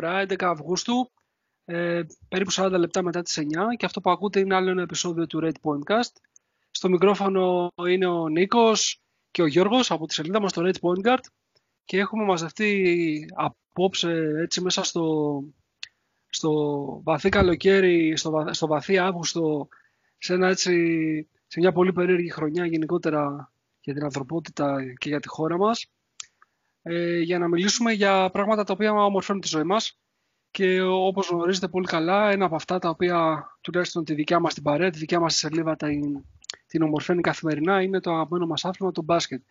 Τετάρτη αυτή τη φορά, 11 Αυγούστου, ε, περίπου 40 λεπτά μετά τις 9 και αυτό που ακούτε είναι άλλο ένα επεισόδιο του Red Pointcast. Στο μικρόφωνο είναι ο Νίκος και ο Γιώργος από τη σελίδα μας στο Red Pointcard και έχουμε μαζευτεί απόψε έτσι μέσα στο, στο βαθύ καλοκαίρι, στο, στο βαθύ Αύγουστο σε, ένα, έτσι, σε μια πολύ περίεργη χρονιά γενικότερα για την ανθρωπότητα και για τη χώρα μας ε, για να μιλήσουμε για πράγματα τα οποία ομορφαίνουν τη ζωή μας και όπως γνωρίζετε πολύ καλά ένα από αυτά τα οποία τουλάχιστον τη δικιά μας την παρέα, τη δικιά μας σελίδα την, την ομορφαίνει καθημερινά είναι το αγαπημένο μας άθλημα, το μπάσκετ.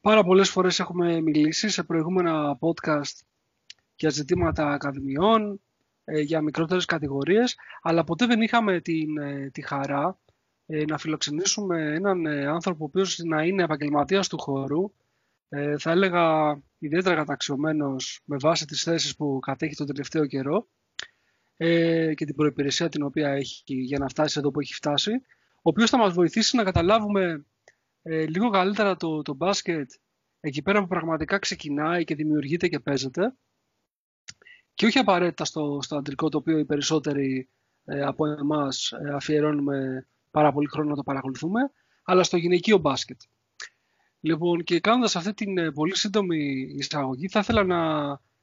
Πάρα πολλές φορές έχουμε μιλήσει σε προηγούμενα podcast για ζητήματα ακαδημιών, ε, για μικρότερες κατηγορίες, αλλά ποτέ δεν είχαμε την, ε, τη χαρά ε, να φιλοξενήσουμε έναν άνθρωπο ο οποίος να είναι επαγγελματίας του χώρου, θα έλεγα ιδιαίτερα καταξιωμένος με βάση τις θέσεις που κατέχει τον τελευταίο καιρό και την προϋπηρεσία την οποία έχει για να φτάσει εδώ που έχει φτάσει, ο οποίος θα μας βοηθήσει να καταλάβουμε λίγο καλύτερα το, το μπάσκετ εκεί πέρα που πραγματικά ξεκινάει και δημιουργείται και παίζεται και όχι απαραίτητα στο, στο αντρικό το οποίο οι περισσότεροι ε, από εμάς ε, αφιερώνουμε πάρα πολύ χρόνο να το παρακολουθούμε, αλλά στο γυναικείο μπάσκετ. Λοιπόν, και κάνοντας αυτή την ε, πολύ σύντομη εισαγωγή, θα ήθελα να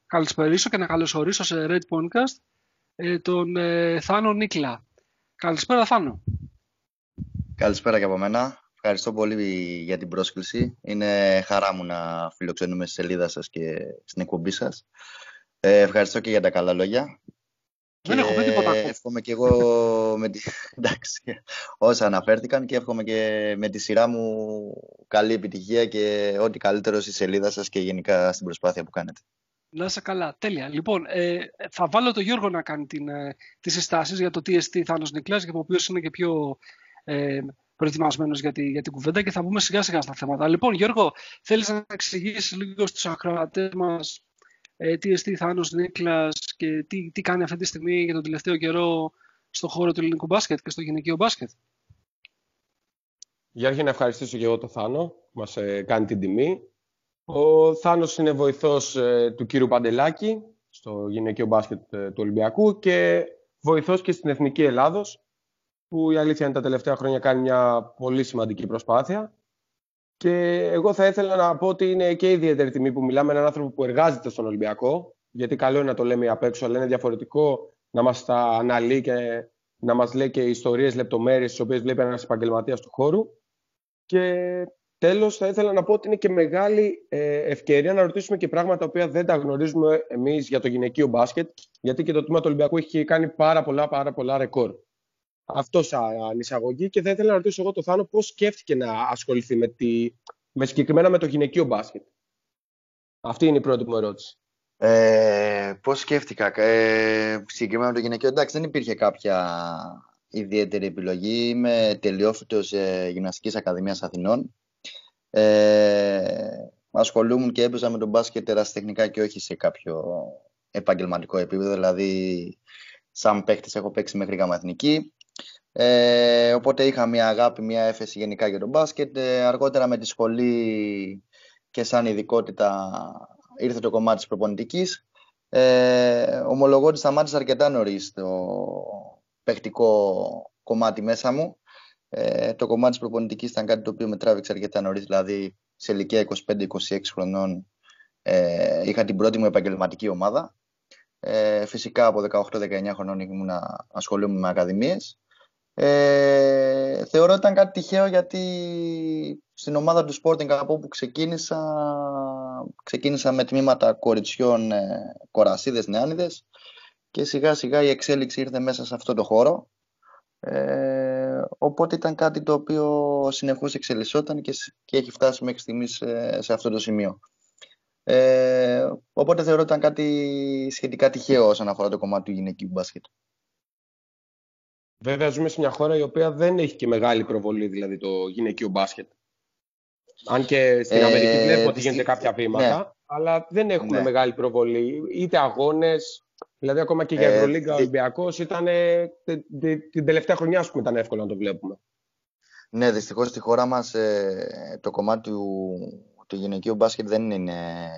καλησπερίσω και να καλωσορίσω σε Red Podcast ε, τον ε, Θάνο Νίκλα. Καλησπέρα Θάνο. Καλησπέρα και από μένα. Ευχαριστώ πολύ για την πρόσκληση. Είναι χαρά μου να φιλοξενούμε στη σελίδα σας και στην εκπομπή σας. Ε, ευχαριστώ και για τα καλά λόγια. Δεν έχω πει τίποτα Εύχομαι και εγώ με τη... Εντάξει, όσα αναφέρθηκαν και εύχομαι και με τη σειρά μου καλή επιτυχία και ό,τι καλύτερο στη σελίδα σας και γενικά στην προσπάθεια που κάνετε. Να είσαι καλά. Τέλεια. Λοιπόν, ε, θα βάλω τον Γιώργο να κάνει την, ε, τις συστάσεις για το TST Θάνος Νικλάς, για το οποίος είναι και πιο ε, προετοιμασμένος για, τη, για την κουβέντα και θα μπούμε σιγά σιγά στα θέματα. Λοιπόν, Γιώργο, θέλεις να εξηγήσεις λίγο στους ακροατές μας ε, τι εστί Θάνος Νίκλας και τι, τι κάνει αυτή τη στιγμή για τον τελευταίο καιρό στον χώρο του ελληνικού μπάσκετ και στο γυναικείο μπάσκετ; Για αρχή να ευχαριστήσω και εγώ τον Θάνο που μας ε, κάνει την τιμή. Ο Θάνος είναι βοηθός ε, του κύριου Παντελάκη στο γυναικείο μπάσκετ του Ολυμπιακού και βοηθός και στην Εθνική Ελλάδος που η αλήθεια είναι τα τελευταία χρόνια κάνει μια πολύ σημαντική προσπάθεια. Και εγώ θα ήθελα να πω ότι είναι και ιδιαίτερη τιμή που μιλάμε με έναν άνθρωπο που εργάζεται στον Ολυμπιακό. Γιατί καλό είναι να το λέμε απ' έξω, αλλά είναι διαφορετικό να μας τα αναλύει και να μας λέει και ιστορίες, λεπτομέρειες, τις οποίες βλέπει ένας επαγγελματίας του χώρου. Και τέλος, θα ήθελα να πω ότι είναι και μεγάλη ε, ευκαιρία να ρωτήσουμε και πράγματα που δεν τα γνωρίζουμε εμείς για το γυναικείο μπάσκετ. Γιατί και το τμήμα του Ολυμπιακού έχει κάνει πάρα πολλά, πάρα πολλά ρεκόρ. Αυτός σαν εισαγωγή και θα ήθελα να ρωτήσω εγώ το Θάνο πώς σκέφτηκε να ασχοληθεί με, τη, με συγκεκριμένα με το γυναικείο μπάσκετ; Αυτή είναι η πρώτη μου ερώτηση. Ε, πώς σκέφτηκα. Ε, συγκεκριμένα με το γυναικείο, εντάξει δεν υπήρχε κάποια ιδιαίτερη επιλογή. Είμαι τελειόφυτος ε, Γυμναστικής Ακαδημίας Αθηνών. Ε, ασχολούμουν και έπαιζα με τον μπάσκετ ερασιτεχνικά και όχι σε κάποιο επαγγελματικό επίπεδο. Δηλαδή, σαν παίχτης έχω παίξει μέχρι γαμαθνική. Ε, οπότε είχα μια αγάπη, μια έφεση γενικά για τον μπάσκετ. Ε, αργότερα με τη σχολή και σαν ειδικότητα ήρθε το κομμάτι της προπονητικής. Ε, ομολογώ ότι σταμάτησα αρκετά νωρίς το παιχτικό κομμάτι μέσα μου. Ε, το κομμάτι της προπονητικής ήταν κάτι το οποίο με τράβηξε αρκετά νωρίς, δηλαδή σε ηλικία 25-26 χρονών ε, είχα την πρώτη μου επαγγελματική ομάδα. Ε, φυσικά από 18-19 χρονών ήμουν ασχολούμαι με ακαδημίες. Ε, θεωρώ ότι ήταν κάτι τυχαίο γιατί στην ομάδα του Sporting από όπου ξεκίνησα, ξεκίνησα με τμήματα κοριτσιών, ε, κορασίδες, νεάνιδες και σιγά σιγά η εξέλιξη ήρθε μέσα σε αυτό το χώρο. Ε, οπότε ήταν κάτι το οποίο συνεχώς εξελισσόταν και, και έχει φτάσει μέχρι στιγμής σε, αυτό το σημείο. Ε, οπότε θεωρώ ότι ήταν κάτι σχετικά τυχαίο όσον αφορά το κομμάτι του γυναικείου μπάσκετ. Βέβαια, ζούμε σε μια χώρα η οποία δεν έχει και μεγάλη προβολή, δηλαδή το γυναικείο μπάσκετ. Αν και στην Αμερική ε, βλέπω ότι γίνεται κάποια βήματα, ναι. αλλά δεν έχουν ναι. μεγάλη προβολή. Είτε αγώνες, δηλαδή ακόμα και για ε, Ευρωλίγκα ο Ολυμπιακός ήταν την τελευταία χρονιά που ήταν εύκολο να το βλέπουμε. Ναι, δυστυχώς στη χώρα μας ε, το κομμάτι του, του γυναικείου μπάσκετ δεν είναι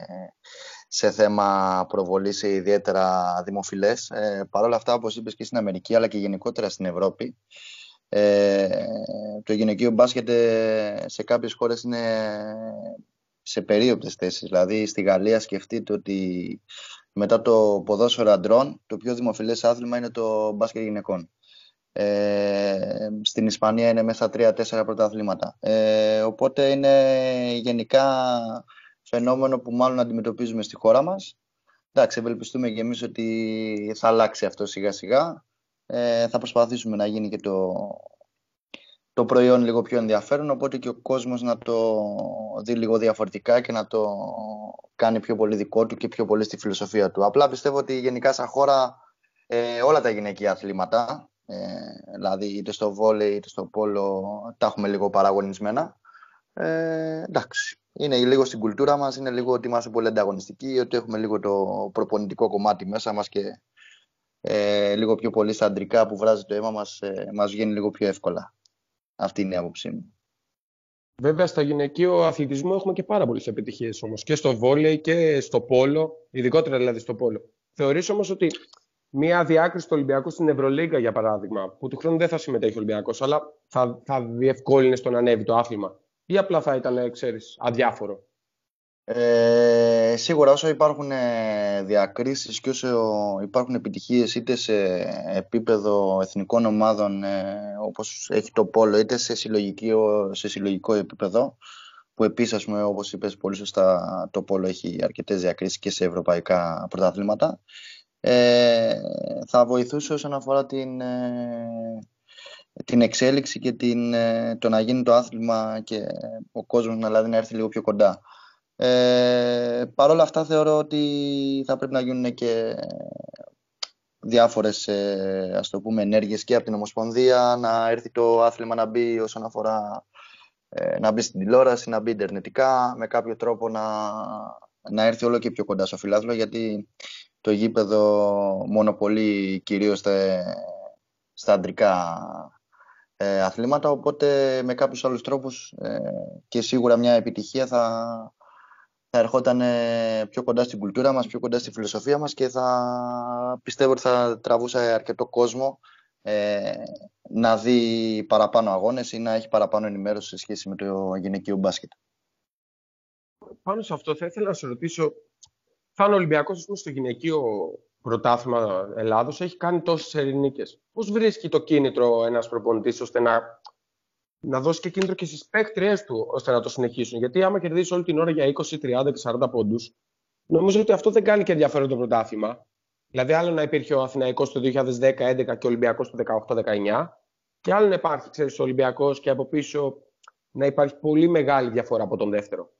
σε θέμα προβολής σε ιδιαίτερα δημοφιλές. Ε, Παρ' όλα αυτά, όπως είπες και στην Αμερική, αλλά και γενικότερα στην Ευρώπη, ε, το γυναικείο μπάσκετ ε, σε κάποιες χώρες είναι σε περίοπτες θέσεις. Δηλαδή, στη Γαλλία σκεφτείτε ότι μετά το ποδόσφαιρο αντρών, το πιο δημοφιλές άθλημα είναι το μπάσκετ γυναικών. Ε, στην Ισπανία είναι μέσα τρία-τέσσερα πρώτα αθλήματα. Ε, οπότε είναι γενικά φαινόμενο που μάλλον αντιμετωπίζουμε στη χώρα μας. Εντάξει, ευελπιστούμε και εμείς ότι θα αλλάξει αυτό σιγά σιγά. Ε, θα προσπαθήσουμε να γίνει και το, το προϊόν λίγο πιο ενδιαφέρον, οπότε και ο κόσμος να το δει λίγο διαφορετικά και να το κάνει πιο πολύ δικό του και πιο πολύ στη φιλοσοφία του. Απλά πιστεύω ότι γενικά σαν χώρα ε, όλα τα γυναικεία αθλήματα, ε, δηλαδή είτε στο βόλεϊ είτε στο πόλο, τα έχουμε λίγο παραγωνισμένα. Ε, εντάξει, είναι λίγο στην κουλτούρα μας, είναι λίγο ότι είμαστε πολύ ανταγωνιστικοί, ότι έχουμε λίγο το προπονητικό κομμάτι μέσα μας και ε, λίγο πιο πολύ στα αντρικά που βράζει το αίμα μας, ε, μας βγαίνει λίγο πιο εύκολα. Αυτή είναι η άποψή μου. Βέβαια, στο γυναικείο αθλητισμό έχουμε και πάρα πολλές επιτυχίες όμως. Και στο βόλεϊ και στο πόλο, ειδικότερα δηλαδή στο πόλο. Θεωρείς όμως ότι μία διάκριση του Ολυμπιακού στην Ευρωλίγκα, για παράδειγμα, που του χρόνου δεν θα συμμετέχει ο Ολυμπιακός, αλλά θα, θα διευκόλυνε στο να ανέβει το άθλημα, ή απλά θα ήταν, ξέρεις, αδιάφορο; Ε, σίγουρα όσο υπάρχουν ε, διακρίσεις και όσο υπάρχουν επιτυχίες είτε σε επίπεδο εθνικών ομάδων ε, όπως έχει το πόλο είτε σε, σε συλλογικό επίπεδο που επίσης ας πούμε, όπως είπες πολύ σωστά το πόλο έχει αρκετές διακρίσεις και σε ευρωπαϊκά πρωταθλήματα ε, θα βοηθούσε όσον αφορά την, την εξέλιξη και την, το να γίνει το άθλημα και ο κόσμος δηλαδή, να έρθει λίγο πιο κοντά. Ε, Παρ' όλα αυτά θεωρώ ότι θα πρέπει να γίνουν και διάφορες ε, ας το πούμε ενέργειες και από την Ομοσπονδία να έρθει το άθλημα να μπει όσον αφορά ε, να μπει στην τηλεόραση, να μπει ιντερνετικά με κάποιο τρόπο να, να έρθει όλο και πιο κοντά στο φιλάθλο γιατί το γήπεδο μονοπολεί κυρίως στα, στα αντρικά ε, αθλήματα οπότε με κάποιους άλλους τρόπους ε, και σίγουρα μια επιτυχία θα, θα ερχόταν πιο κοντά στην κουλτούρα μας, πιο κοντά στη φιλοσοφία μας και θα πιστεύω ότι θα τραβούσε αρκετό κόσμο ε, να δει παραπάνω αγώνες ή να έχει παραπάνω ενημέρωση σε σχέση με το γυναικείο μπάσκετ. Πάνω σε αυτό θα ήθελα να σε ρωτήσω, θα είναι Ολυμπιακός στο γυναικείο πρωτάθλημα Ελλάδος, έχει κάνει τόσες ερηνίκες. Πώς βρίσκει το κίνητρο ένας προπονητής ώστε να να δώσει και κίνητρο και στις παίκτριές του ώστε να το συνεχίσουν; Γιατί άμα κερδίσει όλη την ώρα για 20, 30 και 40 πόντους, νομίζω ότι αυτό δεν κάνει και ενδιαφέρον το πρωτάθλημα. Δηλαδή, άλλο να υπήρχε ο Αθηναϊκός το 2010-2011 και ο Ολυμπιακός το 2018-19, και άλλο να υπάρχει, ξέρεις, ο Ολυμπιακός και από πίσω να υπάρχει πολύ μεγάλη διαφορά από τον δεύτερο.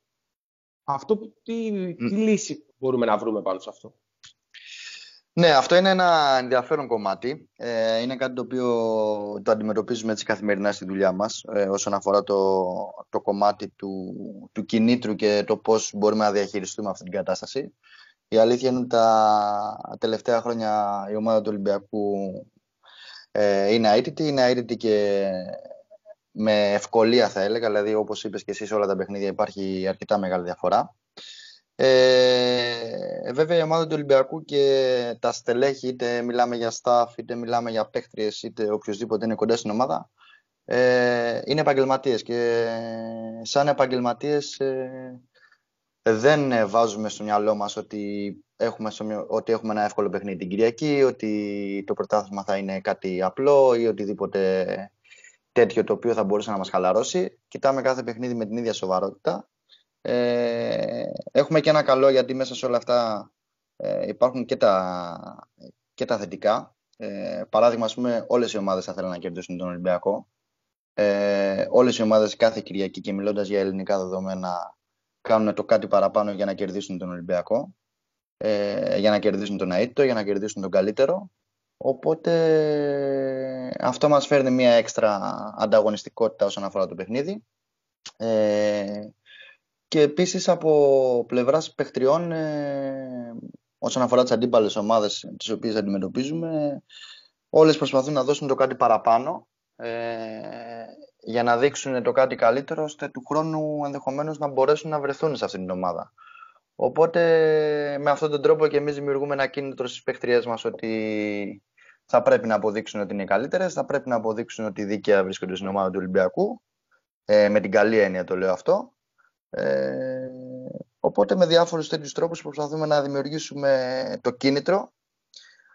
Αυτό, τι, τι λύση μπορούμε να βρούμε πάνω σε αυτό; Ναι, αυτό είναι ένα ενδιαφέρον κομμάτι. Ε, είναι κάτι το οποίο το αντιμετωπίζουμε έτσι καθημερινά στη δουλειά μας ε, όσον αφορά το, το κομμάτι του, του κινήτρου και το πώς μπορούμε να διαχειριστούμε αυτή την κατάσταση. Η αλήθεια είναι ότι τα τελευταία χρόνια η ομάδα του Ολυμπιακού ε, είναι αίτητη. Είναι αίτητη και με ευκολία θα έλεγα. Δηλαδή όπως είπες και εσύ όλα τα παιχνίδια υπάρχει αρκετά μεγάλη διαφορά. Ε, βέβαια η ομάδα του Ολυμπιακού και τα στελέχη, είτε μιλάμε για staff, είτε μιλάμε για παίχτριες, είτε οποιοδήποτε είναι κοντά στην ομάδα, ε, είναι επαγγελματίες και σαν επαγγελματίες ε, δεν βάζουμε στο μυαλό μας ότι έχουμε, ότι έχουμε ένα εύκολο παιχνίδι την Κυριακή, ότι το πρωτάθλημα θα είναι κάτι απλό ή οτιδήποτε τέτοιο το οποίο θα μπορούσε να μας χαλαρώσει. Κοιτάμε κάθε παιχνίδι με την ίδια σοβαρότητα ε, έχουμε και ένα καλό γιατί μέσα σε όλα αυτά ε, υπάρχουν και τα, και τα θετικά. Ε, παράδειγμα, ας πούμε, όλες οι ομάδες θα θέλουν να κερδίσουν τον Ολυμπιακό. Ε, όλες οι ομάδες κάθε Κυριακή και μιλώντας για ελληνικά δεδομένα κάνουν το κάτι παραπάνω για να κερδίσουν τον Ολυμπιακό. Ε, για να κερδίσουν τον αίτητο, για να κερδίσουν τον καλύτερο. Οπότε αυτό μας φέρνει μια έξτρα ανταγωνιστικότητα όσον αφορά το παιχνίδι. Ε, και επίσης από πλευράς παιχτριών, ε, όσον αφορά τις αντίπαλες ομάδες τις οποίες αντιμετωπίζουμε, όλες προσπαθούν να δώσουν το κάτι παραπάνω ε, για να δείξουν το κάτι καλύτερο, ώστε του χρόνου ενδεχομένως να μπορέσουν να βρεθούν σε αυτήν την ομάδα. Οπότε με αυτόν τον τρόπο και εμείς δημιουργούμε ένα κίνητρο στις παίχτριές μας ότι θα πρέπει να αποδείξουν ότι είναι καλύτερες, θα πρέπει να αποδείξουν ότι δίκαια βρίσκονται στην ομάδα του Ολυμπιακού. Ε, με την καλή έννοια το λέω αυτό. Ε, οπότε με διάφορους τέτοιους τρόπους προσπαθούμε να δημιουργήσουμε το κίνητρο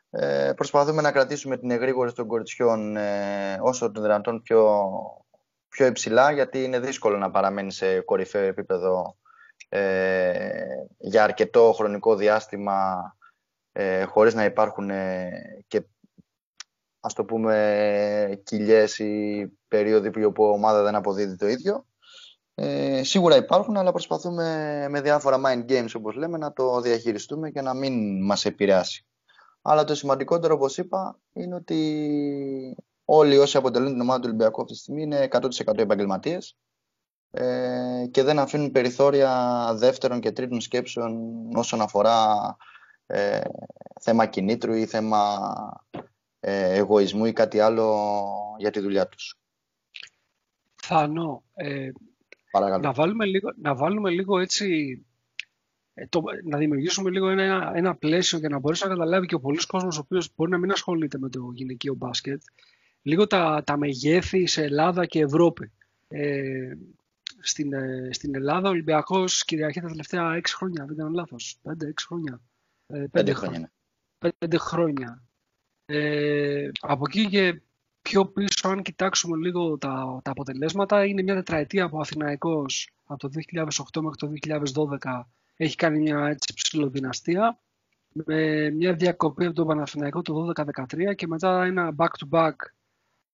ε, προσπαθούμε να κρατήσουμε την εγρήγορη των κοριτσιών ε, όσο το δυνατόν πιο, πιο υψηλά γιατί είναι δύσκολο να παραμένει σε κορυφαίο επίπεδο ε, για αρκετό χρονικό διάστημα ε, χωρίς να υπάρχουν ε, και ας το πούμε κοιλιές ή περίοδοι που η ομάδα δεν αποδίδει το ίδιο. Ε, σίγουρα υπάρχουν, αλλά προσπαθούμε με διάφορα mind games, όπως λέμε, να το διαχειριστούμε και να μην μας επηρεάσει. Αλλά το σημαντικότερο, όπως είπα, είναι ότι όλοι όσοι αποτελούν την ομάδα του Ολυμπιακού αυτή τη στιγμή είναι 100% επαγγελματίες ε, και δεν αφήνουν περιθώρια δεύτερων και τρίτων σκέψεων όσον αφορά ε, θέμα κινήτρου ή θέμα ε, εγωισμού ή κάτι άλλο για τη δουλειά τους. Θάνο, ε, να, βάλουμε λίγο, να βάλουμε λίγο έτσι ε, το, να δημιουργήσουμε λίγο ένα, ένα πλαίσιο για να μπορέσει να καταλάβει και ο πολλής κόσμος ο οποίος μπορεί να μην ασχολείται με το γυναικείο μπάσκετ λίγο τα, τα μεγέθη σε Ελλάδα και Ευρώπη. Ε, στην, ε, στην Ελλάδα ο Ολυμπιακός κυριαρχεί τα τελευταία 6 χρόνια, δεν κάνω λάθος, 5-6 χρόνια. Ε, 5 χρόνια. 5 ναι. χρόνια. Ε, από εκεί και πιο πίσω, αν κοιτάξουμε λίγο τα, τα αποτελέσματα, είναι μια τετραετία από Αθηναϊκός από το 2008 μέχρι το 2012 έχει κάνει μια έτσι ψηλοδυναστία με μια διακοπή από τον Παναθηναϊκό το 12-13 και μετά ένα back-to-back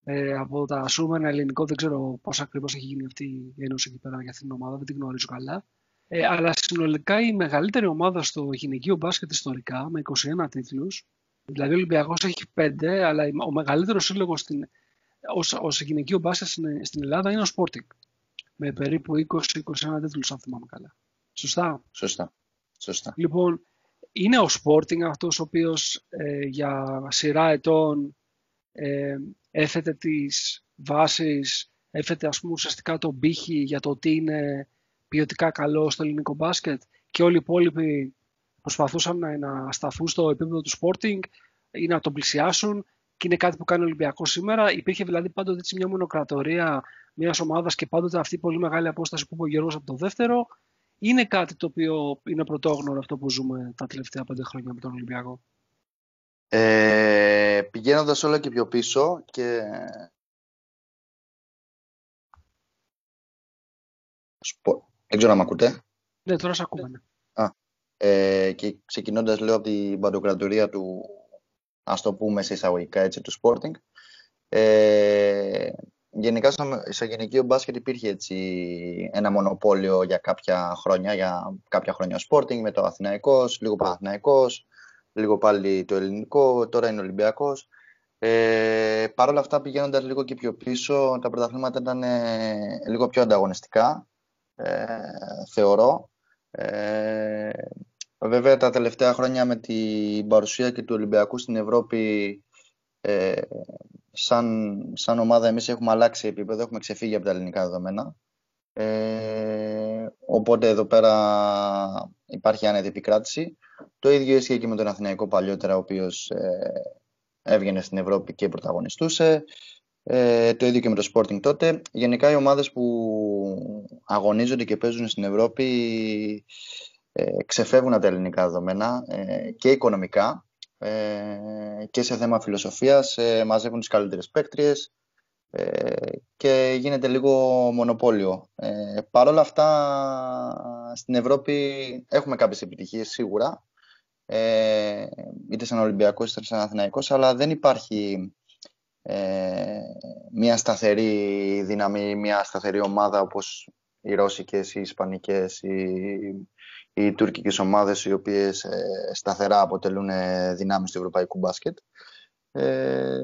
ε, από τα ένα ελληνικό. Δεν ξέρω πώς ακριβώς έχει γίνει αυτή η ένωση εκεί πέρα για αυτήν την ομάδα, δεν την γνωρίζω καλά. Ε, αλλά συνολικά η μεγαλύτερη ομάδα στο γυναικείο μπάσκετ ιστορικά με 21 τίτλους. Δηλαδή ο Ολυμπιακός έχει 5, αλλά ο μεγαλύτερος σύλλογος ως γυναικείο μπάσκετ στην, στην Ελλάδα είναι ο Sporting. Με περίπου 20-21 τίτλους, αν θυμάμαι καλά. Σωστά; Σωστά. Σωστά. Λοιπόν, είναι ο Sporting αυτός ο οποίος ε, για σειρά ετών ε, έθετε τις βάσεις, έθετε ας πούμε ουσιαστικά τον πύχη για το ότι είναι ποιοτικά καλό στο ελληνικό μπάσκετ και όλοι οι υπόλοιποι προσπαθούσαν να, να σταθούν στο επίπεδο του Sporting ή να τον πλησιάσουν και είναι κάτι που κάνει ο Ολυμπιακός σήμερα. Υπήρχε δηλαδή πάντοτε έτσι μια μονοκρατορία μιας ομάδας και πάντοτε αυτή η πολύ μεγάλη απόσταση που είπε ο Γιώργος από το δεύτερο είναι κάτι το οποίο είναι πρωτόγνωρο αυτό που ζούμε τα τελευταία πέντε χρόνια με τον Ολυμπιακό; Ε, πηγαίνοντας όλο και πιο πίσω και δεν ξέρω αν με ακούτε. Ναι, τώρα σε ακούμε. Ναι. Α, ε, και ξεκινώντας λέω από την παντοκρατορία του, ας το πούμε σε εισαγωγικά έτσι, του Sporting, ε, γενικά στο γενικό μπάσκετ υπήρχε έτσι ένα μονοπόλιο για κάποια χρόνια, για κάποια χρόνια ο Sporting με το Αθηναϊκός, λίγο Παναθηναϊκός, λίγο πάλι το ελληνικό, τώρα είναι Ολυμπιακός. Ε, Παρ' όλα αυτά πηγαίνοντας λίγο και πιο πίσω, τα πρωταθλήματα ήταν ε, λίγο πιο ανταγωνιστικά, ε, θεωρώ. Ε, βέβαια τα τελευταία χρόνια με την παρουσία και του Ολυμπιακού στην Ευρώπη ε, σαν, σαν ομάδα εμείς έχουμε αλλάξει επίπεδο, έχουμε ξεφύγει από τα ελληνικά δεδομένα. Ε, οπότε εδώ πέρα υπάρχει άνετη επικράτηση. Το ίδιο ισχύει και με τον Αθηναϊκό παλιότερα, ο οποίος ε, έβγαινε στην Ευρώπη και πρωταγωνιστούσε. Ε, το ίδιο και με το Sporting τότε. Γενικά οι ομάδες που αγωνίζονται και παίζουν στην Ευρώπη ε, ξεφεύγουν από τα ελληνικά δεδομένα ε, και οικονομικά ε, και σε θέμα φιλοσοφίας ε, μαζεύουν τις καλύτερες παίκτριες ε, και γίνεται λίγο μονοπόλιο. Ε, Παρ' όλα αυτά στην Ευρώπη έχουμε κάποιες επιτυχίες σίγουρα ε, είτε σαν Ολυμπιακός είτε σαν Αθηναϊκός αλλά δεν υπάρχει ε, μια σταθερή δύναμη, μια σταθερή ομάδα όπως οι Ρώσικες, οι Ισπανικές, οι οι τουρκικές ομάδες οι οποίες ε, σταθερά αποτελούν ε, δυνάμεις του ευρωπαϊκού μπάσκετ. Ε,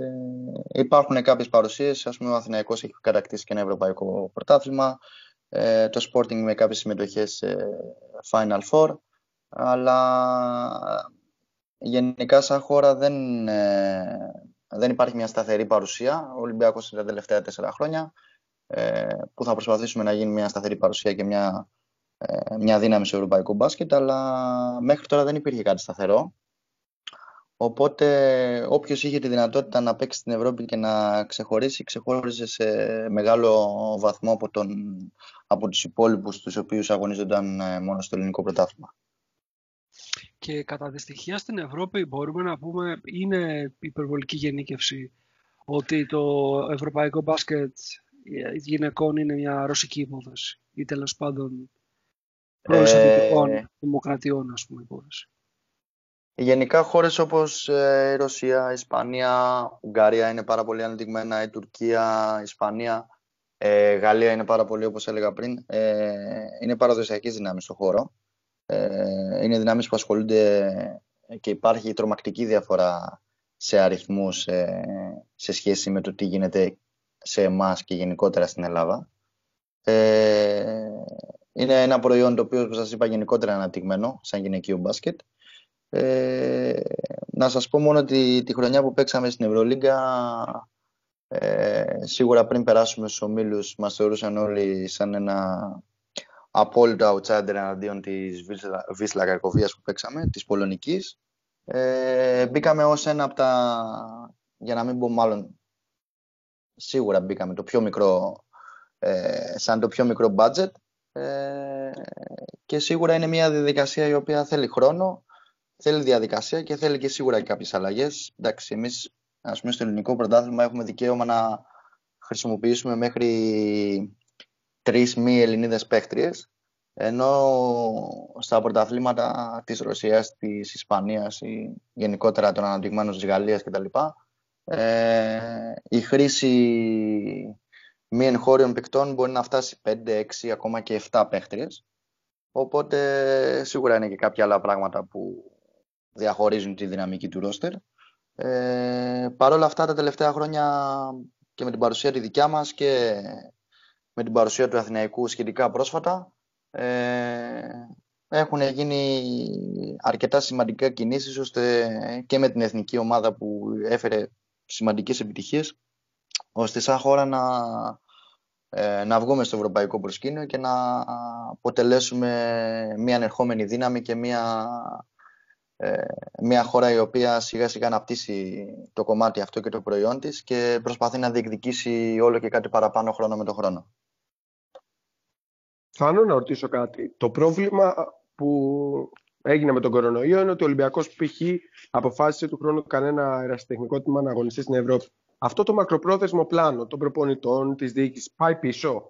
υπάρχουν κάποιες παρουσίες, ας πούμε ο Αθηναϊκός έχει κατακτήσει και ένα ευρωπαϊκό πρωτάθλημα, ε, το Sporting με κάποιες συμμετοχές σε Final Four, αλλά γενικά σαν χώρα δεν, ε, δεν υπάρχει μια σταθερή παρουσία. Ο Ολυμπιακός είναι τα τελευταία τέσσερα χρόνια, ε, που θα προσπαθήσουμε να γίνει μια σταθερή παρουσία και μια ε, μια δύναμη στο ευρωπαϊκό μπάσκετ, αλλά μέχρι τώρα δεν υπήρχε κάτι σταθερό. Οπότε όποιος είχε τη δυνατότητα να παίξει στην Ευρώπη και να ξεχωρίσει, ξεχώριζε σε μεγάλο βαθμό από, τον, από τους υπόλοιπους τους οποίους αγωνίζονταν ε, μόνο στο ελληνικό πρωτάθλημα. Και κατά τη στοιχεία στην Ευρώπη μπορούμε να πούμε είναι υπερβολική γενίκευση ότι το ευρωπαϊκό μπάσκετ γυναικών είναι μια ρωσική υπόθεση ή τέλος πάντων πρώην ε... δημοκρατιών ας πούμε υπόθεση. Γενικά χώρες όπως ε, η Ρωσία, η Ισπανία, η Ουγγαρία είναι πάρα πολύ ανεπτυγμένα, η Τουρκία, η Ισπανία, ε, Γαλλία είναι πάρα πολύ όπως έλεγα πριν. Ε, είναι παραδοσιακές δυνάμεις στο χώρο. Ε, είναι δυνάμεις που ασχολούνται και υπάρχει τρομακτική διαφορά σε αριθμούς ε, σε σχέση με το τι γίνεται σε εμάς και γενικότερα στην Ελλάδα. Ε, είναι ένα προϊόν το οποίο, όπως σας είπα, γενικότερα αναπτυγμένο, σαν γυναικείο μπάσκετ. Ε, να σας πω μόνο ότι τη χρονιά που παίξαμε στην Ευρωλίγκα ε, σίγουρα πριν περάσουμε στους ομίλους μας θεωρούσαν όλοι σαν ένα απόλυτο outsider εναντίον της Βίσλα Καρκοβίας που παίξαμε, της Πολωνικής. Ε, μπήκαμε ως ένα από τα, για να μην πω μάλλον, σίγουρα μπήκαμε το πιο μικρό, ε, σαν το πιο μικρό budget ε, και σίγουρα είναι μια διαδικασία η οποία θέλει χρόνο θέλει διαδικασία και θέλει και σίγουρα και κάποιες αλλαγές. Εντάξει, εμείς ας πούμε στο ελληνικό πρωτάθλημα έχουμε δικαίωμα να χρησιμοποιήσουμε μέχρι τρεις μη Ελληνίδες παίχτριες ενώ στα πρωταθλήματα της Ρωσίας, της Ισπανίας ή γενικότερα των αναπτυγμένων της Γαλλίας κτλ. Ε, η χρήση μη εγχώριων παικτών μπορεί να φτάσει 5, 6, ακόμα και 7 παίχτριες. Οπότε σίγουρα είναι και κάποια άλλα πράγματα που διαχωρίζουν τη δυναμική του ρόστερ. Ε, Παρ' όλα αυτά τα τελευταία χρόνια και με την παρουσία τη δικιά μας και με την παρουσία του Αθηναϊκού σχετικά πρόσφατα ε, έχουν γίνει αρκετά σημαντικά κινήσεις ώστε και με την εθνική ομάδα που έφερε σημαντικές επιτυχίες ώστε σαν χώρα να, ε, να βγούμε στο ευρωπαϊκό προσκήνιο και να αποτελέσουμε μια ανερχόμενη δύναμη και μια ε, μια χώρα η οποία σιγά σιγά αναπτύσσει το κομμάτι αυτό και το προϊόν της και προσπαθεί να διεκδικήσει όλο και κάτι παραπάνω χρόνο με το χρόνο. Θέλω να ρωτήσω κάτι. Το πρόβλημα που έγινε με τον κορονοϊό είναι ότι ο Ολυμπιακός π.χ. αποφάσισε του χρόνου κανένα αεραστεχνικό τμήμα να αγωνιστεί στην Ευρώπη. Αυτό το μακροπρόθεσμο πλάνο των προπονητών, της διοίκησης, πάει πίσω.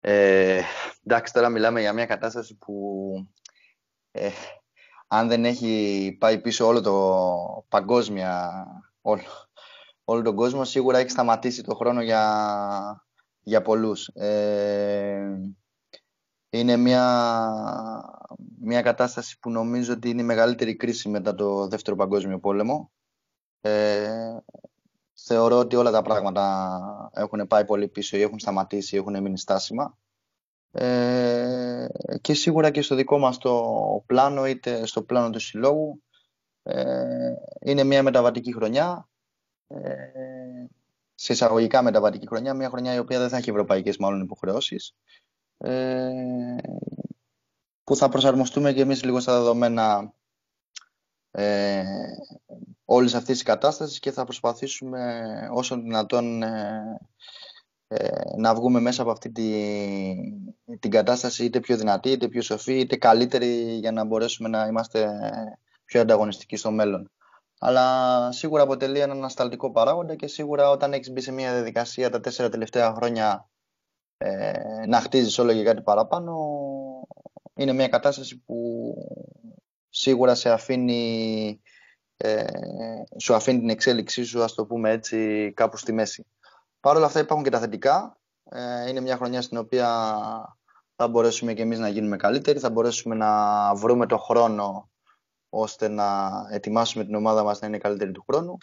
Ε, εντάξει, τώρα μιλάμε για μια κατάσταση που ε, αν δεν έχει πάει πίσω όλο το παγκόσμια, όλο, όλο τον κόσμο, σίγουρα έχει σταματήσει το χρόνο για, για πολλούς. Ε, είναι μια, μια κατάσταση που νομίζω ότι είναι η μεγαλύτερη κρίση μετά το Δεύτερο Παγκόσμιο Πόλεμο. Ε, θεωρώ ότι όλα τα πράγματα έχουν πάει πολύ πίσω ή έχουν σταματήσει ή έχουν μείνει στάσιμα. Ε, και σίγουρα και στο δικό μας το πλάνο είτε στο πλάνο του συλλόγου ε, είναι μια μεταβατική χρονιά ε, σε εισαγωγικά μεταβατική χρονιά μια χρονιά η οποία δεν θα έχει ευρωπαϊκές μάλλον υποχρεώσεις ε, που θα προσαρμοστούμε και εμείς λίγο στα δεδομένα ε, όλης αυτής της κατάστασης και θα προσπαθήσουμε όσο δυνατόν ε, ε, να βγούμε μέσα από αυτή τη, την κατάσταση είτε πιο δυνατή, είτε πιο σοφή, είτε καλύτερη για να μπορέσουμε να είμαστε πιο ανταγωνιστικοί στο μέλλον. Αλλά σίγουρα αποτελεί ένα ανασταλτικό παράγοντα και σίγουρα όταν έχεις μπει σε μια διαδικασία τα τέσσερα τελευταία χρόνια ε, να χτίζεις όλο και κάτι παραπάνω, είναι μια κατάσταση που σίγουρα σε αφήνει, ε, σου αφήνει την εξέλιξή σου, ας το πούμε έτσι, κάπου στη μέση. Παρ' όλα αυτά υπάρχουν και τα θετικά. Ε, είναι μια χρονιά στην οποία θα μπορέσουμε και εμείς να γίνουμε καλύτεροι, θα μπορέσουμε να βρούμε το χρόνο ώστε να ετοιμάσουμε την ομάδα μας να είναι καλύτερη του χρόνου.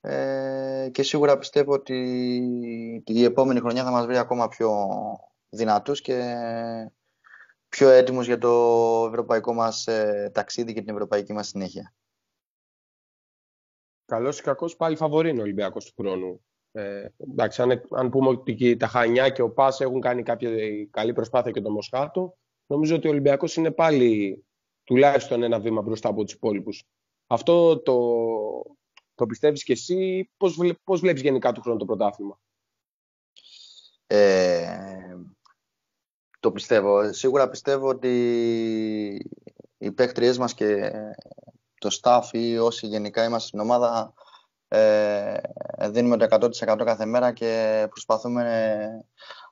Ε, και σίγουρα πιστεύω ότι η επόμενη χρονιά θα μας βρει ακόμα πιο δυνατούς και πιο έτοιμους για το ευρωπαϊκό μας ε, ταξίδι και την ευρωπαϊκή μας συνέχεια. Καλώς ή κακώς πάλι φαβορεί ο Ολυμπιακός του χρόνου Ε, εντάξει, αν, αν πούμε ότι τα Χανιά και ο Πας έχουν κάνει κάποια καλή προσπάθεια και το Μοσχάτο, νομίζω ότι ο Ολυμπιακός είναι πάλι τουλάχιστον ένα βήμα μπροστά από τους υπόλοιπους. Αυτό το, το πιστεύεις και εσύ, πώς, πώς βλέπεις γενικά του χρόνου το πρωτάθλημα; Ε, το πιστεύω. Σίγουρα πιστεύω ότι οι παίκτριές μας και το staff ή όσοι γενικά είμαστε στην ομάδα ε, δίνουμε το 100% κάθε μέρα και προσπαθούμε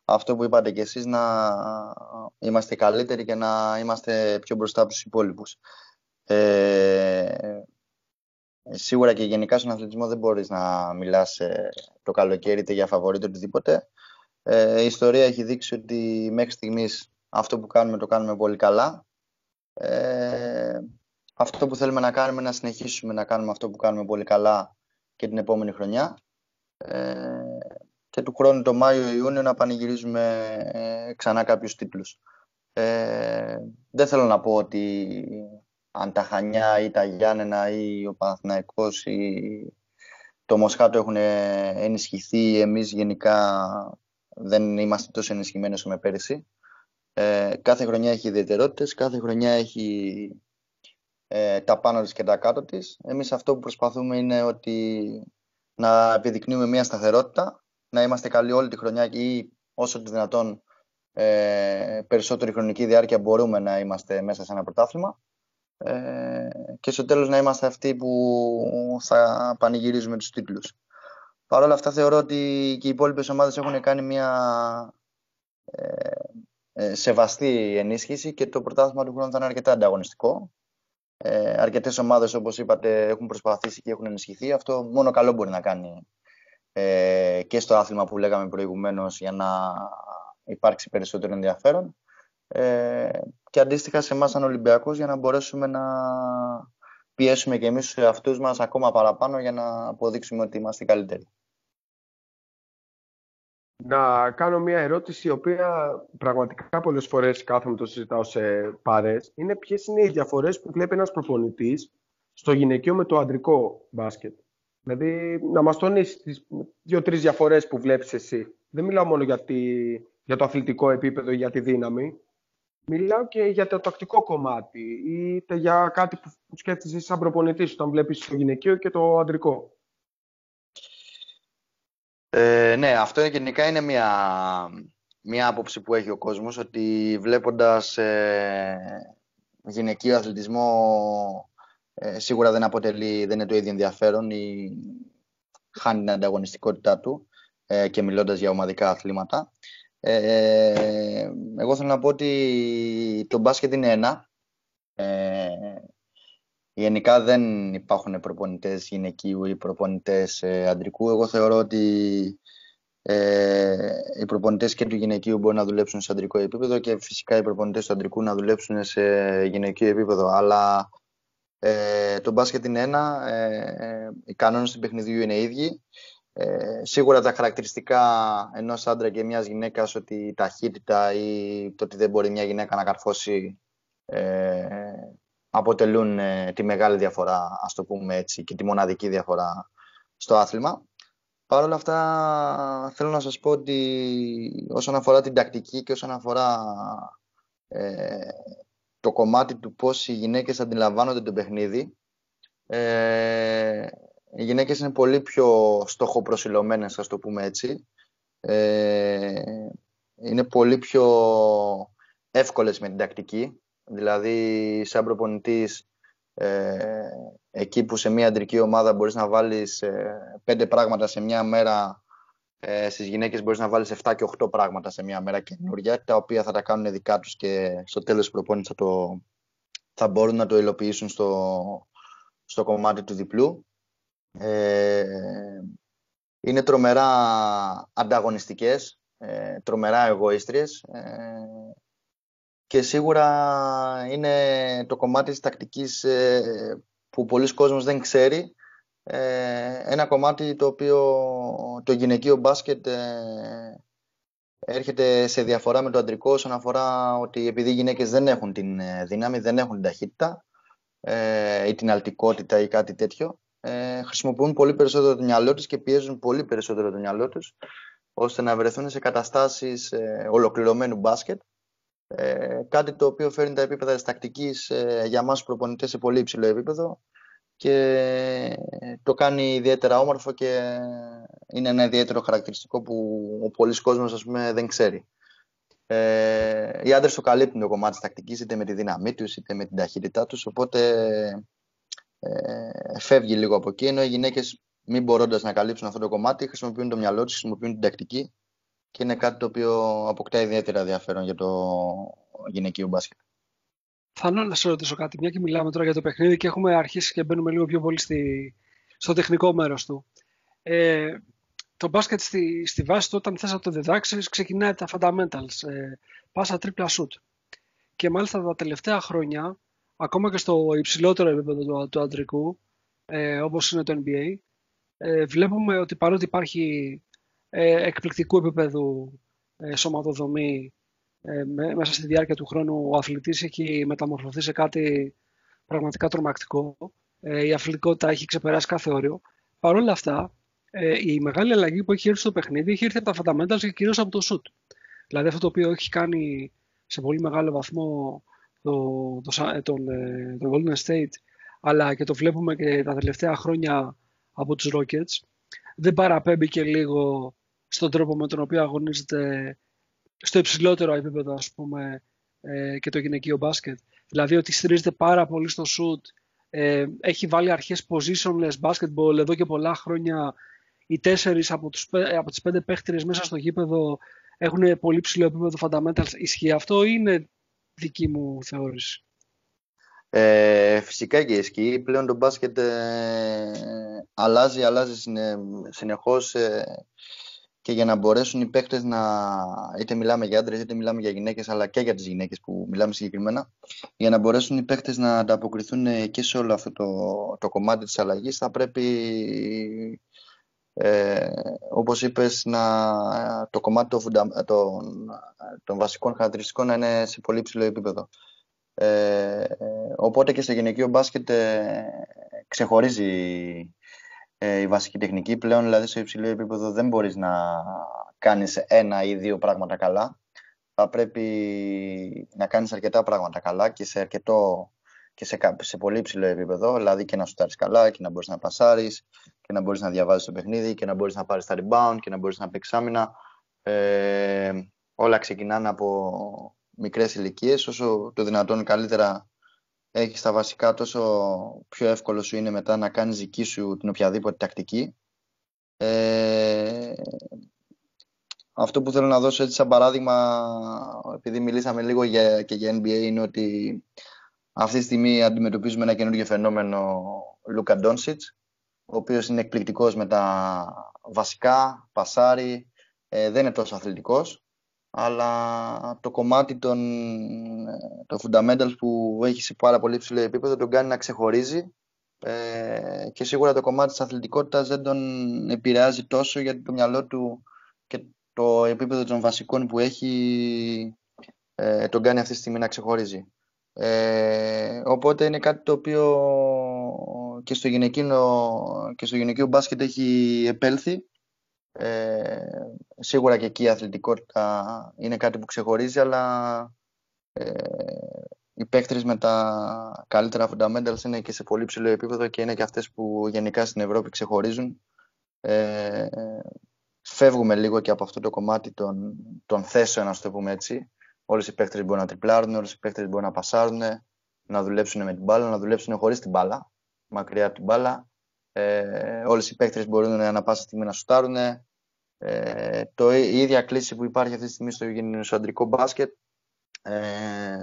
αυτό που είπατε και εσείς να είμαστε καλύτεροι και να είμαστε πιο μπροστά από τους υπόλοιπους. Ε, σίγουρα και γενικά στον αθλητισμό δεν μπορείς να μιλάς ε, το καλοκαίρι είτε για φαβορείτε οτιδήποτε. Ε, η ιστορία έχει δείξει ότι μέχρι στιγμής αυτό που κάνουμε το κάνουμε πολύ καλά. Ε, αυτό που θέλουμε να κάνουμε είναι να συνεχίσουμε να κάνουμε αυτό που κάνουμε πολύ καλά και την επόμενη χρονιά. Ε, και του χρόνου το Μάιο-Ιούνιο να πανηγυρίζουμε ε, ξανά κάποιους τίτλους. Ε, δεν θέλω να πω ότι αν τα Χανιά ή τα Γιάννενα ή ο Παναθηναϊκός ή το Μοσχάτο έχουν ενισχυθεί, εμείς γενικά δεν είμαστε τόσο ενισχυμένοι όσο με πέρυσι. Ε, κάθε χρονιά έχει ιδιαιτερότητες, κάθε χρονιά έχει ε, τα πάνω της και τα κάτω της. Εμείς αυτό που προσπαθούμε είναι ότι να επιδεικνύουμε μια σταθερότητα, να είμαστε καλοί όλη τη χρονιά ή όσο το δυνατόν ε, περισσότερη χρονική διάρκεια μπορούμε να είμαστε μέσα σε ένα πρωτάθλημα ε, και στο τέλος να είμαστε αυτοί που θα πανηγυρίζουμε τους τίτλους. Παρ' όλα αυτά θεωρώ ότι και οι υπόλοιπες ομάδες έχουν κάνει μια ε, ε, σεβαστή ενίσχυση και το πρωτάθλημα του χρόνου θα είναι αρκετά ανταγωνιστικό. Ε, Αρκετές ομάδες, όπως είπατε, έχουν προσπαθήσει και έχουν ενισχυθεί. Αυτό μόνο καλό μπορεί να κάνει ε, και στο άθλημα που λέγαμε προηγουμένως για να υπάρξει περισσότερο ενδιαφέρον. Ε, και αντίστοιχα σε εμάς, σαν Ολυμπιακό, για να μπορέσουμε να πιέσουμε και εμείς του εαυτού μας ακόμα παραπάνω για να αποδείξουμε ότι είμαστε καλύτεροι να κάνω μια ερώτηση η οποία πραγματικά πολλές φορές κάθομαι το συζητάω σε παρές. Είναι ποιες είναι οι διαφορές που βλέπει ένας προπονητής στο γυναικείο με το αντρικό μπάσκετ; Δηλαδή να μας τονίσεις τις δύο-τρεις διαφορές που βλέπεις εσύ. Δεν μιλάω μόνο για, για το αθλητικό επίπεδο ή για τη δύναμη. Μιλάω και για το τακτικό κομμάτι ή για κάτι που σκέφτεσαι σαν προπονητής όταν βλέπεις το γυναικείο και το αντρικό. Ε, ναι, αυτό γενικά είναι μια, μια άποψη που έχει ο κόσμος ότι βλέποντας ε, γυναικείο αθλητισμό ε, σίγουρα δεν αποτελεί, δεν είναι το ίδιο ενδιαφέρον ή χάνει την ανταγωνιστικότητά του ε, και μιλώντας για ομαδικά αθλήματα. Ε, εγώ θέλω να πω ότι το μπάσκετ είναι ένα. Γενικά δεν υπάρχουν προπονητές γυναικείου ή προπονητές ε, αντρικού. Εγώ θεωρώ ότι ε, οι προπονητές και του γυναικείου μπορούν να δουλέψουν σε αντρικό επίπεδο και φυσικά οι προπονητές του αντρικού να δουλέψουν σε γυναικείο επίπεδο. Αλλά ε, το μπάσκετ είναι ένα, ε, οι κανόνες του παιχνιδιού είναι ίδιοι. Ε, σίγουρα τα χαρακτηριστικά ενός άντρα και μιας γυναίκας ότι η ταχύτητα ή το ότι δεν μπορεί μια γυναίκα να καρφώσει ε, αποτελούν ε, τη μεγάλη διαφορά, ας το πούμε έτσι, και τη μοναδική διαφορά στο άθλημα. Παρ' όλα αυτά θέλω να σας πω ότι όσον αφορά την τακτική και όσον αφορά ε, το κομμάτι του πώς οι γυναίκες αντιλαμβάνονται το παιχνίδι, ε, οι γυναίκες είναι πολύ πιο στοχοπροσιλωμένες, ας το πούμε έτσι. Ε, είναι πολύ πιο εύκολες με την τακτική. Δηλαδή, σαν προπονητής, ε, εκεί που σε μια αντρική ομάδα μπορείς να βάλεις ε, πέντε πράγματα σε μια μέρα, ε, στις γυναίκες μπορείς να βάλεις 7 και 8 πράγματα σε μια μέρα καινούργια, τα οποία θα τα κάνουν δικά τους και στο τέλος της προπόνησης θα, το, θα μπορούν να το υλοποιήσουν στο, στο κομμάτι του διπλού. Ε, είναι τρομερά ανταγωνιστικές, ε, τρομερά εγωίστριες. Ε, και σίγουρα είναι το κομμάτι της τακτικής ε, που πολλοί κόσμος δεν ξέρει. Ε, ένα κομμάτι το οποίο το γυναικείο μπάσκετ ε, έρχεται σε διαφορά με το αντρικό όσον αφορά ότι επειδή οι γυναίκες δεν έχουν την δύναμη, δεν έχουν την ταχύτητα ή την αλτικότητα ή κάτι τέτοιο, ε, χρησιμοποιούν πολύ περισσότερο το μυαλό τους και πιέζουν πολύ περισσότερο το μυαλό τους ώστε να βρεθούν σε καταστάσεις ε, ολοκληρωμένου μπάσκετ ε, κάτι το οποίο φέρνει τα επίπεδα της τακτικής ε, για μας προπονητές σε πολύ υψηλό επίπεδο και το κάνει ιδιαίτερα όμορφο και είναι ένα ιδιαίτερο χαρακτηριστικό που ο πολλής κόσμος ας πούμε, δεν ξέρει. Ε, οι άντρες το καλύπτουν το κομμάτι της τακτικής είτε με τη δύναμή τους είτε με την ταχύτητά τους. Οπότε ε, φεύγει λίγο από εκεί. Ενώ οι γυναίκες, μην μπορώντας να καλύψουν αυτό το κομμάτι, χρησιμοποιούν το μυαλό τους, χρησιμοποιούν την τακτική και είναι κάτι το οποίο αποκτά ιδιαίτερα ενδιαφέρον για το γυναικείο μπάσκετ. Θα να σε ρωτήσω κάτι, μια και μιλάμε τώρα για το παιχνίδι και έχουμε αρχίσει και μπαίνουμε λίγο πιο πολύ στη, στο τεχνικό μέρος του. Ε, το μπάσκετ στη, στη βάση του όταν θες να το διδάξεις ξεκινάει τα fundamentals, ε, πάσα τρίπλα shoot. Και μάλιστα τα τελευταία χρόνια, ακόμα και στο υψηλότερο επίπεδο του, του αντρικού, ε, όπως είναι το NBA, ε, βλέπουμε ότι παρότι υπάρχει ε, εκπληκτικού επίπεδου ε, σωματοδομή ε, μέσα στη διάρκεια του χρόνου ο αθλητής έχει μεταμορφωθεί σε κάτι πραγματικά τρομακτικό. Ε, η αθλητικότητα έχει ξεπεράσει κάθε όριο. Παρ' όλα αυτά, ε, η μεγάλη αλλαγή που έχει έρθει στο παιχνίδι έχει έρθει από τα fundamentals και κυρίως από το shoot. Δηλαδή αυτό το οποίο έχει κάνει σε πολύ μεγάλο βαθμό το, το, ε, τον, ε, τον Golden State αλλά και το βλέπουμε και τα τελευταία χρόνια από τους Rockets δεν παραπέμπει και λίγο στον τρόπο με τον οποίο αγωνίζεται στο υψηλότερο επίπεδο ας πούμε ε, και το γυναικείο μπάσκετ. Δηλαδή ότι στηρίζεται πάρα πολύ στο shoot, ε, έχει βάλει αρχές positionless basketball εδώ και πολλά χρόνια οι τέσσερις από, τους, από τις πέντε παίχτηρες μέσα στο γήπεδο έχουν πολύ ψηλό επίπεδο fundamentals. Ισχύει αυτό ή είναι δική μου θεώρηση; Ε, φυσικά και ισχύει. Πλέον το μπάσκετ ε, αλλάζει, αλλάζει συνεχώς ε, και για να μπορέσουν οι παίχτες να, είτε μιλάμε για άντρες είτε μιλάμε για γυναίκες, αλλά και για τις γυναίκες που μιλάμε συγκεκριμένα, για να μπορέσουν οι παίχτες να ανταποκριθούν και σε όλο αυτό το, το κομμάτι της αλλαγής, θα πρέπει ε, όπως είπες, να, το κομμάτι των, των, των βασικών χαρακτηριστικών να είναι σε πολύ ψηλό επίπεδο. Ε, οπότε και στο γυναικείο μπάσκετ ε, ξεχωρίζει ε, η βασική τεχνική. Πλέον, δηλαδή, σε υψηλό επίπεδο δεν μπορείς να κάνεις ένα ή δύο πράγματα καλά. Θα πρέπει να κάνεις αρκετά πράγματα καλά και σε αρκετό και σε, σε πολύ υψηλό επίπεδο, δηλαδή και να σου καλά και να μπορείς να πασάρεις και να μπορείς να διαβάζεις το παιχνίδι και να μπορείς να πάρεις τα rebound και να μπορείς να παίξεις άμυνα. Ε, όλα ξεκινάνε από μικρές ηλικίες, όσο το δυνατόν καλύτερα έχεις τα βασικά, τόσο πιο εύκολο σου είναι μετά να κάνεις δική σου την οποιαδήποτε τακτική. Ε, αυτό που θέλω να δώσω έτσι σαν παράδειγμα, επειδή μιλήσαμε λίγο για, και για NBA, είναι ότι αυτή τη στιγμή αντιμετωπίζουμε ένα καινούργιο φαινόμενο Λούκα Ντόνσιτς, ο οποίος είναι εκπληκτικός με τα βασικά, πασάρι, ε, δεν είναι τόσο αθλητικός, αλλά το κομμάτι των, των fundamentals που έχει σε πάρα πολύ ψηλό επίπεδο τον κάνει να ξεχωρίζει ε, και σίγουρα το κομμάτι της αθλητικότητας δεν τον επηρεάζει τόσο γιατί το μυαλό του και το επίπεδο των βασικών που έχει ε, τον κάνει αυτή τη στιγμή να ξεχωρίζει. Ε, οπότε είναι κάτι το οποίο και στο γυναικείο, και στο γυναικείο μπάσκετ έχει επέλθει. Ε, σίγουρα και εκεί η αθλητικότητα είναι κάτι που ξεχωρίζει, αλλά ε, οι παίκτρες με τα καλύτερα fundamentals είναι και σε πολύ ψηλό επίπεδο και είναι και αυτές που γενικά στην Ευρώπη ξεχωρίζουν. Ε, φεύγουμε λίγο και από αυτό το κομμάτι των, των θέσεων, να το πούμε έτσι, Όλες οι παίχτε μπορούν να τριπλάρουν, όλες οι παίχτε μπορούν να πασάρουν, να δουλέψουν με την μπάλα, να δουλέψουν χωρίς την μπάλα, μακριά από την μπάλα. Ε, Όλες οι παίχτε μπορούν ανα πάσα στιγμή να σουτάρουν. Ε, το, η ίδια κλίση που υπάρχει αυτή τη στιγμή στο γενικοαντρικό μπάσκετ ε,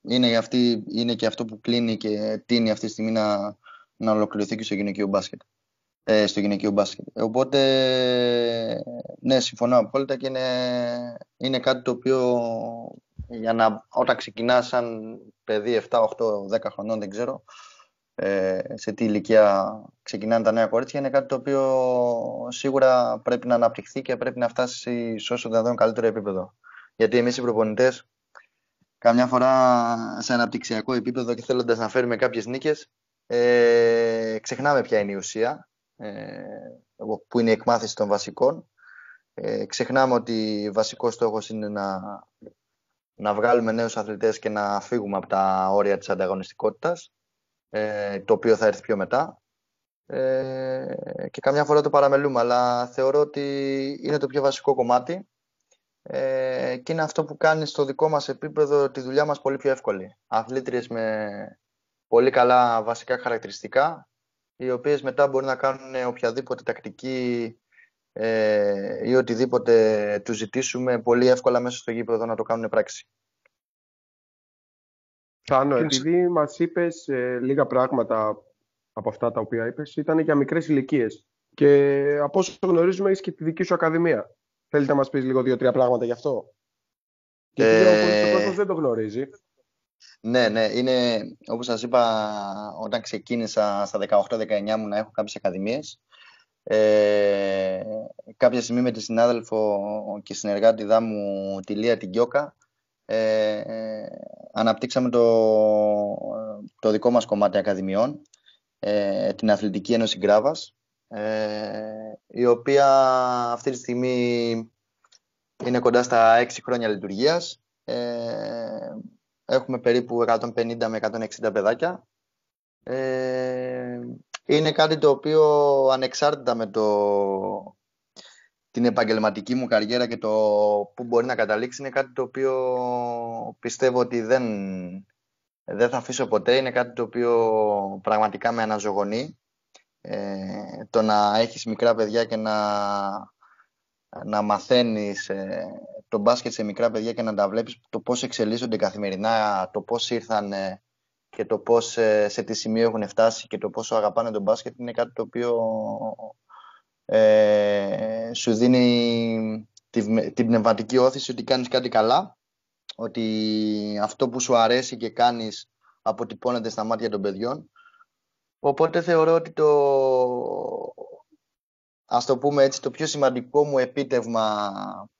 είναι, αυτή, είναι και αυτό που κλείνει και τίνει αυτή τη στιγμή να, να ολοκληρωθεί και στο γυναικείο μπάσκετ ε, στο γυναικείο μπάσκετ. Οπότε, ναι, συμφωνώ απόλυτα και είναι, είναι κάτι το οποίο για να, όταν ξεκινά σαν παιδί 7, 8, 10 χρονών, δεν ξέρω, ε, σε τι ηλικία ξεκινάνε τα νέα κορίτσια, είναι κάτι το οποίο σίγουρα πρέπει να αναπτυχθεί και πρέπει να φτάσει σε όσο δυνατόν καλύτερο επίπεδο. Γιατί εμείς οι προπονητές, καμιά φορά σε αναπτυξιακό επίπεδο και θέλοντας να φέρουμε κάποιες νίκες, Ε, ξεχνάμε ποια είναι η ουσία, ε, που είναι η εκμάθηση των βασικών. Ε, ξεχνάμε ότι βασικός στόχος είναι να, να βγάλουμε νέους αθλητές και να φύγουμε από τα όρια της ανταγωνιστικότητας, ε, το οποίο θα έρθει πιο μετά. Ε, και καμιά φορά το παραμελούμε, αλλά θεωρώ ότι είναι το πιο βασικό κομμάτι ε, και είναι αυτό που κάνει στο δικό μας επίπεδο τη δουλειά μας πολύ πιο εύκολη. Αθλήτριες με πολύ καλά βασικά χαρακτηριστικά, οι οποίες μετά μπορεί να κάνουν οποιαδήποτε τακτική ε, ή οτιδήποτε τους ζητήσουμε πολύ εύκολα μέσα στο γήπεδο να το κάνουν πράξη. Θάνο, επειδή μας είπες ε, λίγα πράγματα από αυτά τα οποία είπες, ήταν για μικρές ηλικίες. Και από όσο γνωρίζουμε, έχεις και τη δική σου ακαδημία. Θέλετε να μας πεις λίγο δύο-τρία πράγματα γι' αυτό; Γιατί ε... ο κόσμος δεν το γνωρίζει. Ναι, ναι. Είναι, όπως σας είπα, όταν ξεκίνησα στα 18-19 μου να έχω κάποιες ακαδημίες, ε, κάποια στιγμή με τη συνάδελφο και συνεργάτη μου, τη Λία την Κιώκα, ε, αναπτύξαμε το, το δικό μας κομμάτι ακαδημιών, ε, την Αθλητική Ένωση Γκράβας, ε, η οποία αυτή τη στιγμή είναι κοντά στα 6 χρόνια λειτουργίας. Ε, έχουμε περίπου 150 με 160 παιδάκια. Ε, είναι κάτι το οποίο ανεξάρτητα με το, την επαγγελματική μου καριέρα και το που μπορεί να καταλήξει είναι κάτι το οποίο πιστεύω ότι δεν, δεν θα αφήσω ποτέ. Είναι κάτι το οποίο πραγματικά με αναζωογονεί. Ε, το να έχεις μικρά παιδιά και να, να μαθαίνεις ε, το μπάσκετ σε μικρά παιδιά και να τα βλέπεις το πώς εξελίσσονται καθημερινά, το πώς ήρθαν και το πώς ε, σε τι σημείο έχουν φτάσει και το πόσο αγαπάνε τον μπάσκετ είναι κάτι το οποίο ε, σου δίνει την, την πνευματική όθηση ότι κάνεις κάτι καλά, ότι αυτό που σου αρέσει και κάνεις αποτυπώνεται στα μάτια των παιδιών. Οπότε θεωρώ ότι το, ας το πούμε έτσι, το πιο σημαντικό μου επίτευγμα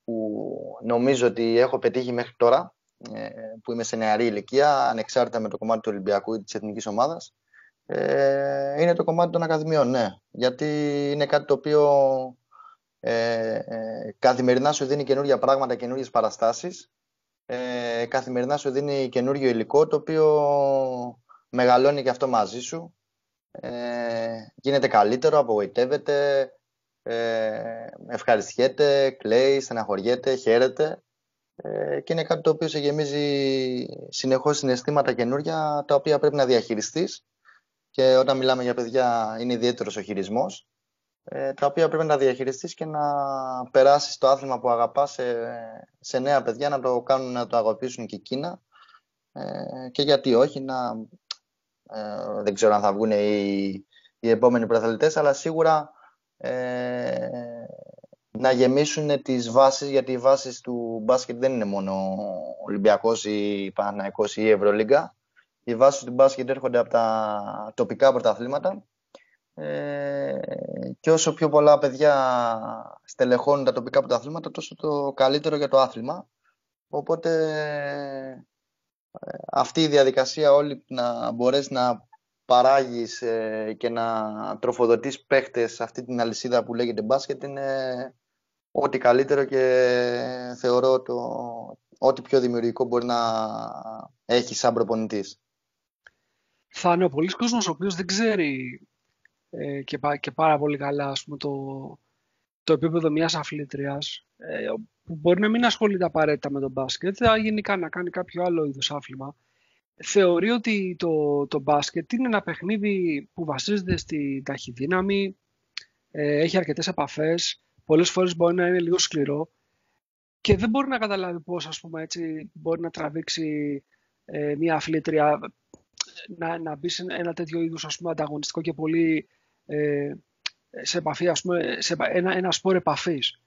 που νομίζω ότι έχω πετύχει μέχρι τώρα, ε, που είμαι σε νεαρή ηλικία, ανεξάρτητα με το κομμάτι του Ολυμπιακού ή της εθνικής ομάδας, ε, είναι το κομμάτι των ακαδημιών, ναι. Γιατί είναι κάτι το οποίο ε, ε, καθημερινά σου δίνει καινούργια πράγματα, καινούργιες παραστάσεις. Ε, καθημερινά σου δίνει καινούργιο υλικό, το οποίο μεγαλώνει και αυτό μαζί σου. Ε, γίνεται καλύτερο, απογοητεύεται, ε, ευχαριστιέται, κλαίει, στεναχωριέται, χαίρεται ε, και είναι κάτι το οποίο σε γεμίζει συνεχώς συναισθήματα καινούργια τα οποία πρέπει να διαχειριστείς και όταν μιλάμε για παιδιά είναι ιδιαίτερος ο χειρισμός, ε, τα οποία πρέπει να διαχειριστείς και να περάσεις το άθλημα που αγαπάς σε, σε νέα παιδιά να το κάνουν να το αγαπήσουν και εκείνα. Ε, και γιατί όχι να ε, δεν ξέρω αν θα βγουν οι, οι επόμενοι πρωταθλητές αλλά σίγουρα ε, να γεμίσουν τις βάσεις γιατί οι βάσεις του μπάσκετ δεν είναι μόνο Ολυμπιακός ή Παναθηναϊκός ή Ευρωλίγκα οι βάσεις του μπάσκετ έρχονται από τα τοπικά πρωταθλήματα. Ε, και όσο πιο πολλά παιδιά στελεχώνουν τα τοπικά πρωταθλήματα τόσο το καλύτερο για το άθλημα. Οπότε ε, αυτή η διαδικασία όλη να μπορέσεις να παράγεις ε, και να τροφοδοτείς παίχτες αυτή την αλυσίδα που λέγεται μπάσκετ είναι ό,τι καλύτερο και θεωρώ το ό,τι πιο δημιουργικό μπορεί να έχει σαν προπονητής θα είναι ο πολλής κόσμος ο οποίος δεν ξέρει ε, και, και, πάρα πολύ καλά ας πούμε, το, το επίπεδο μιας αθλήτριας, ε, που μπορεί να μην ασχολείται απαραίτητα με τον μπάσκετ, θα γενικά να κάνει κάποιο άλλο είδου άθλημα. Θεωρεί ότι το, το μπάσκετ είναι ένα παιχνίδι που βασίζεται στη ταχυδύναμη, ε, έχει αρκετές επαφές, πολλές φορές μπορεί να είναι λίγο σκληρό και δεν μπορεί να καταλάβει πώς ας πούμε, έτσι, μπορεί να τραβήξει ε, μια αθλήτρια να, να μπεις σε ένα τέτοιο είδους ανταγωνιστικό και πολύ ε, σε επαφή, ας πούμε, σε ένα, ένα σπορ επαφής.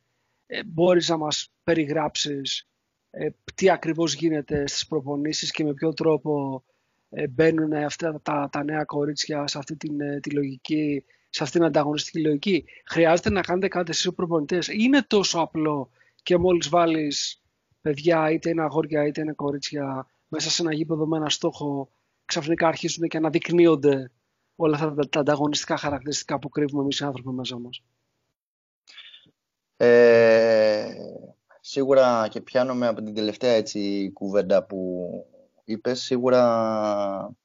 Ε, μπορείς να μας περιγράψεις ε, τι ακριβώς γίνεται στις προπονήσεις και με ποιο τρόπο ε, μπαίνουν αυτά τα, τα νέα κορίτσια σε αυτή την, ε, τη λογική, σε αυτήν την ανταγωνιστική λογική. Χρειάζεται να κάνετε κάτι εσείς οι προπονητές. Είναι τόσο απλό και μόλις βάλεις παιδιά, είτε είναι αγόρια είτε είναι κορίτσια, μέσα σε ένα γήπεδο με ένα στόχο, ξαφνικά αρχίζουν και αναδεικνύονται όλα αυτά τα, ανταγωνιστικά χαρακτηριστικά που κρύβουμε εμείς οι άνθρωποι μέσα μας. Ε, σίγουρα και πιάνομαι από την τελευταία έτσι, κουβέντα που είπες, σίγουρα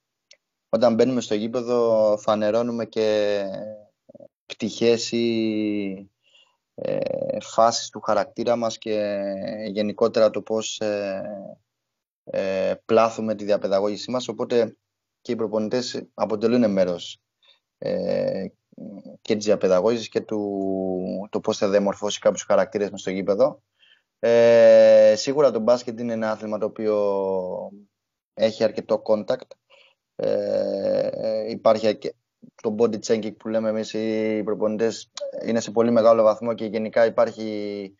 όταν μπαίνουμε στο γήπεδο φανερώνουμε και πτυχές ή ε, φάσεις του χαρακτήρα μας και γενικότερα το πώς ε, ε, πλάθουμε τη διαπαιδαγώγησή μας, οπότε και οι προπονητές αποτελούν μέρος ε, και της διαπαιδαγώγησης και του το πώς θα διαμορφώσει κάποιους χαρακτήρες μες στο γήπεδο. Ε, σίγουρα το μπάσκετ είναι ένα άθλημα το οποίο έχει αρκετό contact. Ε, υπάρχει και το body checking που λέμε εμείς οι προπονητές είναι σε πολύ μεγάλο βαθμό και γενικά υπάρχει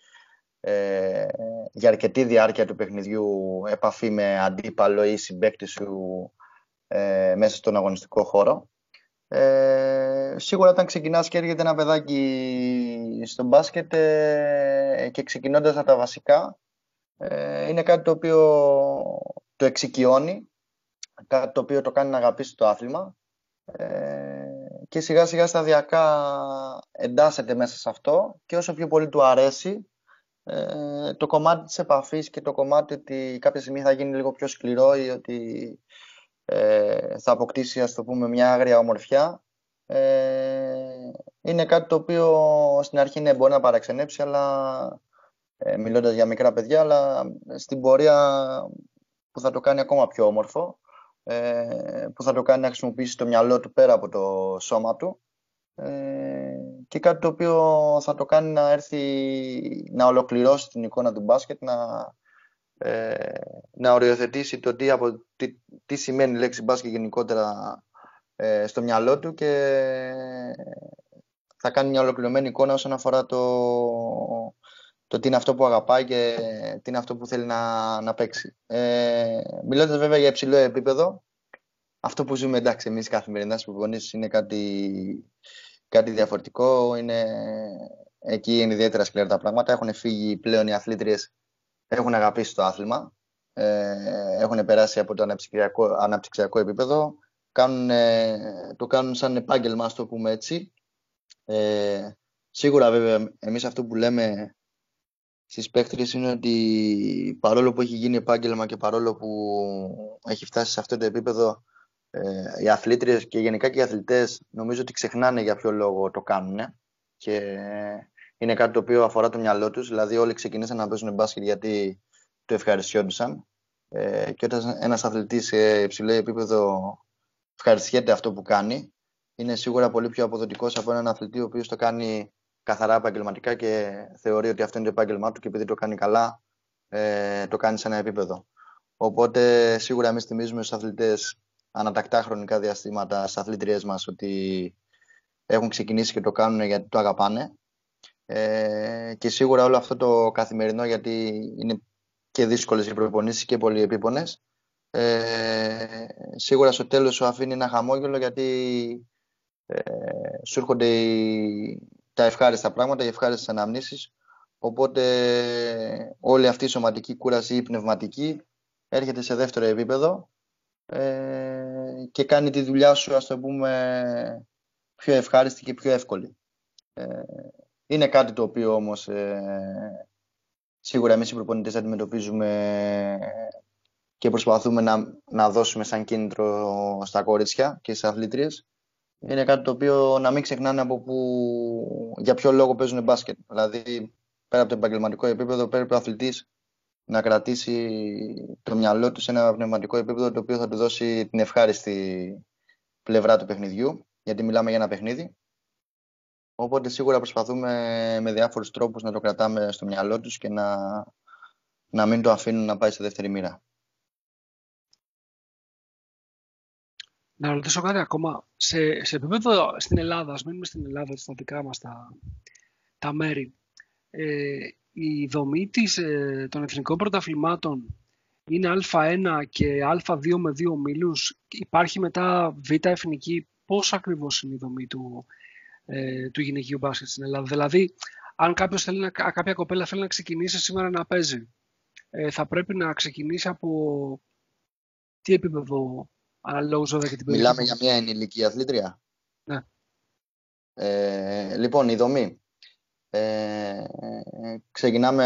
ε, για αρκετή διάρκεια του παιχνιδιού επαφή με αντίπαλο ή συμπέκτη σου ε, μέσα στον αγωνιστικό χώρο. Ε, σίγουρα όταν ξεκινάς και έρχεται ένα παιδάκι στο μπάσκετ ε, και ξεκινώντας από τα βασικά ε, είναι κάτι το οποίο το εξοικειώνει, κάτι το οποίο το κάνει να αγαπήσεις το άθλημα ε, και σιγά σιγά σταδιακά εντάσσεται μέσα σε αυτό και όσο πιο πολύ του αρέσει ε, το κομμάτι της επαφής και το κομμάτι ότι κάποια στιγμή θα γίνει λίγο πιο σκληρό ή ότι ε, θα αποκτήσει ας το πούμε μια άγρια ομορφιά ε, είναι κάτι το οποίο στην αρχή ναι, μπορεί να παραξενέψει αλλά ε, μιλώντας για μικρά παιδιά αλλά στην πορεία που θα το κάνει ακόμα πιο όμορφο ε, που θα το κάνει να χρησιμοποιήσει το μυαλό του πέρα από το σώμα του ε, και κάτι το οποίο θα το κάνει να έρθει να ολοκληρώσει την εικόνα του μπάσκετ, να, ε, να οριοθετήσει το τι, από, τι, τι σημαίνει η λέξη μπάσκετ γενικότερα ε, στο μυαλό του και θα κάνει μια ολοκληρωμένη εικόνα όσον αφορά το, το τι είναι αυτό που αγαπάει και τι είναι αυτό που θέλει να, να παίξει. Ε, μιλώντας βέβαια για υψηλό επίπεδο, αυτό που ζούμε εντάξει εμείς καθημερινά στις προπονήσεις είναι κάτι, κάτι διαφορετικό. Είναι, εκεί είναι ιδιαίτερα σκληρά τα πράγματα. Έχουν φύγει πλέον οι αθλήτριες, έχουν αγαπήσει το άθλημα. Ε, έχουν περάσει από το αναπτυξιακό, αναπτυξιακό επίπεδο. Κάνουν, το κάνουν σαν επάγγελμα, ας το πούμε έτσι. Ε, σίγουρα βέβαια εμείς αυτό που λέμε στις παίκτριες είναι ότι παρόλο που έχει γίνει επάγγελμα και παρόλο που έχει φτάσει σε αυτό το επίπεδο ε, οι αθλήτριες και γενικά και οι αθλητές νομίζω ότι ξεχνάνε για ποιο λόγο το κάνουν και είναι κάτι το οποίο αφορά το μυαλό τους δηλαδή όλοι ξεκινήσαν να παίζουν μπάσκετ γιατί το ευχαριστιόντουσαν ε, και όταν ένας αθλητής σε υψηλό επίπεδο ευχαριστιέται αυτό που κάνει είναι σίγουρα πολύ πιο αποδοτικός από έναν αθλητή ο οποίος το κάνει καθαρά επαγγελματικά και θεωρεί ότι αυτό είναι το επάγγελμά του και επειδή το κάνει καλά ε, το κάνει σε ένα επίπεδο. Οπότε σίγουρα εμείς θυμίζουμε στους αθλητές ανατακτά χρονικά διαστήματα στι αθλητριές μας ότι έχουν ξεκινήσει και το κάνουν γιατί το αγαπάνε. Ε, και σίγουρα όλο αυτό το καθημερινό γιατί είναι και δύσκολες οι προπονήσεις και πολύ επίπονες ε, σίγουρα στο τέλος σου αφήνει ένα χαμόγελο γιατί ε, σου έρχονται οι, τα ευχάριστα πράγματα, οι ευχάριστες αναμνήσεις. Οπότε όλη αυτή η σωματική κούραση ή πνευματική έρχεται σε δεύτερο επίπεδο ε, και κάνει τη δουλειά σου, ας το πούμε, πιο ευχάριστη και πιο εύκολη. Ε, είναι κάτι το οποίο όμως ε, σίγουρα εμείς οι προπονητές αντιμετωπίζουμε και προσπαθούμε να, να δώσουμε σαν κίνητρο στα κορίτσια και στις αθλήτριες είναι κάτι το οποίο να μην ξεχνάνε από που, για ποιο λόγο παίζουν μπάσκετ. Δηλαδή, πέρα από το επαγγελματικό επίπεδο, πρέπει ο αθλητής να κρατήσει το μυαλό του σε ένα πνευματικό επίπεδο το οποίο θα του δώσει την ευχάριστη πλευρά του παιχνιδιού, γιατί μιλάμε για ένα παιχνίδι. Οπότε σίγουρα προσπαθούμε με διάφορους τρόπους να το κρατάμε στο μυαλό τους και να, να μην το αφήνουν να πάει σε δεύτερη μοίρα. Να ρωτήσω κάτι ακόμα. Σε, σε επίπεδο στην Ελλάδα, ας μείνουμε στην Ελλάδα, στα δικά μας τα, τα μέρη, ε, η δομή της, ε, των εθνικών πρωταθλημάτων είναι α1 και α2 με δύο ομίλους. Υπάρχει μετά β εθνική. Πώς ακριβώς είναι η δομή του, ε, του γυναικείου μπάσκετ στην Ελλάδα; Δηλαδή, αν κάποιος θέλει να, κάποια κοπέλα θέλει να ξεκινήσει σήμερα να παίζει, ε, θα πρέπει να ξεκινήσει από τι επίπεδο Αναλόγω βέβαια και την Μιλάμε για μια ενηλική αθλήτρια. Ε, λοιπόν, η δομή. Ε, ξεκινάμε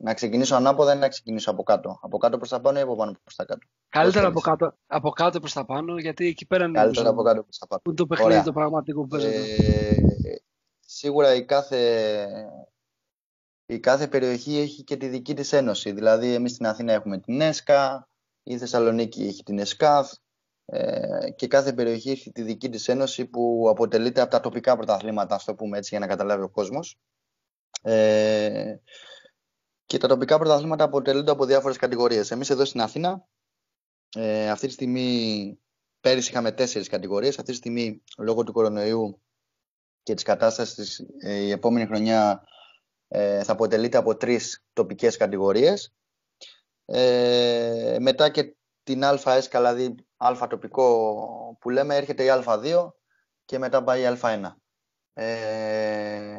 να ξεκινήσω ανάποδα ή να ξεκινήσω από κάτω. Από κάτω προς τα πάνω ή από πάνω προς τα κάτω. Καλύτερα από κάτω, από κάτω προς τα πάνω, γιατί εκεί πέρα είναι Καλύτερα από κάτω προς τα πάνω. Που το παιχνίδι το πραγματικό που παίζεται. Ε, σίγουρα η κάθε, η κάθε περιοχή έχει και τη δική της ένωση. Δηλαδή, εμείς στην Αθήνα έχουμε την ΕΣΚΑ, η Θεσσαλονίκη έχει την ΕΣΚΑΘ ε, και κάθε περιοχή έχει τη δική της ένωση που αποτελείται από τα τοπικά πρωταθλήματα, ας το πούμε έτσι, για να καταλάβει ο κόσμος. Ε, και τα τοπικά πρωταθλήματα αποτελούνται από διάφορες κατηγορίες. Εμείς εδώ στην Αθήνα, ε, αυτή τη στιγμή, πέρυσι είχαμε τέσσερις κατηγορίες. Αυτή τη στιγμή, λόγω του κορονοϊού και της κατάστασης, ε, η επόμενη χρονιά ε, θα αποτελείται από τρεις τοπικές κατηγορίες. Ε, μετά και την ΑΕΣ, δηλαδή Α τοπικό που λέμε, έρχεται η Α2 και μετά πάει η Α1. Ε,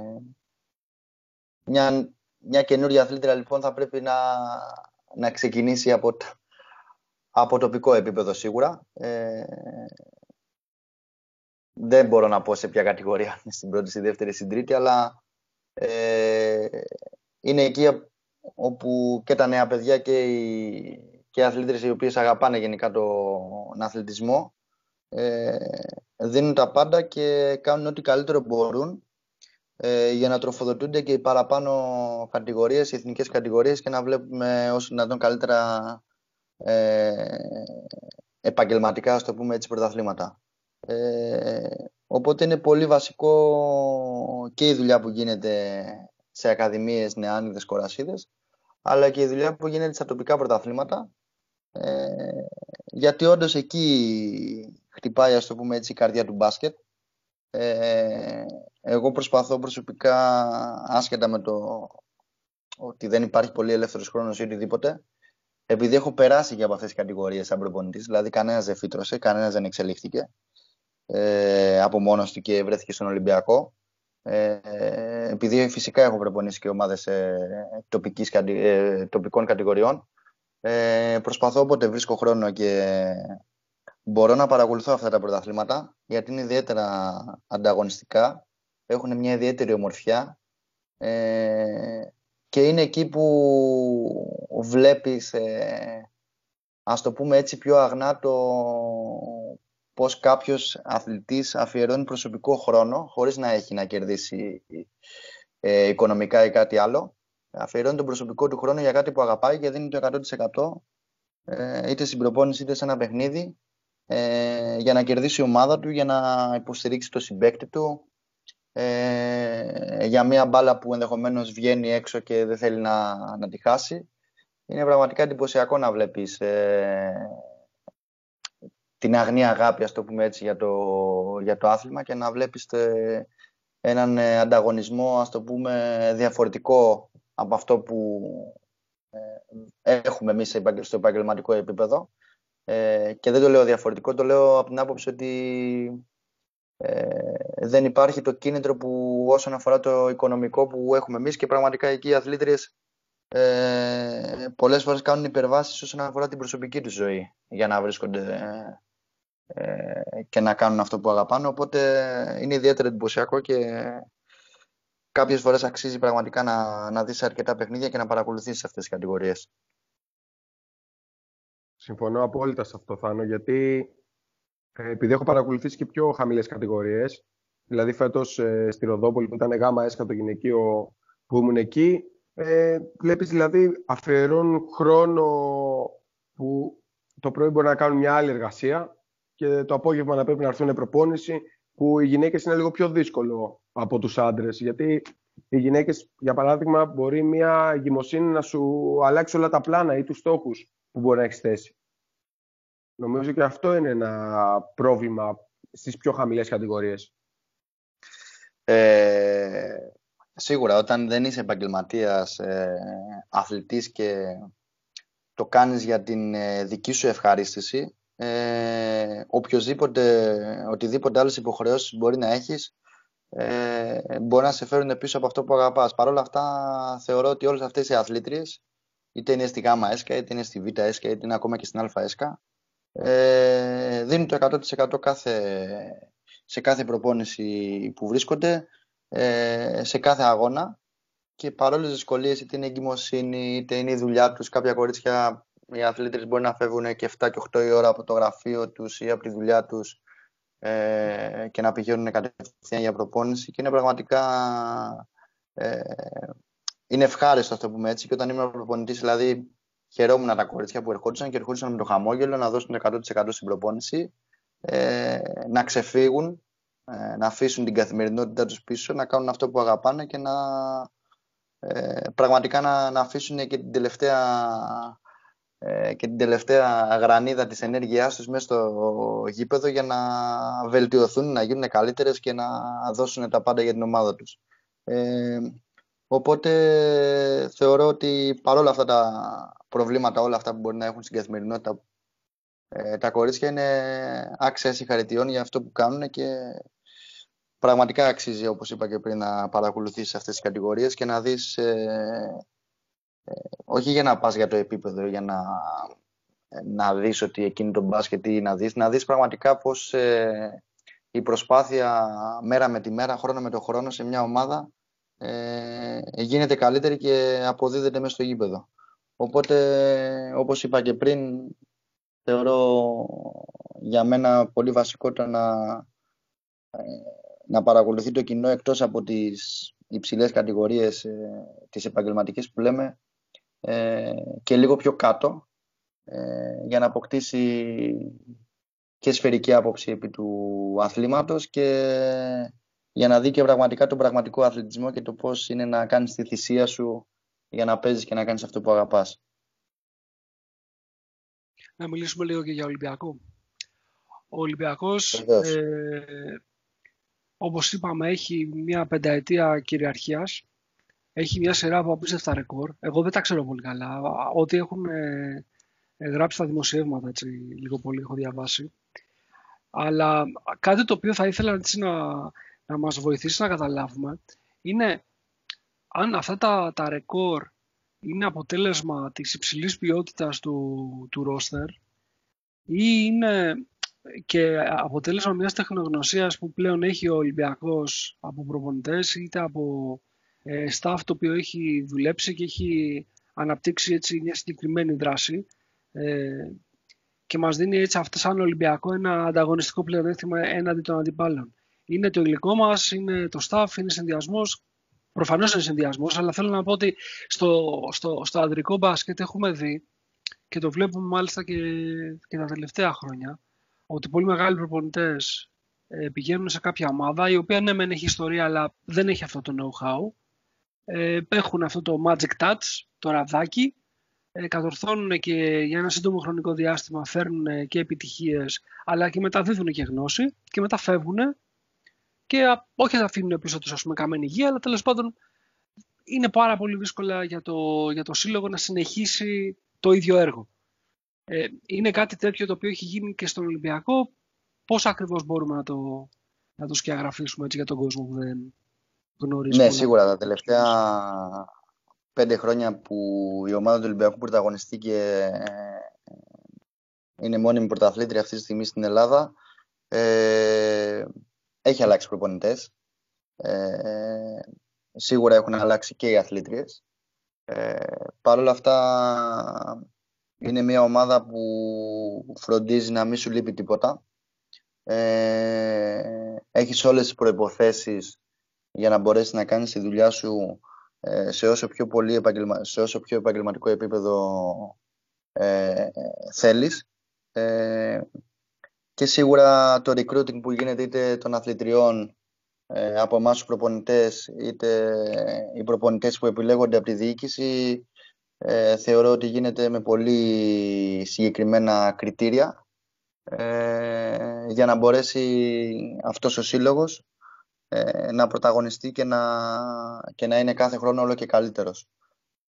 μια, μια καινούργια αθλήτρια λοιπόν θα πρέπει να, να ξεκινήσει από, από τοπικό επίπεδο σίγουρα. Ε, δεν μπορώ να πω σε ποια κατηγορία είναι στην πρώτη, στη δεύτερη, στην τρίτη, αλλά ε, είναι εκεί όπου και τα νέα παιδιά και οι, και οι αθλήτρες οι οποίες αγαπάνε γενικά τον αθλητισμό ε, δίνουν τα πάντα και κάνουν ό,τι καλύτερο μπορούν ε, για να τροφοδοτούνται και οι παραπάνω κατηγορίες, οι εθνικές κατηγορίες και να βλέπουμε όσο δυνατόν καλύτερα ε, επαγγελματικά, ας το πούμε έτσι, πρωταθλήματα. Ε, οπότε είναι πολύ βασικό και η δουλειά που γίνεται σε ακαδημίες, νεάνιδες, κορασίδες, αλλά και η δουλειά που γίνεται στα τοπικά πρωταθλήματα, ε, γιατί όντως εκεί χτυπάει, ας το πούμε έτσι, η καρδιά του μπάσκετ. Ε, εγώ προσπαθώ προσωπικά, άσχετα με το ότι δεν υπάρχει πολύ ελεύθερος χρόνος ή οτιδήποτε, επειδή έχω περάσει και από αυτές τις κατηγορίες σαν προπονητής, δηλαδή κανένας δεν φύτρωσε, κανένας δεν εξελίχθηκε ε, από μόνος του και βρέθηκε στον Ολυμπιακό. Ε, επειδή φυσικά έχω προπονήσει και ομάδες ε, τοπικής, ε, τοπικών κατηγοριών, ε, προσπαθώ όποτε βρίσκω χρόνο και μπορώ να παρακολουθώ αυτά τα πρωταθλήματα, γιατί είναι ιδιαίτερα ανταγωνιστικά, έχουν μια ιδιαίτερη ομορφιά ε, και είναι εκεί που βλέπεις, ε, ας το πούμε έτσι πιο αγνά, το πώς κάποιος αθλητής αφιερώνει προσωπικό χρόνο χωρίς να έχει να κερδίσει ε, οικονομικά ή κάτι άλλο. Αφιερώνει τον προσωπικό του χρόνο για κάτι που αγαπάει και δίνει το 100% ε, είτε στην προπόνηση είτε σε ένα παιχνίδι ε, για να κερδίσει η ομάδα του, για να υποστηρίξει το συμπέκτη του ε, για μια μπάλα που ενδεχομένως βγαίνει έξω και δεν θέλει να, να τη χάσει. Είναι πραγματικά εντυπωσιακό να βλέπεις ε, την αγνή αγάπη, ας το πούμε έτσι, για το, για το άθλημα και να βλέπεις ε, έναν ε, ανταγωνισμό, ας το πούμε, διαφορετικό από αυτό που ε, έχουμε εμείς στο επαγγελματικό επίπεδο. και δεν το λέω διαφορετικό, το λέω από την άποψη ότι δεν υπάρχει το κίνητρο που όσον αφορά το οικονομικό που έχουμε εμείς και πραγματικά εκεί οι αθλήτριες ε, πολλές φορές κάνουν υπερβάσεις όσον αφορά την προσωπική τους ζωή για να βρίσκονται ε, και να κάνουν αυτό που αγαπάνε. Οπότε είναι ιδιαίτερα εντυπωσιακό και κάποιες φορές αξίζει πραγματικά να, να δεις αρκετά παιχνίδια και να παρακολουθήσεις αυτές τις κατηγορίες. Συμφωνώ απόλυτα σε αυτό, Θάνο, γιατί ε, επειδή έχω παρακολουθήσει και πιο χαμηλές κατηγορίες, δηλαδή φέτος ε, στη Ροδόπολη που ήταν γάμα έσκα το γυναικείο που ήμουν εκεί, ε, βλέπεις δηλαδή αφιερώνουν χρόνο που το πρωί μπορεί να κάνουν μια άλλη εργασία και το απόγευμα να πρέπει να έρθουν προπόνηση, που οι γυναίκες είναι λίγο πιο δύσκολο από τους άντρες, γιατί οι γυναίκες, για παράδειγμα, μπορεί μια εγκυμοσύνη να σου αλλάξει όλα τα πλάνα ή τους στόχους που μπορεί να έχεις θέσει. Νομίζω και αυτό είναι ένα πρόβλημα στις πιο χαμηλές κατηγορίες. Ε, σίγουρα, όταν δεν είσαι επαγγελματίας ε, αθλητής και το κάνεις για την ε, δική σου ευχαρίστηση, ε, οποιοδήποτε, οτιδήποτε άλλες υποχρεώσεις μπορεί να έχεις ε, μπορεί να σε φέρουν πίσω από αυτό που αγαπάς. Παρ' όλα αυτά θεωρώ ότι όλες αυτές οι αθλήτριες είτε είναι στη ΓΑΜΑ ΕΣΚΑ, είτε είναι στη ΒΙΤΑ ΕΣΚΑ, είτε είναι ακόμα και στην ΑΕΣΚΑ ε, δίνουν το 100% κάθε, σε κάθε προπόνηση που βρίσκονται, ε, σε κάθε αγώνα και παρόλες τι δυσκολίες, είτε είναι η εγκυμοσύνη, είτε είναι η δουλειά τους, κάποια κορίτσια, οι αθλήτρε μπορεί να φεύγουν και 7 και 8 η ώρα από το γραφείο τους ή από τη δουλειά τους ε, και να πηγαίνουν κατευθείαν για προπόνηση. Και είναι πραγματικά. Ε, είναι ευχάριστο, το πούμε έτσι. Και όταν ήμουν προπονητής, δηλαδή, χαιρόμουν τα κορίτσια που ερχόντουσαν και ερχόντουσαν με το χαμόγελο να δώσουν το 100% στην προπόνηση, ε, να ξεφύγουν, ε, να αφήσουν την καθημερινότητά τους πίσω, να κάνουν αυτό που αγαπάνε και να ε, πραγματικά να, να αφήσουν και την τελευταία ε, και την τελευταία γρανίδα της ενέργειάς τους μέσα στο γήπεδο για να βελτιωθούν, να γίνουν καλύτερες και να δώσουν τα πάντα για την ομάδα τους. Ε, οπότε θεωρώ ότι παρόλα αυτά τα προβλήματα, όλα αυτά που μπορεί να έχουν στην καθημερινότητα, ε, τα κορίτσια είναι άξιας συγχαρητιών για αυτό που κάνουν και πραγματικά αξίζει, όπως είπα και πριν, να παρακολουθήσεις αυτές τις κατηγορίες και να δεις, ε, ε, όχι για να πας για το επίπεδο, για να, να δεις ότι εκείνη το μπάσκετ ή να δεις, να δεις πραγματικά πως ε, η προσπάθεια μέρα με τη μέρα, χρόνο με το χρόνο σε μια ομάδα ε, γίνεται καλύτερη και αποδίδεται μέσα στο γήπεδο. Οπότε, όπως είπα και πριν, θεωρώ για μένα πολύ βασικό το να, να παρακολουθεί το κοινό εκτός από τις υψηλές κατηγορίες ε, τις επαγγελματικές που λέμε ε, και λίγο πιο κάτω ε, για να αποκτήσει και σφαιρική άποψη επί του αθλήματος και για να δει και πραγματικά τον πραγματικό αθλητισμό και το πώς είναι να κάνεις τη θυσία σου για να παίζεις και να κάνεις αυτό που αγαπάς. Να μιλήσουμε λίγο και για Ολυμπιακό. Ο Ολυμπιακός όπως είπαμε, έχει μια πενταετία κυριαρχίας. Έχει μια σειρά από απίστευτα ρεκόρ. Εγώ δεν τα ξέρω πολύ καλά. Ό,τι έχουν ε, ε, γράψει τα δημοσιεύματα, έτσι, λίγο πολύ έχω διαβάσει. Αλλά κάτι το οποίο θα ήθελα έτσι, να, να μας βοηθήσει να καταλάβουμε είναι αν αυτά τα, τα ρεκόρ είναι αποτέλεσμα της υψηλής ποιότητας του, του ρόστερ ή είναι και αποτέλεσμα μιας τεχνογνωσίας που πλέον έχει ο Ολυμπιακός από προπονητές είτε από ε, staff το οποίο έχει δουλέψει και έχει αναπτύξει έτσι μια συγκεκριμένη δράση ε, και μας δίνει έτσι αυτό σαν Ολυμπιακό ένα ανταγωνιστικό πλεονέκτημα έναντι των αντιπάλων. Είναι το υλικό μας, είναι το staff, είναι συνδυασμός. Προφανώς είναι συνδυασμός, αλλά θέλω να πω ότι στο, στο, στο ανδρικό μπάσκετ έχουμε δει και το βλέπουμε μάλιστα και, και τα τελευταία χρόνια ότι πολύ μεγάλοι προπονητές ε, πηγαίνουν σε κάποια ομάδα η οποία ναι μεν έχει ιστορία αλλά δεν έχει αυτό το know-how ε, έχουν αυτό το magic touch, το ραβδάκι ε, κατορθώνουν και για ένα σύντομο χρονικό διάστημα φέρνουν και επιτυχίες αλλά και μεταδίδουν και γνώση και μετά φεύγουν και όχι θα αφήνουν πίσω τους ας πούμε καμένη υγεία αλλά τέλος πάντων είναι πάρα πολύ δύσκολα για το, για το σύλλογο να συνεχίσει το ίδιο έργο. Ε, είναι κάτι τέτοιο το οποίο έχει γίνει και στον Ολυμπιακό. Πώς ακριβώς μπορούμε να το, να το σκιαγραφίσουμε έτσι για τον κόσμο που δεν γνωρίζει. Ναι, σίγουρα τα τελευταία πέντε χρόνια που η ομάδα του Ολυμπιακού πρωταγωνιστεί ε, είναι μόνιμη πρωταθλήτρια αυτή τη στιγμή στην Ελλάδα ε, έχει αλλάξει προπονητές. Ε, σίγουρα έχουν αλλάξει και οι αθλήτριες. Ε, Παρ' όλα αυτά είναι μια ομάδα που φροντίζει να μην σου λείπει τίποτα. Ε, έχεις όλες τις προϋποθέσεις για να μπορέσεις να κάνεις τη δουλειά σου ε, σε, όσο πιο πολύ επαγγελμα... σε όσο πιο επαγγελματικό επίπεδο ε, θέλεις. Ε, και σίγουρα το recruiting που γίνεται είτε των αθλητριών ε, από εμάς τους προπονητές είτε οι προπονητές που επιλέγονται από τη διοίκηση ε, θεωρώ ότι γίνεται με πολύ συγκεκριμένα κριτήρια ε, για να μπορέσει αυτός ο σύλλογος ε, να πρωταγωνιστεί και να, και να είναι κάθε χρόνο όλο και καλύτερος.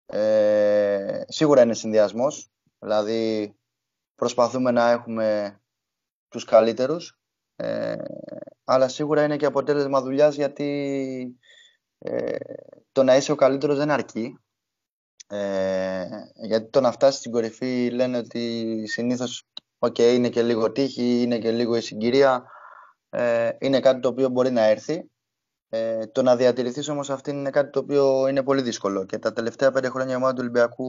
Ε, σίγουρα είναι συνδυασμός, δηλαδή προσπαθούμε να έχουμε τους καλύτερους, ε, αλλά σίγουρα είναι και αποτέλεσμα δουλειάς γιατί το να είσαι ο καλύτερος δεν αρκεί. Ε, γιατί το να φτάσεις στην κορυφή λένε ότι συνήθως okay, είναι και λίγο τύχη, είναι και λίγο η συγκυρία, ε, είναι κάτι το οποίο μπορεί να έρθει. Ε, το να διατηρηθείς όμως αυτή είναι κάτι το οποίο είναι πολύ δύσκολο. Και τα τελευταία πέντε χρόνια η ομάδα του Ολυμπιακού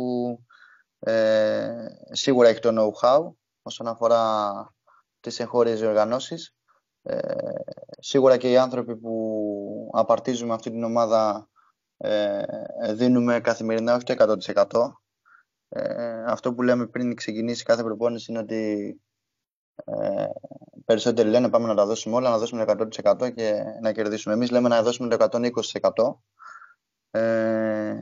ε, σίγουρα έχει το know-how όσον αφορά τις εγχώριες διοργανώσεις. Ε, σίγουρα και οι άνθρωποι που απαρτίζουμε αυτή την ομάδα ε, δίνουμε καθημερινά όχι το 100%. Ε, αυτό που λέμε πριν ξεκινήσει κάθε προπόνηση είναι ότι ε, περισσότεροι λένε πάμε να τα δώσουμε όλα, να δώσουμε το 100% και να κερδίσουμε. Εμείς λέμε να δώσουμε το 120% ε,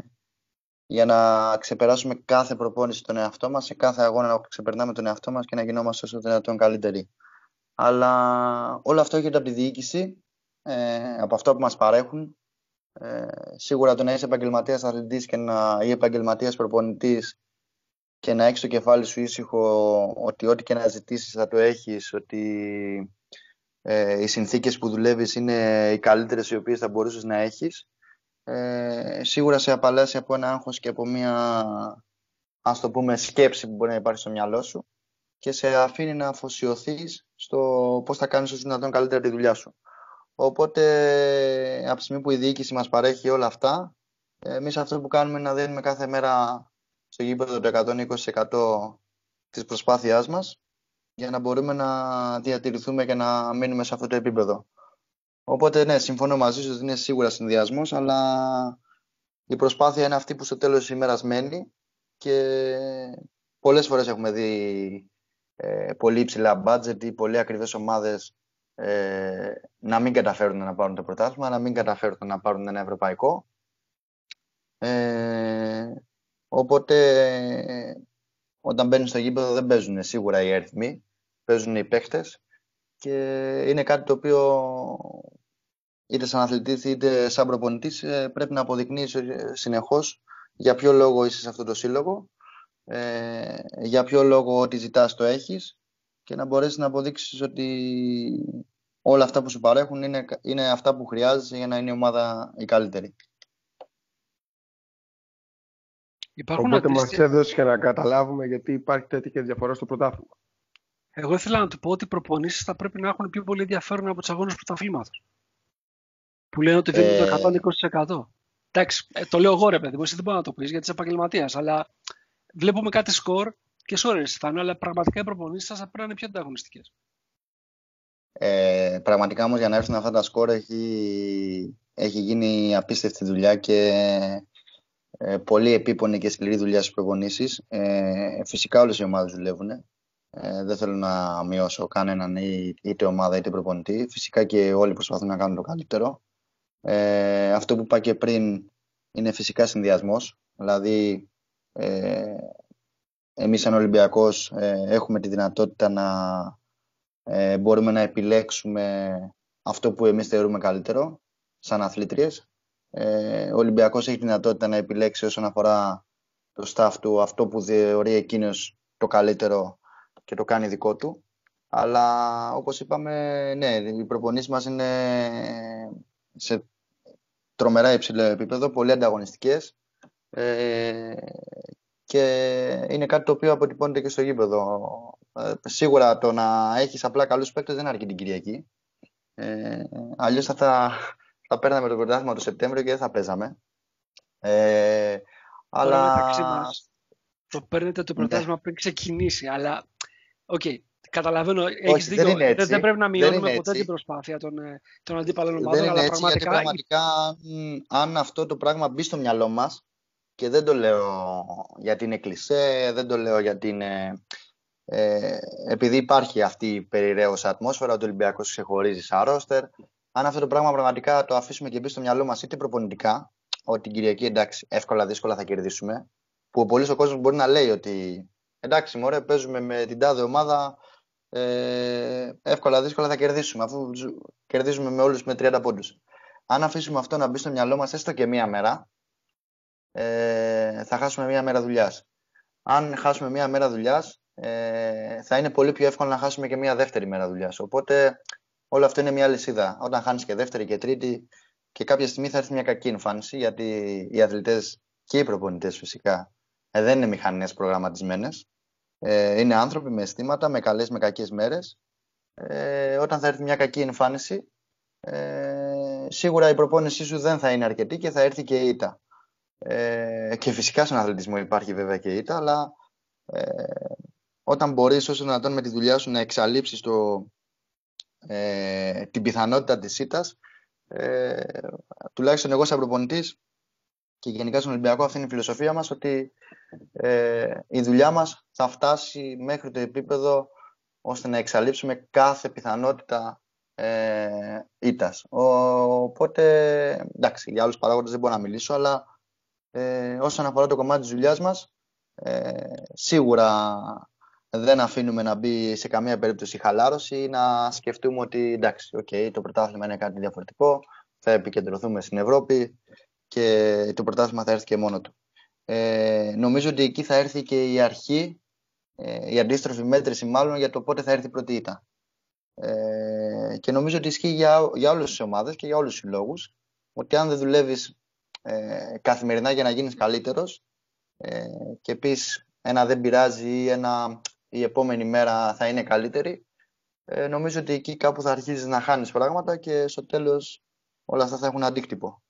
για να ξεπεράσουμε κάθε προπόνηση τον εαυτό μας, σε κάθε αγώνα να ξεπερνάμε τον εαυτό μας και να γινόμαστε όσο δυνατόν καλύτεροι. Αλλά όλο αυτό έρχεται από τη διοίκηση, ε, από αυτό που μας παρέχουν. Ε, σίγουρα το να είσαι επαγγελματίας αθλητής και να, ή επαγγελματίας προπονητής και να έχεις το κεφάλι σου ήσυχο ότι ό,τι και να ζητήσεις θα το έχεις, ότι ε, οι συνθήκες που δουλεύεις είναι οι καλύτερες οι οποίες θα μπορούσες να έχεις, ε, σίγουρα σε απαλλάσσει από ένα άγχος και από μια ας το πούμε σκέψη που μπορεί να υπάρχει στο μυαλό σου και σε αφήνει να αφοσιωθείς στο πώς θα κάνεις όσο δυνατόν καλύτερα τη δουλειά σου. Οπότε, από τη στιγμή που η διοίκηση μας παρέχει όλα αυτά, εμείς αυτό που κάνουμε είναι να δίνουμε κάθε μέρα στο γήπεδο το 120% της προσπάθειάς μας για να μπορούμε να διατηρηθούμε και να μείνουμε σε αυτό το επίπεδο. Οπότε, ναι, συμφωνώ μαζί σου ότι είναι σίγουρα συνδυασμός, αλλά η προσπάθεια είναι αυτή που στο τέλος της ημέρας μένει και πολλές φορές έχουμε δει ε, πολύ υψηλά budget ή πολύ ακριβές ομάδες ε, να μην καταφέρουν να πάρουν το πρωτάθλημα, να μην καταφέρουν να πάρουν ένα ευρωπαϊκό. Ε, οπότε όταν μπαίνουν στο γήπεδο δεν παίζουν σίγουρα οι αριθμοί, παίζουν οι παίχτες και είναι κάτι το οποίο είτε σαν αθλητής είτε σαν προπονητής ε, πρέπει να αποδεικνύεις ε, συνεχώς για ποιο λόγο είσαι σε αυτό το σύλλογο, ε, για ποιο λόγο ό,τι ζητάς το έχεις και να μπορέσεις να αποδείξεις ότι όλα αυτά που σου παρέχουν είναι, είναι αυτά που χρειάζεσαι για να είναι η ομάδα η καλύτερη. Υπάρχουν Οπότε μας έδωσε και να καταλάβουμε γιατί υπάρχει τέτοια διαφορά στο πρωτάθλημα. Εγώ ήθελα να του πω ότι οι προπονήσεις θα πρέπει να έχουν πιο πολύ ενδιαφέρον από τους αγώνες πρωταθλήματος. Που λένε ότι δίνουν ε... το 120%. Εντάξει, ε, το λέω εγώ ρε παιδί μου, εσύ δεν μπορείς να το πεις γιατί είσαι επαγγελματίας. Αλλά βλέπουμε κάτι σκορ και sorry, Στεφάνο, αλλά πραγματικά οι προπονήσεις σας θα πρέπει να είναι πιο ανταγωνιστικές. Ε, πραγματικά όμως για να έρθουν αυτά τα σκορ έχει, έχει γίνει απίστευτη δουλειά και ε, πολύ επίπονη και σκληρή δουλειά στι προπονήσεις. Ε, φυσικά όλες οι ομάδες δουλεύουν. Ε, δεν θέλω να μειώσω κανέναν είτε ομάδα είτε προπονητή. Φυσικά και όλοι προσπαθούν να κάνουν το καλύτερο. Ε, αυτό που είπα και πριν είναι φυσικά συνδυασμός. Δηλαδή, ε, εμείς σαν Ολυμπιακός ε, έχουμε τη δυνατότητα να ε, μπορούμε να επιλέξουμε αυτό που εμείς θεωρούμε καλύτερο, σαν αθλήτριες. Ε, ο Ολυμπιακός έχει τη δυνατότητα να επιλέξει όσον αφορά το staff του αυτό που θεωρεί εκείνος το καλύτερο και το κάνει δικό του. Αλλά όπως είπαμε, ναι, οι προπονήσεις μας είναι σε τρομερά υψηλό επίπεδο, πολύ ανταγωνιστικές ε, και είναι κάτι το οποίο αποτυπώνεται και στο γήπεδο. Ε, σίγουρα το να έχεις απλά καλούς παίκτες δεν αρκεί την Κυριακή. Ε, αλλιώς θα, θα, θα παίρναμε το πρωτάθλημα το Σεπτέμβριο και δεν θα παίζαμε. Ε, αλλά... το παίρνετε το πρωτάθλημα πριν ξεκινήσει, αλλά OK, okay, Καταλαβαίνω, έχεις δίκιο. Δεν, δεν, πρέπει να μειώνουμε ποτέ την προσπάθεια των, ε, των αντίπαλων ομάδων. Δεν είναι έτσι, πραγματικά... γιατί πραγματικά αν αυτό το πράγμα μπει στο μυαλό μας, και δεν το λέω γιατί είναι κλισέ, δεν το λέω γιατί είναι. Ε, επειδή υπάρχει αυτή η περιραίωσα ατμόσφαιρα, ο Ολυμπιακός ξεχωρίζει σαν ρόστερ. Αν αυτό το πράγμα πραγματικά το αφήσουμε και μπει στο μυαλό μας είτε προπονητικά, ότι την Κυριακή εντάξει, εύκολα δύσκολα θα κερδίσουμε, που ο πολλή ο κόσμος μπορεί να λέει ότι εντάξει, μωρέ, παίζουμε με την τάδε ομάδα, ε, εύκολα δύσκολα θα κερδίσουμε, αφού κερδίζουμε με όλους με 30 πόντους. Αν αφήσουμε αυτό να μπει στο μυαλό μας έστω και μία μέρα, ε, θα χάσουμε μία μέρα δουλειάς. Αν χάσουμε μία μέρα δουλειάς, ε, θα είναι πολύ πιο εύκολο να χάσουμε και μία δεύτερη μέρα δουλειάς. Οπότε όλο αυτό είναι μία λυσίδα. Όταν χάνεις και δεύτερη και τρίτη, και κάποια στιγμή θα έρθει μια κακή εμφάνιση, γιατί οι αθλητές και οι προπονητές φυσικά ε, δεν είναι μηχανές προγραμματισμένες. Ε, είναι άνθρωποι με αισθήματα, με καλές, με κακές μέρες ε, όταν θα έρθει μια κακή εμφάνιση, ε, σίγουρα η προπόνησή σου δεν θα είναι αρκετή και θα έρθει και η ήττα. Ε, και φυσικά στον αθλητισμό υπάρχει βέβαια και η ήττα, αλλά ε, όταν μπορείς όσο δυνατόν με τη δουλειά σου να εξαλείψεις το, ε, την πιθανότητα της ήττας, ε, τουλάχιστον εγώ σαν προπονητής και γενικά στον Ολυμπιακό αυτή είναι η φιλοσοφία μας ότι ε, η δουλειά μας θα φτάσει μέχρι το επίπεδο ώστε να εξαλείψουμε κάθε πιθανότητα ε, ήττας. Οπότε, εντάξει, για άλλους παράγοντες δεν μπορώ να μιλήσω, αλλά ε, όσον αφορά το κομμάτι της δουλειάς μας, ε, σίγουρα δεν αφήνουμε να μπει σε καμία περίπτωση χαλάρωση ή να σκεφτούμε ότι εντάξει, okay, το πρωτάθλημα είναι κάτι διαφορετικό, θα επικεντρωθούμε στην Ευρώπη και το πρωτάθλημα θα έρθει και μόνο του. Ε, νομίζω ότι εκεί θα έρθει και η αρχή, ε, η αντίστροφη μέτρηση μάλλον για το πότε θα έρθει η πρώτη ήττα. Ε, και νομίζω ότι ισχύει για, για όλες τις ομάδες και για όλους τους συλλόγους ότι αν δεν δουλεύεις ε, καθημερινά για να γίνεις καλύτερος ε, και πεις ένα δεν πειράζει ή ένα η επόμενη μέρα θα είναι καλύτερη ε, νομίζω ότι εκεί κάπου θα αρχίσεις να χάνεις πράγματα και στο τέλος όλα αυτά θα έχουν αντίκτυπο.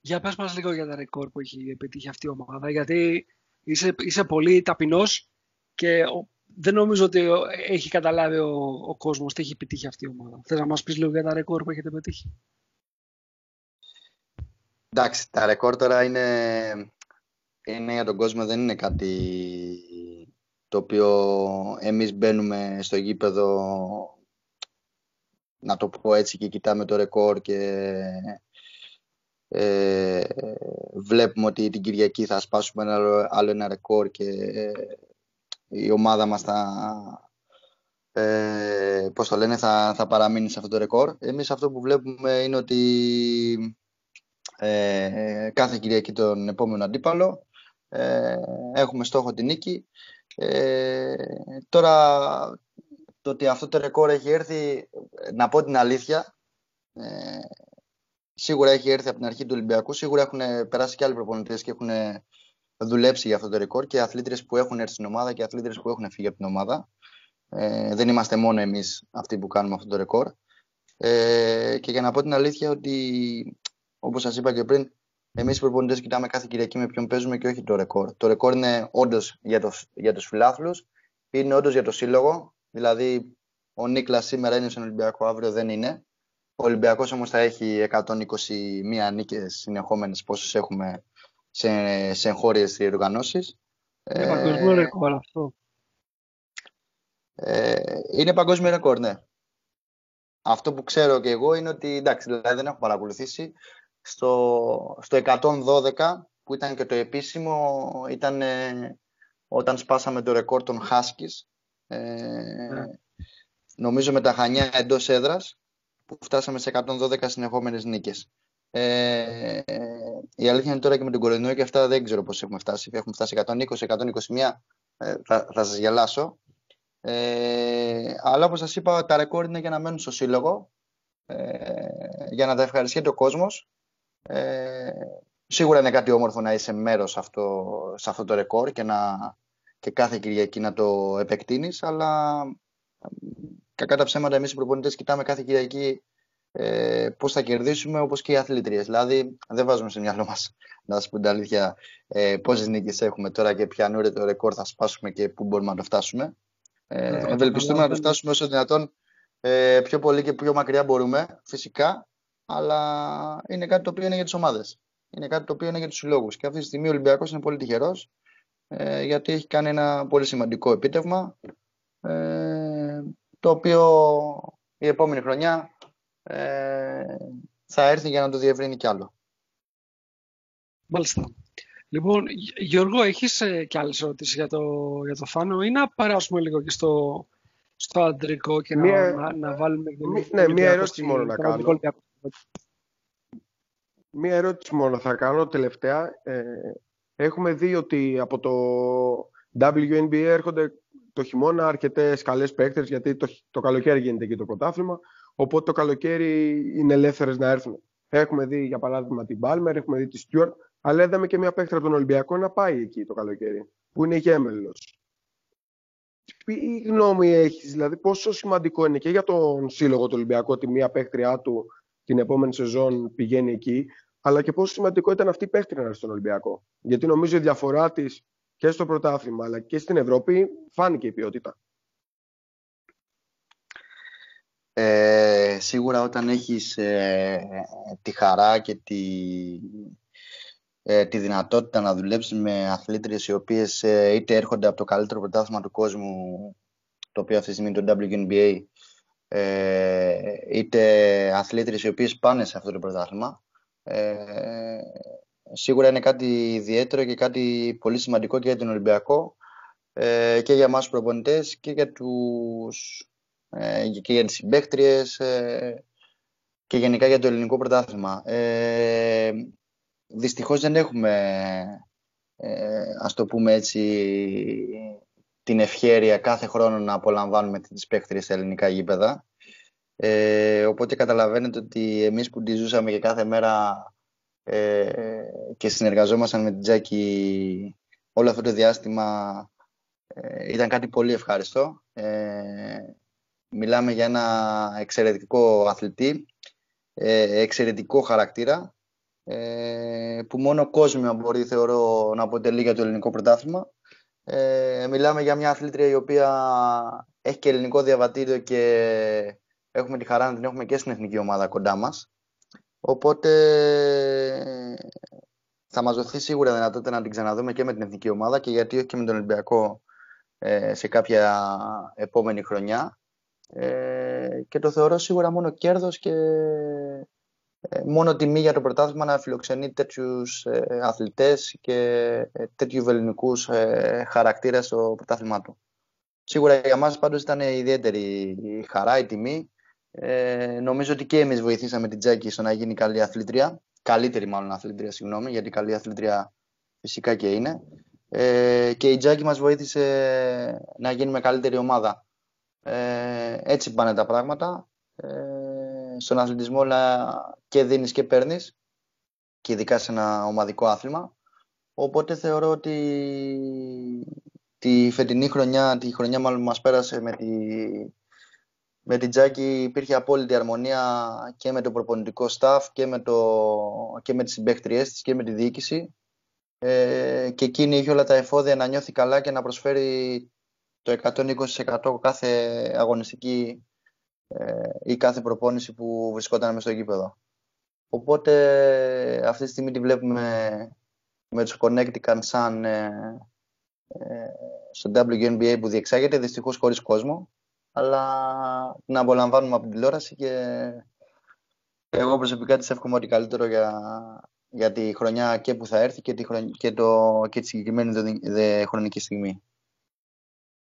Για πες μας λίγο για τα ρεκόρ που έχει πετύχει αυτή η ομάδα, γιατί είσαι, είσαι πολύ ταπεινός και δεν νομίζω ότι έχει καταλάβει ο, ο κόσμος τι έχει επιτύχει αυτή η ομάδα. Θες να μας πεις λίγο για τα ρεκόρ που έχετε πετύχει; Εντάξει, τα ρεκόρ τώρα είναι, είναι για τον κόσμο, δεν είναι κάτι το οποίο εμείς μπαίνουμε στο γήπεδο να το πω έτσι και κοιτάμε το ρεκόρ και ε, βλέπουμε ότι την Κυριακή θα σπάσουμε ένα άλλο ένα ρεκόρ και η ομάδα μας θα, ε, πώς το λένε, θα, θα παραμείνει σε αυτό το ρεκόρ. Εμείς αυτό που βλέπουμε είναι ότι ε, κάθε Κυριακή τον επόμενο αντίπαλο ε, έχουμε στόχο την νίκη. Ε, τώρα το ότι αυτό το ρεκόρ έχει έρθει, να πω την αλήθεια, ε, σίγουρα έχει έρθει από την αρχή του Ολυμπιακού, σίγουρα έχουν περάσει και άλλοι προπονητές και έχουν δουλέψει για αυτό το ρεκόρ και αθλήτρες που έχουν έρθει στην ομάδα και αθλήτρες που έχουν φύγει από την ομάδα. Ε, δεν είμαστε μόνο εμείς αυτοί που κάνουμε αυτό το ρεκόρ. Ε, και για να πω την αλήθεια ότι, όπως σας είπα και πριν, εμείς οι προπονητές κοιτάμε κάθε Κυριακή με ποιον παίζουμε και όχι το ρεκόρ. Το ρεκόρ είναι όντως για, το, για τους φιλάθλους, είναι όντως για το σύλλογο. Δηλαδή, ο Νίκλας σήμερα είναι στον Ολυμπιακό, αύριο δεν είναι. Ο Ολυμπιακός όμως θα έχει 121 νίκες συνεχόμενες πόσες έχουμε σε, σε εγχώριες διοργανώσεις. Είναι παγκόσμιο ρεκόρ αυτό. Ε, είναι παγκόσμιο ρεκόρ, ναι. Αυτό που ξέρω και εγώ είναι ότι, εντάξει, δηλαδή δεν έχω παρακολουθήσει, στο, στο 112 που ήταν και το επίσημο, ήταν ε, όταν σπάσαμε το ρεκόρ των Huskies. Ε, ναι. Νομίζω με τα Χανιά εντός έδρας, που φτάσαμε σε 112 συνεχόμενες νίκες. Ε, η αλήθεια είναι τώρα και με τον κορονοϊό και αυτά δεν ξέρω πώς έχουμε φτάσει. Έχουμε φτάσει 120, 121, ε, θα, θα σας γελάσω. Ε, αλλά όπως σας είπα, τα ρεκόρ είναι για να μένουν στο σύλλογο, ε, για να τα ευχαριστεί ο κόσμος. Ε, σίγουρα είναι κάτι όμορφο να είσαι μέρος αυτό, σε αυτό το ρεκόρ και, να, και κάθε Κυριακή να το επεκτείνεις, αλλά κακά τα ψέματα εμείς οι προπονητές κοιτάμε κάθε Κυριακή ε, πώς θα κερδίσουμε όπως και οι αθλήτριες. Δηλαδή δεν βάζουμε σε μυαλό μας να σας πούμε την αλήθεια ε, πόσες νίκες έχουμε τώρα και ποια το ρεκόρ θα σπάσουμε και πού μπορούμε να το φτάσουμε. Ε, ευελπιστούμε να το φτάσουμε όσο δυνατόν ε, πιο πολύ και πιο μακριά μπορούμε φυσικά αλλά είναι κάτι το οποίο είναι για τις ομάδες. Είναι κάτι το οποίο είναι για τους συλλόγους. Και αυτή τη στιγμή ο Ολυμπιακός είναι πολύ τυχερός ε, γιατί έχει κάνει ένα πολύ σημαντικό επίτευγμα ε, το οποίο η επόμενη χρονιά ε, θα έρθει για να το διευρύνει κι άλλο. Μάλιστα. Λοιπόν, Γιώργο, έχεις ε, κι άλλες ερωτήσεις για το, για το Φάνο ή να περάσουμε λίγο και στο, στο αντρικό και να, να, να, βάλουμε... ναι, μία ερώτηση μόνο να κάνω. Μία ερώτηση μόνο θα κάνω τελευταία. Ε, έχουμε δει ότι από το WNBA έρχονται το χειμώνα αρκετές καλές παίκτες, γιατί το, το καλοκαίρι γίνεται εκεί το πρωτάθλημα. Οπότε το καλοκαίρι είναι ελεύθερες να έρθουν. Έχουμε δει για παράδειγμα την Μπάλμερ, έχουμε δει τη Στιούαρτ, αλλά είδαμε και μια παίκτρα από τον Ολυμπιακό να πάει εκεί το καλοκαίρι, που είναι γέμελος. τι γνώμη έχεις, δηλαδή πόσο σημαντικό είναι και για τον σύλλογο του Ολυμπιακού ότι μία παίχτριά του την επόμενη σεζόν πηγαίνει εκεί, αλλά και πόσο σημαντικό ήταν αυτή η παίχτρια στον Ολυμπιακό. Γιατί νομίζω η διαφορά της και στο πρωτάθλημα αλλά και στην Ευρώπη φάνηκε η ποιότητα. Ε, σίγουρα όταν έχεις ε, τη χαρά και τη, ε, τη δυνατότητα να δουλέψεις με αθλήτριες οι οποίες ε, είτε έρχονται από το καλύτερο πρωτάθλημα του κόσμου το οποίο αυτή τη στιγμή είναι το WNBA ε, είτε αθλήτριες οι οποίες πάνε σε αυτό το πρωτάθλημα ε, σίγουρα είναι κάτι ιδιαίτερο και κάτι πολύ σημαντικό και για τον Ολυμπιακό ε, και για εμάς προπονητές και για, τους, ε, και για τις συμπαίκτριες ε, και γενικά για το ελληνικό πρωτάθλημα. Ε, δυστυχώς δεν έχουμε, ε, ας το πούμε έτσι, την ευχέρεια κάθε χρόνο να απολαμβάνουμε τις παίκτριες στα ελληνικά γήπεδα. Ε, οπότε καταλαβαίνετε ότι εμείς που τη ζούσαμε και κάθε μέρα ε, και συνεργαζόμασταν με την Τζάκη όλο αυτό το διάστημα ε, ήταν κάτι πολύ ευχάριστο. Ε, μιλάμε για ένα εξαιρετικό αθλητή, ε, εξαιρετικό χαρακτήρα ε, που μόνο κόσμο μπορεί θεωρώ να αποτελεί για το ελληνικό πρωτάθλημα. Ε, μιλάμε για μια αθλήτρια η οποία έχει και ελληνικό διαβατήριο και έχουμε τη χαρά να την έχουμε και στην εθνική ομάδα κοντά μας. Οπότε θα μας δοθεί σίγουρα δυνατότητα να την ξαναδούμε και με την εθνική ομάδα και γιατί όχι και με τον Ολυμπιακό ε, σε κάποια επόμενη χρονιά. Ε, και το θεωρώ σίγουρα μόνο κέρδος και ε, μόνο τιμή για το πρωτάθλημα να φιλοξενεί τέτοιους ε, αθλητές και ε, τέτοιου ελληνικούς ε, χαρακτήρες στο πρωτάθλημά του. Σίγουρα για μας πάντως ήταν ιδιαίτερη η χαρά, η τιμή. Ε, νομίζω ότι και εμείς βοηθήσαμε την Τζάκη στο να γίνει καλή αθλήτρια. Καλύτερη μάλλον αθλήτρια, συγγνώμη, γιατί καλή αθλήτρια φυσικά και είναι. Ε, και η Τζάκη μας βοήθησε να γίνουμε καλύτερη ομάδα. Ε, έτσι πάνε τα πράγματα. Ε, στον αθλητισμό και δίνεις και παίρνεις και ειδικά σε ένα ομαδικό άθλημα. Οπότε θεωρώ ότι τη φετινή χρονιά, τη χρονιά μάλλον που μας πέρασε με, τη, με την Τζάκη υπήρχε απόλυτη αρμονία και με το προπονητικό staff και με, το, και με τις συμπαίχτριές της και με τη διοίκηση ε, και εκείνη είχε όλα τα εφόδια να νιώθει καλά και να προσφέρει το 120% κάθε αγωνιστική ε, ή κάθε προπόνηση που βρισκόταν μέσα στο γήπεδο. Οπότε αυτή τη στιγμή τη βλέπουμε με τους Connecticut σαν ε, ε, στο WNBA που διεξάγεται δυστυχώς χωρίς κόσμο αλλά να απολαμβάνουμε από την τηλεόραση και εγώ προσωπικά της εύχομαι ότι καλύτερο για, για τη χρονιά και που θα έρθει και τη, και το, και τη συγκεκριμένη δε, χρονική στιγμή.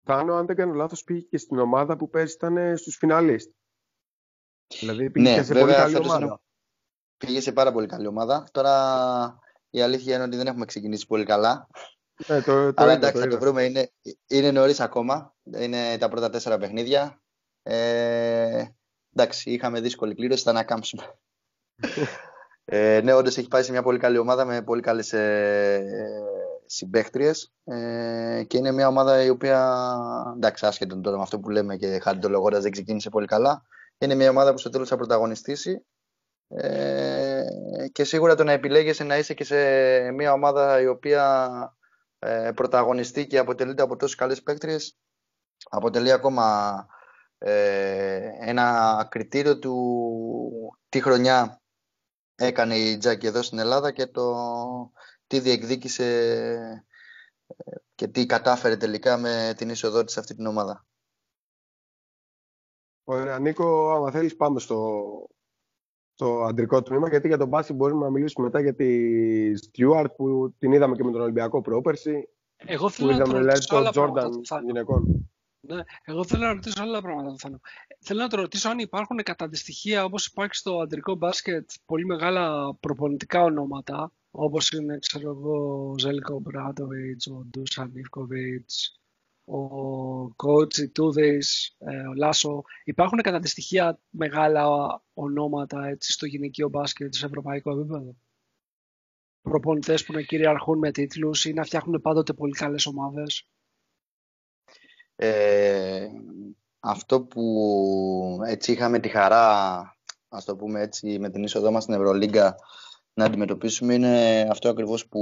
Πάνω, αν δεν κάνω λάθος, πήγε και στην ομάδα που πέρυσι ήταν στους φιναλίστ. Δηλαδή πήγε ναι, σε βέβαια, πολύ καλή ομάδα. Πήγε σε πάρα πολύ καλή ομάδα. Τώρα η αλήθεια είναι ότι δεν έχουμε ξεκινήσει πολύ καλά. Ναι, το, το Αλλά εντάξει, θα το βρούμε. Είναι, είναι νωρίς ακόμα. Είναι τα πρώτα τέσσερα παιχνίδια. Ε, εντάξει, είχαμε δύσκολη κλήρωση, θα ανακάμψουμε. ε, ναι, όντως έχει πάει σε μια πολύ καλή ομάδα με πολύ καλές ε, συμπαίχτριε. Ε, και είναι μια ομάδα η οποία, εντάξει, άσχετο τώρα με αυτό που λέμε και χαριτολογώντα δεν ξεκίνησε πολύ καλά. Είναι μια ομάδα που στο τέλος θα πρωταγωνιστήσει. Ε, και σίγουρα το να επιλέγεσαι να είσαι και σε μια ομάδα η οποία ε, πρωταγωνιστεί και αποτελείται από τόσες καλές παίκτριες αποτελεί ακόμα ε, ένα κριτήριο του τι χρονιά έκανε η Τζάκη εδώ στην Ελλάδα και το τι διεκδίκησε ε, και τι κατάφερε τελικά με την είσοδό της σε αυτή την ομάδα. Ωραία, Νίκο, άμα θέλεις πάμε στο, στο αντρικό τμήμα, γιατί για τον Μπάση μπορούμε να μιλήσουμε μετά για τη Στιούαρτ που την είδαμε και με τον Ολυμπιακό πρόπερση. Εγώ θέλω να το ρωτήσω άλλα Τζόρνταν γυναικών. Ναι, εγώ θέλω να ρωτήσω άλλα πράγματα. Θέλω. θέλω να το ρωτήσω αν υπάρχουν κατά αντιστοιχεία όπως υπάρχει στο αντρικό μπάσκετ πολύ μεγάλα προπονητικά ονόματα όπως είναι ξέρω εγώ, ο Ζέλικο Μπράντοβιτς, ο Ντούσαν Ιβκοβιτς, ο Κότσι Τούδης, ε, ο Λάσο. Υπάρχουν κατά στοιχεία μεγάλα ονόματα έτσι, στο γυναικείο μπάσκετ σε ευρωπαϊκό επίπεδο; Προπονητές που να κυριαρχούν με τίτλους ή να φτιάχνουν πάντοτε πολύ καλές ομάδες; Ε, αυτό που έτσι είχαμε τη χαρά, ας το πούμε έτσι, με την είσοδό μας στην Ευρωλίγκα να αντιμετωπίσουμε είναι αυτό ακριβώς που,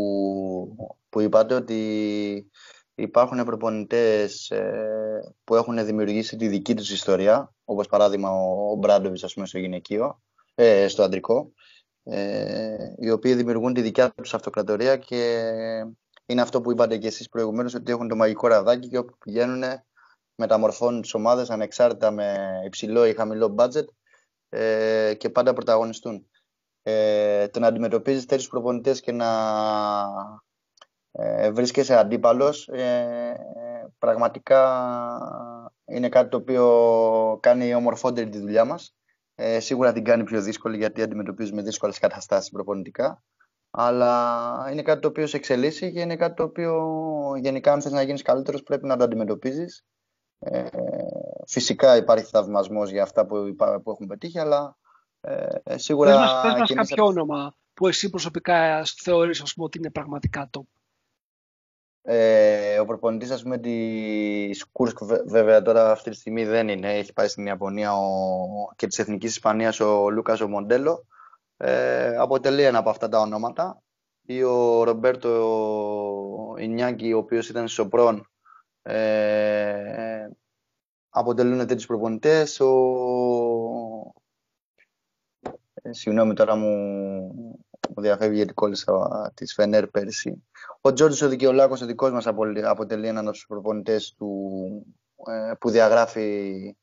που είπατε, ότι υπάρχουν προπονητές ε, που έχουν δημιουργήσει τη δική τους ιστορία, όπως παράδειγμα ο, ο Μπράντοβιτς, ας πούμε, στο γυναικείο, ε, στο αντρικό, ε, οι οποίοι δημιουργούν τη δικιά τους αυτοκρατορία και είναι αυτό που είπατε και εσείς προηγουμένως, ότι έχουν το μαγικό ραδάκι και όπου πηγαίνουν μεταμορφώνουν τις ομάδες ανεξάρτητα με υψηλό ή χαμηλό budget ε, και πάντα πρωταγωνιστούν. Ε, το να αντιμετωπίζεις τέτοιους προπονητές και να ε, βρίσκεσαι αντίπαλος ε, πραγματικά είναι κάτι το οποίο κάνει ομορφότερη τη δουλειά μας. Ε, σίγουρα την κάνει πιο δύσκολη γιατί αντιμετωπίζουμε δύσκολες καταστάσεις προπονητικά αλλά είναι κάτι το οποίο σε εξελίσσει και είναι κάτι το οποίο γενικά αν θες να γίνεις καλύτερος πρέπει να το αντιμετωπίζεις ε, φυσικά υπάρχει θαυμασμός για αυτά που, που έχουν πετύχει, αλλά ε, σίγουρα. Πες μας, πες μας κάποιο όνομα που εσύ προσωπικά θεωρείς ας πούμε, ότι είναι πραγματικά top. Ε, ο προπονητής ας πούμε της Κούρσκ βέβαια τώρα αυτή τη στιγμή δεν είναι έχει πάει στην Ιαπωνία ο, και της Εθνικής Ισπανίας ο Λούκας ο Μοντέλο ε, αποτελεί ένα από αυτά τα ονόματα ή ο Ρομπέρτο Ινιάκη ο οποίος ήταν Σοπρόν ε, αποτελούν τέτοιους προπονητές. Ο... Ε, συγγνώμη τώρα μου, μου διαφεύγει γιατί κόλλησα της Φενέρ πέρσι. Ο Τζόρτζος ο Δικαιολάκος, ο δικός μας αποτελεί έναν από τους προπονητές του, ε, που διαγράφει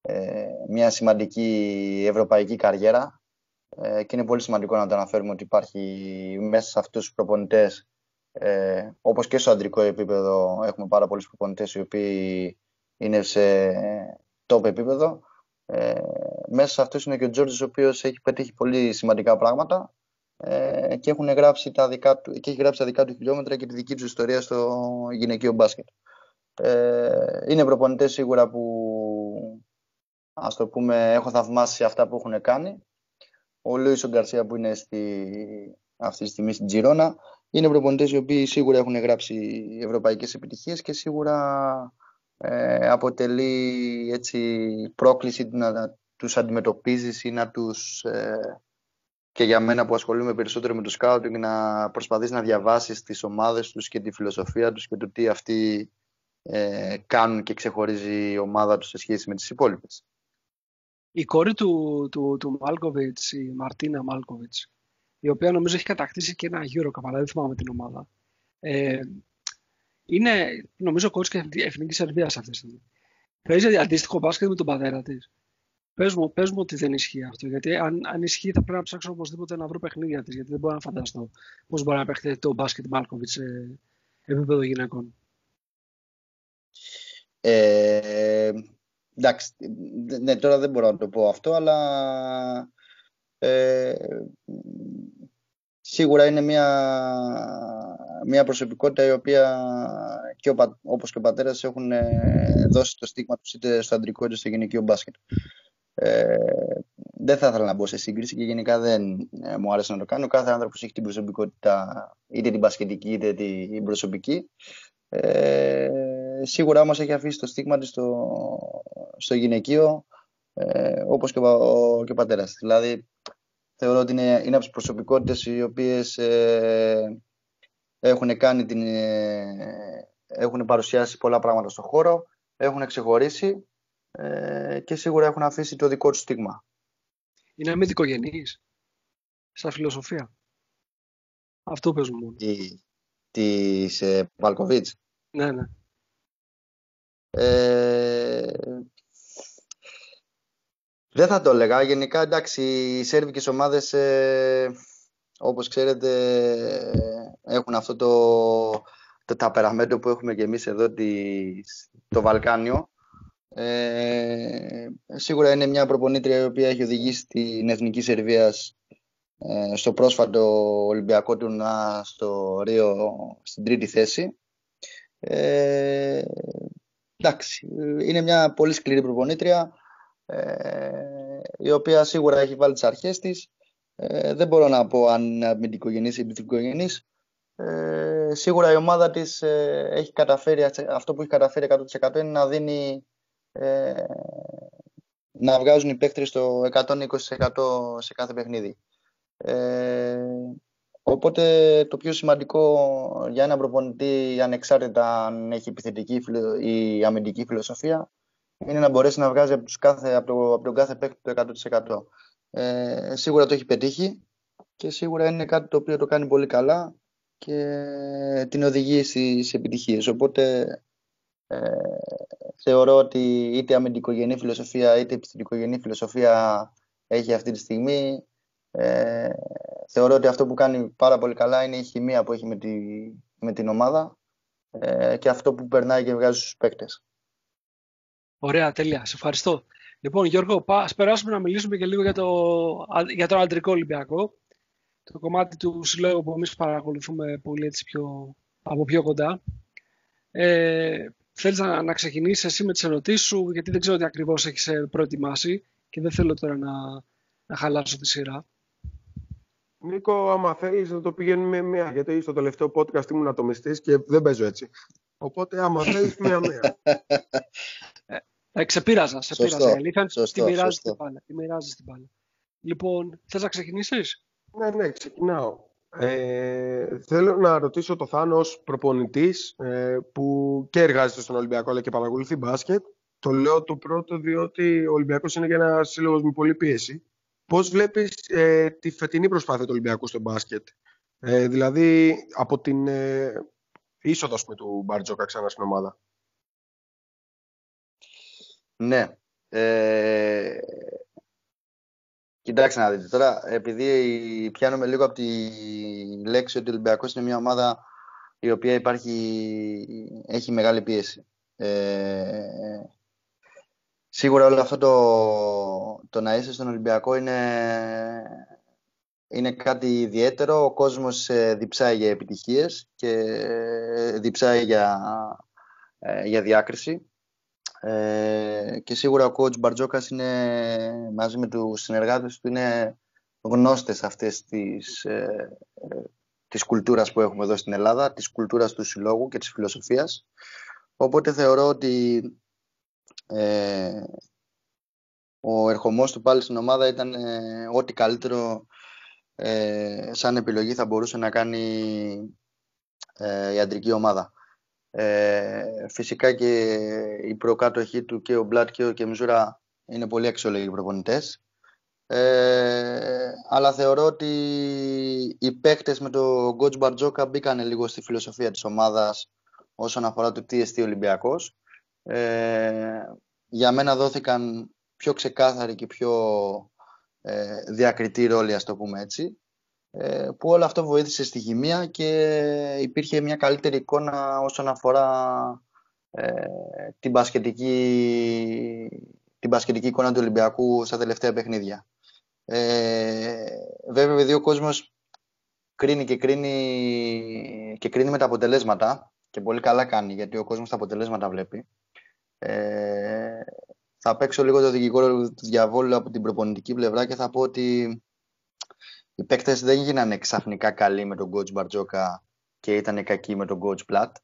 ε, μια σημαντική ευρωπαϊκή καριέρα ε, και είναι πολύ σημαντικό να το αναφέρουμε ότι υπάρχει μέσα σε αυτούς τους προπονητές ε, όπως και στο αντρικό επίπεδο έχουμε πάρα πολλούς προπονητές οι οποίοι είναι σε top επίπεδο. Ε, μέσα σε αυτούς είναι και ο Τζόρτζης ο οποίος έχει πετύχει πολύ σημαντικά πράγματα ε, και, έχουν γράψει τα δικά του, και έχει γράψει τα δικά του χιλιόμετρα και τη δική τους ιστορία στο γυναικείο μπάσκετ. Ε, είναι προπονητές σίγουρα που ας το πούμε έχω θαυμάσει αυτά που έχουν κάνει. Ο Λούισο Γκαρσία που είναι στη, αυτή τη στιγμή στην Τζιρόνα είναι προπονητές οι οποίοι σίγουρα έχουν γράψει ευρωπαϊκές επιτυχίες και σίγουρα ε, αποτελεί έτσι πρόκληση να τους αντιμετωπίζεις ή να τους ε, και για μένα που ασχολούμαι περισσότερο με το scouting να προσπαθείς να διαβάσεις τις ομάδες τους και τη φιλοσοφία τους και το τι αυτοί ε, κάνουν και ξεχωρίζει η ομάδα τους σε σχέση με τις υπόλοιπες. Η κόρη του, του, του Μάλκοβιτς, η Μαρτίνα Μάλκοβιτς, η οποία νομίζω έχει κατακτήσει και ένα Euro αλλά δεν θυμάμαι την ομάδα. Ε, είναι, νομίζω, coach και εθνικής Σερβίας αυτή τη στιγμή. Παίζει αντίστοιχο μπάσκετ με τον πατέρα της. Πες μου, πες μου ότι δεν ισχύει αυτό. Γιατί αν, αν ισχύει, θα πρέπει να ψάξω οπωσδήποτε να βρω παιχνίδια της. Γιατί δεν μπορώ να φανταστώ πώς μπορεί να παίχνει το μπάσκετ Μάλκοβιτς σε επίπεδο γυναικών. Ε, εντάξει, ναι, τώρα δεν μπορώ να το πω αυτό, αλλά ε, σίγουρα είναι μια, μια προσωπικότητα η οποία και ο, όπως και ο πατέρας έχουν ε, δώσει το στίγμα τους είτε στο αντρικό είτε στο γυναικείο μπάσκετ. Ε, δεν θα ήθελα να μπω σε σύγκριση και γενικά δεν ε, μου άρεσε να το κάνω. Κάθε άνθρωπος έχει την προσωπικότητα είτε την μπασκετική είτε την προσωπική. Ε, σίγουρα όμως έχει αφήσει το στίγμα της στο, στο γυναικείο ε, όπως και ο, και ο πατέρας. Δηλαδή θεωρώ ότι είναι, είναι από τις προσωπικότητες οι οποίες ε, έχουν, κάνει την, ε, έχουν παρουσιάσει πολλά πράγματα στον χώρο, έχουν ξεχωρίσει ε, και σίγουρα έχουν αφήσει το δικό τους στίγμα. Είναι μη δικογενής, στα φιλοσοφία. Αυτό πες μου μόνο. Τι, της ε, Βαλκοβίτς. Ναι, ναι. Ε, δεν θα το έλεγα. Γενικά, εντάξει, οι σέρβικες ομάδες, ε, όπως ξέρετε, έχουν αυτό το, το ταπεραμέντο που έχουμε και εμείς εδώ, το Βαλκάνιο. Ε, σίγουρα είναι μια προπονήτρια η οποία έχει οδηγήσει την Εθνική Σερβίας ε, στο πρόσφατο Ολυμπιακό του στο Ρίο στην τρίτη θέση. Ε, εντάξει, είναι μια πολύ σκληρή προπονήτρια ε, η οποία σίγουρα έχει βάλει τις αρχές της. Ε, δεν μπορώ να πω αν είναι αμυντικογενής ή επιθυμικογενής. Ε, σίγουρα η ομάδα της ε, έχει καταφέρει, αυτό που έχει καταφέρει 100% είναι να δίνει ε, να βγάζουν οι παίκτες στο 120% σε κάθε παιχνίδι. Ε, οπότε το πιο σημαντικό για ένα προπονητή, ανεξάρτητα αν έχει επιθετική ή αμυντική φιλοσοφία, είναι να μπορέσει να βγάζει από, τους κάθε, από, το, από τον κάθε παίκτη το 100%. Ε, σίγουρα το έχει πετύχει και σίγουρα είναι κάτι το οποίο το κάνει πολύ καλά και την οδηγεί στις επιτυχίες. Οπότε ε, θεωρώ ότι είτε αμυντικογενή φιλοσοφία είτε επιθετικογενή φιλοσοφία έχει αυτή τη στιγμή. Ε, θεωρώ ότι αυτό που κάνει πάρα πολύ καλά είναι η χημεία που έχει με, τη, με την ομάδα ε, και αυτό που περνάει και βγάζει στους παίκτες. Ωραία, τέλεια. Σε ευχαριστώ. Λοιπόν, Γιώργο, ας περάσουμε να μιλήσουμε και λίγο για, το, για τον Αντρικό Ολυμπιακό. Το κομμάτι του συλλόγου που εμείς παρακολουθούμε πολύ έτσι πιο, από πιο κοντά. Ε, θέλεις να, να ξεκινήσεις εσύ με τις ερωτήσεις σου, γιατί δεν ξέρω τι ακριβώς έχεις ε, προετοιμάσει και δεν θέλω τώρα να, να χαλάσω τη σειρά. Νίκο, άμα θέλεις να το πηγαίνουμε μία, γιατί στο τελευταίο podcast ήμουν ατομιστής και δεν παίζω έτσι. Οπότε άμα θέλεις μία-μία. Ε, ξεπείραζα, σε πείραζα. Η αλήθεια τη μοιράζει την μπάλα. Τη μοιράζει την μπάλα. Λοιπόν, θες να ξεκινήσεις; Ναι, ναι, ξεκινάω. Ε, θέλω να ρωτήσω το Θάνο ως προπονητής ε, που και εργάζεται στον Ολυμπιακό αλλά και παρακολουθεί μπάσκετ. Το λέω το πρώτο διότι ο Ολυμπιακός είναι και ένας σύλλογος με πολλή πίεση. Πώς βλέπεις ε, τη φετινή προσπάθεια του Ολυμπιακού στο μπάσκετ; Ε, δηλαδή από την ε, είσοδο του Μπαρτζόκα ξανά στην ομάδα. Ναι. Ε, κοιτάξτε να δείτε τώρα, επειδή πιάνουμε λίγο από τη λέξη ότι ο Ολυμπιακός είναι μια ομάδα η οποία υπάρχει, έχει μεγάλη πίεση. Ε, σίγουρα όλο αυτό το, το να είσαι στον Ολυμπιακό είναι, είναι κάτι ιδιαίτερο. Ο κόσμος ε, διψάει για επιτυχίες και διψάει για, ε, για διάκριση. Ε, και σίγουρα ο coach Μπαρτζόκας είναι μαζί με τους συνεργάτες του είναι γνώστες αυτές της, ε, της κουλτούρας που έχουμε εδώ στην Ελλάδα, της κουλτούρας του συλλόγου και της φιλοσοφίας. Οπότε θεωρώ ότι ε, ο ερχομός του πάλι στην ομάδα ήταν ε, ό,τι καλύτερο ε, σαν επιλογή θα μπορούσε να κάνει ε, η αντρική ομάδα. Ε, φυσικά και οι προκάτοχοι του και ο Μπλάτ και ο Κεμζούρα είναι πολύ αξιόλογοι προπονητές. Ε, αλλά θεωρώ ότι οι παίκτες με το Coach Μπαρτζόκα μπήκαν λίγο στη φιλοσοφία της ομάδας όσον αφορά το τι εστί Ολυμπιακός. Ε, για μένα δόθηκαν πιο ξεκάθαροι και πιο ε, διακριτή ρόλοι, ας το πούμε έτσι. Ε, που όλο αυτό βοήθησε στη χημεία και υπήρχε μια καλύτερη εικόνα όσον αφορά ε, την, μπασκετική, την μπασκετική εικόνα του Ολυμπιακού στα τελευταία παιχνίδια. Ε, βέβαια, επειδή ο κόσμος κρίνει και κρίνει, και κρίνει με τα αποτελέσματα και πολύ καλά κάνει γιατί ο κόσμος τα αποτελέσματα βλέπει ε, θα παίξω λίγο το δικηγόρο του διαβόλου από την προπονητική πλευρά και θα πω ότι οι παίκτες δεν γίνανε ξαφνικά καλοί με τον coach Μπαρτζόκα και ήταν κακοί με τον coach Πλάτ.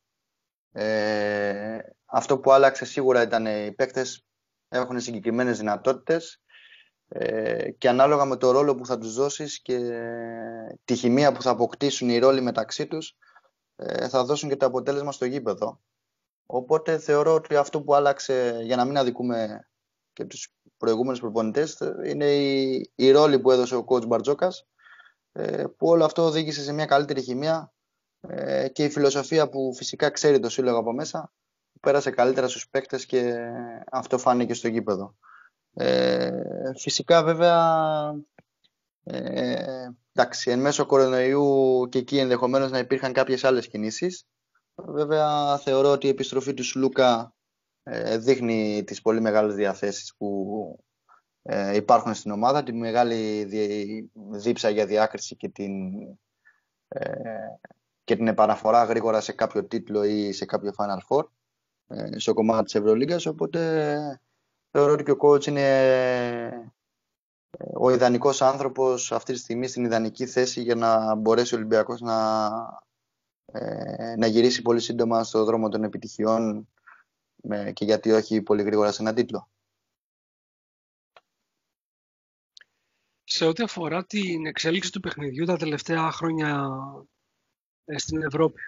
Ε, αυτό που άλλαξε σίγουρα ήταν οι παίκτες έχουν συγκεκριμένες δυνατότητες ε, και ανάλογα με το ρόλο που θα τους δώσεις και τη χημεία που θα αποκτήσουν οι ρόλοι μεταξύ τους ε, θα δώσουν και το αποτέλεσμα στο γήπεδο. Οπότε θεωρώ ότι αυτό που άλλαξε, για να μην αδικούμε και τους προηγούμενους προπονητές, είναι η, η ρόλη που έδωσε ο coach Μπαρτζόκας ε, που όλο αυτό οδήγησε σε μια καλύτερη χημεία ε, και η φιλοσοφία που φυσικά ξέρει το σύλλογο από μέσα πέρασε καλύτερα στους παίκτες και αυτό φάνηκε στο γήπεδο. Ε, φυσικά βέβαια ε, εντάξει, εν μέσω κορονοϊού και εκεί ενδεχομένως να υπήρχαν κάποιες άλλες κινήσεις. Βέβαια θεωρώ ότι η επιστροφή του Σλούκα δείχνει τις πολύ μεγάλες διαθέσεις που ε, υπάρχουν στην ομάδα, τη μεγάλη δίψα για διάκριση και την, ε, και την επαναφορά γρήγορα σε κάποιο τίτλο ή σε κάποιο Final Four ε, στο κομμάτι της Ευρωλίγκας, οπότε θεωρώ ότι και ο coach είναι ε, ο ιδανικός άνθρωπος αυτή τη στιγμή στην ιδανική θέση για να μπορέσει ο Ολυμπιακός να, ε, να γυρίσει πολύ σύντομα στο δρόμο των επιτυχιών με, και γιατί όχι πολύ γρήγορα σε έναν τίτλο. Σε ό,τι αφορά την εξέλιξη του παιχνιδιού τα τελευταία χρόνια ε, στην Ευρώπη,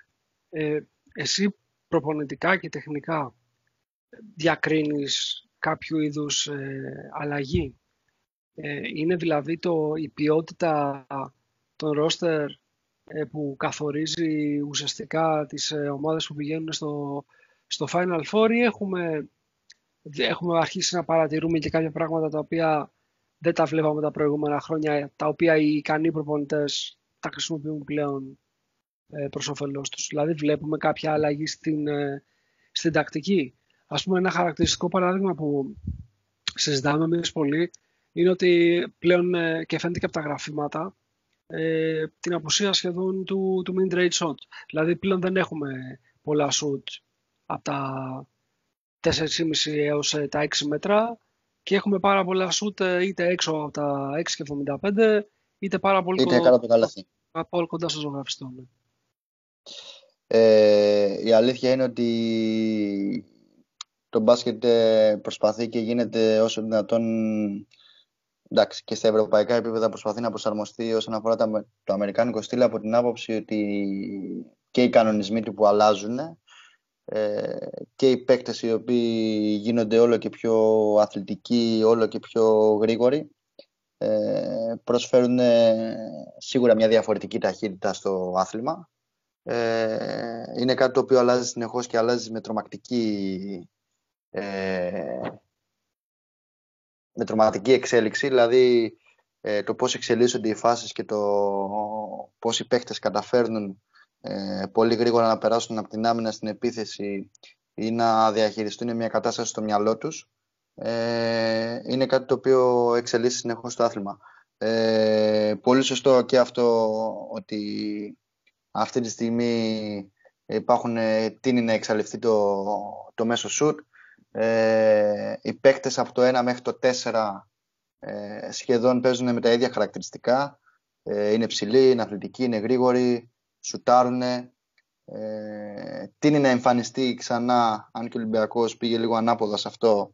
ε, εσύ προπονητικά και τεχνικά διακρίνεις κάποιο είδους ε, αλλαγή; Ε, είναι δηλαδή το, η ποιότητα των ρόστερ ε, που καθορίζει ουσιαστικά τις ομάδες που πηγαίνουν στο, στο Final Four ή έχουμε, έχουμε αρχίσει να παρατηρούμε και κάποια πράγματα τα οποία δεν τα βλέπαμε τα προηγούμενα χρόνια, τα οποία οι ικανοί προπονητές τα χρησιμοποιούν πλέον προς όφελός τους. Δηλαδή βλέπουμε κάποια αλλαγή στην, στην τακτική. Ας πούμε ένα χαρακτηριστικό παράδειγμα που συζητάμε εμείς πολύ είναι ότι πλέον ε, και φαίνεται και από τα γραφήματα ε, την απουσία σχεδόν του, του mid range shot. Δηλαδή πλέον δεν έχουμε πολλά shoot από τα 4,5 έως ε, τα 6 μέτρα και έχουμε πάρα πολλά shoot ε, είτε έξω από τα 6,75 είτε πάρα πολύ είτε κάτω από το καλάθι. κοντά στο ζωγραφιστό. Ναι. Ε, η αλήθεια είναι ότι το μπάσκετ ε, προσπαθεί και γίνεται όσο δυνατόν εντάξει, και στα ευρωπαϊκά επίπεδα προσπαθεί να προσαρμοστεί όσον αφορά το αμερικάνικο στυλ από την άποψη ότι και οι κανονισμοί του που αλλάζουν ε, και οι παίκτες οι οποίοι γίνονται όλο και πιο αθλητικοί, όλο και πιο γρήγοροι ε, προσφέρουν σίγουρα μια διαφορετική ταχύτητα στο άθλημα. είναι κάτι το οποίο αλλάζει συνεχώς και αλλάζει με τρομακτική ε, με τρομακτική εξέλιξη, δηλαδή ε, το πώς εξελίσσονται οι φάσεις και το πώς οι παίχτες καταφέρνουν ε, πολύ γρήγορα να περάσουν από την άμυνα στην επίθεση ή να διαχειριστούν μια κατάσταση στο μυαλό τους ε, είναι κάτι το οποίο εξελίσσει συνεχώς το άθλημα. Ε, πολύ σωστό και αυτό ότι αυτή τη στιγμή υπάρχουν, τίνει να εξαλειφθεί το, το μέσο σουτ ε, οι παίκτες από το 1 μέχρι το 4 ε, σχεδόν παίζουν με τα ίδια χαρακτηριστικά. Ε, είναι ψηλοί, είναι αθλητικοί, είναι γρήγοροι, σουτάρουν. Ε, τίνει να εμφανιστεί ξανά, αν και ο Ολυμπιακός πήγε λίγο ανάποδα σε αυτό,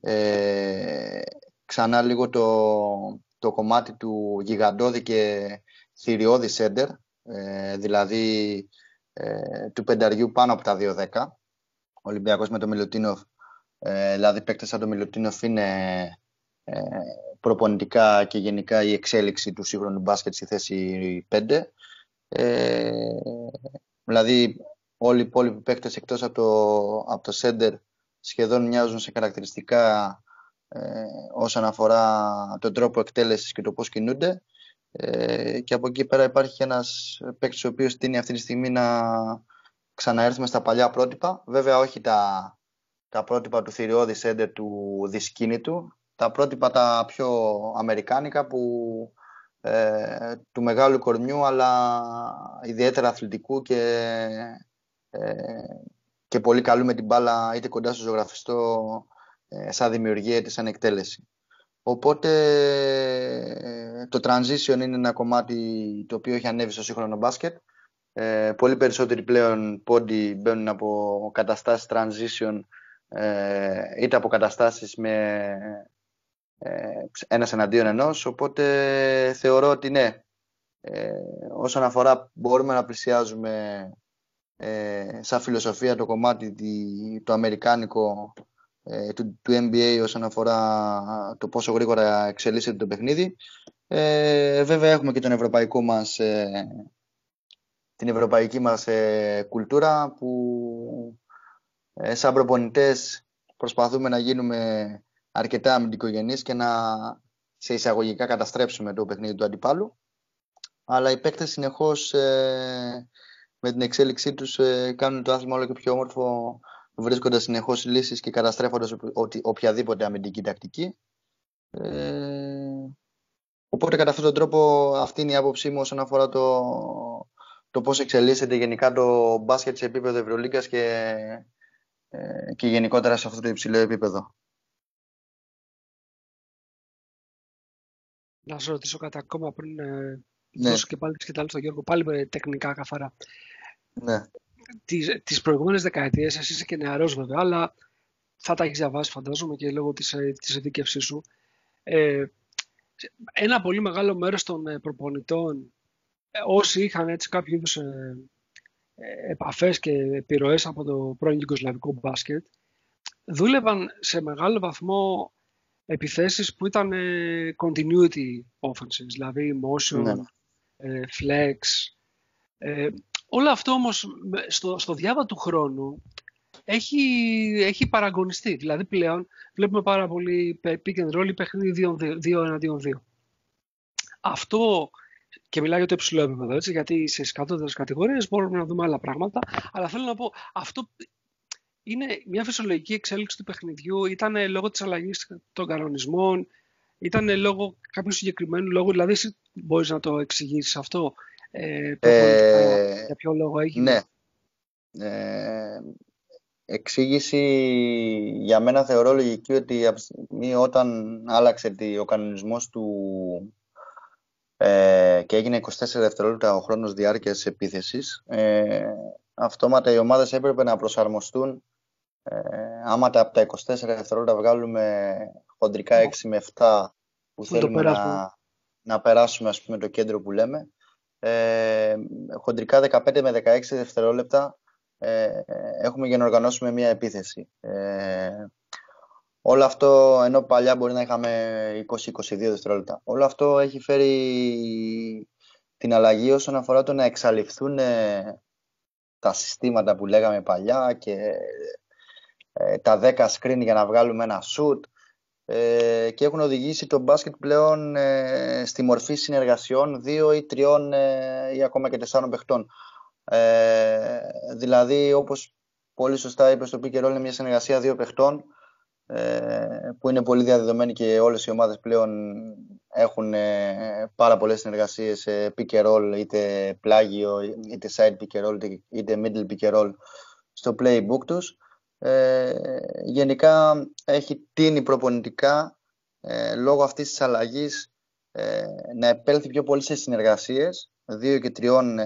ε, ξανά λίγο το, το κομμάτι του γιγαντώδη και θηριώδη σέντερ, ε, δηλαδή ε, του πενταριού πάνω από τα 2-10. Ο Ολυμπιακός με το Μιλουτίνοφ ε, δηλαδή παίκτες σαν το Μιλουτίνοφ είναι ε, προπονητικά και γενικά η εξέλιξη του σύγχρονου μπάσκετ στη θέση 5. Ε, δηλαδή όλοι οι υπόλοιποι παίκτες εκτός από το, από το center σχεδόν μοιάζουν σε χαρακτηριστικά ε, όσον αφορά τον τρόπο εκτέλεσης και το πώς κινούνται. Ε, και από εκεί πέρα υπάρχει ένας παίκτης ο οποίος τίνει αυτή τη στιγμή να ξαναέρθουμε στα παλιά πρότυπα. Βέβαια όχι τα τα πρότυπα του θηριώδη σέντερ του δυσκίνητου, τα πρότυπα τα πιο αμερικάνικα που ε, του μεγάλου κορμιού αλλά ιδιαίτερα αθλητικού και, ε, και πολύ καλού με την μπάλα είτε κοντά στο ζωγραφιστό ε, σαν δημιουργία είτε σαν εκτέλεση. Οπότε το transition είναι ένα κομμάτι το οποίο έχει ανέβει στο σύγχρονο μπάσκετ. Ε, πολύ περισσότεροι πλέον πόντι μπαίνουν από καταστάσεις transition ε, είτε από καταστάσεις με ε, ένας εναντίον ενός, οπότε θεωρώ ότι ναι, ε, όσον αφορά μπορούμε να πλησιάζουμε ε, σαν φιλοσοφία το κομμάτι το αμερικάνικο ε, του, του NBA όσον αφορά το πόσο γρήγορα εξελίσσεται το παιχνίδι. Ε, βέβαια έχουμε και τον ευρωπαϊκό μας, ε, την ευρωπαϊκή μας κουλτούρα που ε, σαν προπονητές προσπαθούμε να γίνουμε αρκετά αμυντικογενείς και να σε εισαγωγικά καταστρέψουμε το παιχνίδι του αντιπάλου. Αλλά οι παίκτες συνεχώς ε, με την εξέλιξή τους ε, κάνουν το άθλημα όλο και πιο όμορφο βρίσκοντας συνεχώς λύσεις και καταστρέφοντας οποιαδήποτε αμυντική τακτική. Ε, οπότε κατά αυτόν τον τρόπο αυτή είναι η άποψή μου όσον αφορά το, το πώς εξελίσσεται γενικά το μπάσκετ σε επίπεδο Ευρωλίγκας και ε, και γενικότερα σε αυτό το υψηλό επίπεδο. Να σε ρωτήσω κάτι ακόμα πριν ε, ναι. δώσω και πάλι και στον Γιώργο, πάλι με τεχνικά καθαρά. Ναι. Τις, τις προηγούμενες δεκαετίες, εσύ είσαι και νεαρός βέβαια, αλλά θα τα έχεις διαβάσει φαντάζομαι και λόγω της, ε, της ειδίκευσής σου. Ε, ένα πολύ μεγάλο μέρος των ε, προπονητών, ε, όσοι είχαν έτσι κάποιο είδους ε, επαφές και επιρροές από το πρώην Ιουγκοσλαβικό μπάσκετ, δούλευαν σε μεγάλο βαθμό επιθέσεις που ήταν continuity offenses, δηλαδή motion, ναι. flex. όλο αυτό όμως στο, στο διάβα του χρόνου έχει, έχει παραγωνιστεί. Δηλαδή πλέον βλέπουμε πάρα πολύ pick and roll ή παιχνίδι 2 εναντίον 2. Αυτό και μιλάω για το υψηλό επίπεδο, έτσι, γιατί σε κατώτερε κατηγορίες μπορούμε να δούμε άλλα πράγματα. Αλλά θέλω να πω, αυτό είναι μια φυσιολογική εξέλιξη του παιχνιδιού. Ήταν λόγω της αλλαγής των κανονισμών, ήταν λόγω κάποιου συγκεκριμένου λόγου. Δηλαδή, εσύ μπορείς να το εξηγήσεις αυτό. Ε, ε, για ποιο λόγο έγινε; Ναι. Ε, εξήγηση για μένα θεωρώ λογική ότι από όταν άλλαξε ο κανονισμός του ε, και έγινε 24 δευτερόλεπτα ο χρόνος διάρκειας επίθεσης. Ε, αυτόματα οι ομάδες έπρεπε να προσαρμοστούν. Ε, άμα τα, από τα 24 δευτερόλεπτα βγάλουμε χοντρικά 6 με 7 που θέλουμε να, να περάσουμε ας πούμε το κέντρο που λέμε. Ε, χοντρικά 15 με 16 δευτερόλεπτα ε, έχουμε για να οργανώσουμε μια επίθεση. Ε, όλο αυτό, ενώ παλιά μπορεί να είχαμε 20-22 δευτερόλεπτα, όλο αυτό έχει φέρει την αλλαγή όσον αφορά το να εξαλειφθούν ε, τα συστήματα που λέγαμε παλιά και ε, τα 10 screen για να βγάλουμε ένα shoot ε, και έχουν οδηγήσει το μπάσκετ πλέον στη μορφή συνεργασιών δύο ή τριών ή ακόμα και τεσσάρων παιχτών. Ε, δηλαδή, όπως πολύ σωστά είπες στο pick είναι μια συνεργασία δύο παιχτών ε, που είναι πολύ διαδεδομένη και όλες οι ομάδες πλέον έχουν ε, πάρα πολλές συνεργασίες σε pick roll, είτε πλάγιο, είτε side pick roll, είτε middle pick roll στο playbook τους. Ε, γενικά έχει τίνει προπονητικά ε, λόγω αυτής της αλλαγής ε, να επέλθει πιο πολύ σε συνεργασίες δύο και τριών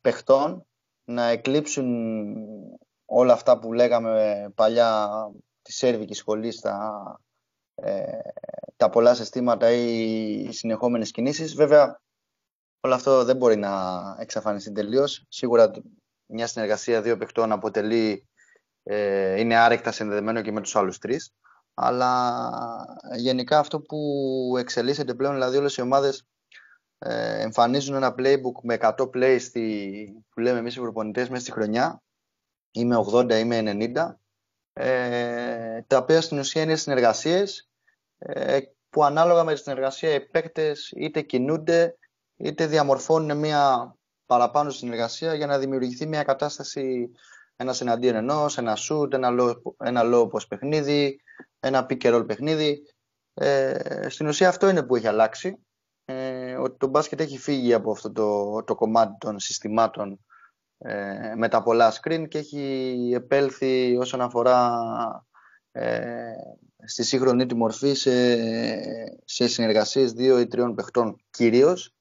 παιχτών να εκλείψουν όλα αυτά που λέγαμε παλιά της σέρβικης σχολής, τα, ε, τα πολλά συστήματα ή οι συνεχόμενες κινήσεις. Βέβαια, όλο αυτό δεν μπορεί να εξαφανιστεί τελείως. Σίγουρα μια συνεργασία δύο παιχτών αποτελεί, ε, είναι άρεκτα συνδεδεμένο και με τους άλλους τρεις. Αλλά γενικά αυτό που εξελίσσεται πλέον, δηλαδή όλες οι ομάδες ε, εμφανίζουν ένα playbook με 100 plays στη, που λέμε εμείς οι προπονητές μέσα στη χρονιά ή με 80 ή με 90 ε, τα οποία στην ουσία είναι συνεργασίες ε, που ανάλογα με τη συνεργασία οι παίκτες είτε κινούνται είτε διαμορφώνουν μια παραπάνω συνεργασία για να δημιουργηθεί μια κατάσταση ένα εναντίον ενός, ένα shoot, ένα low, ένα low post παιχνίδι, ένα pick and roll παιχνίδι. Ε, στην ουσία αυτό είναι που έχει αλλάξει ε, ότι το μπάσκετ έχει φύγει από αυτό το, το κομμάτι των συστημάτων ε, με τα πολλά screen και έχει επέλθει όσον αφορά ε, στη σύγχρονη τη μορφή σε, σε συνεργασίες δύο ή τριών παιχτών κυρίως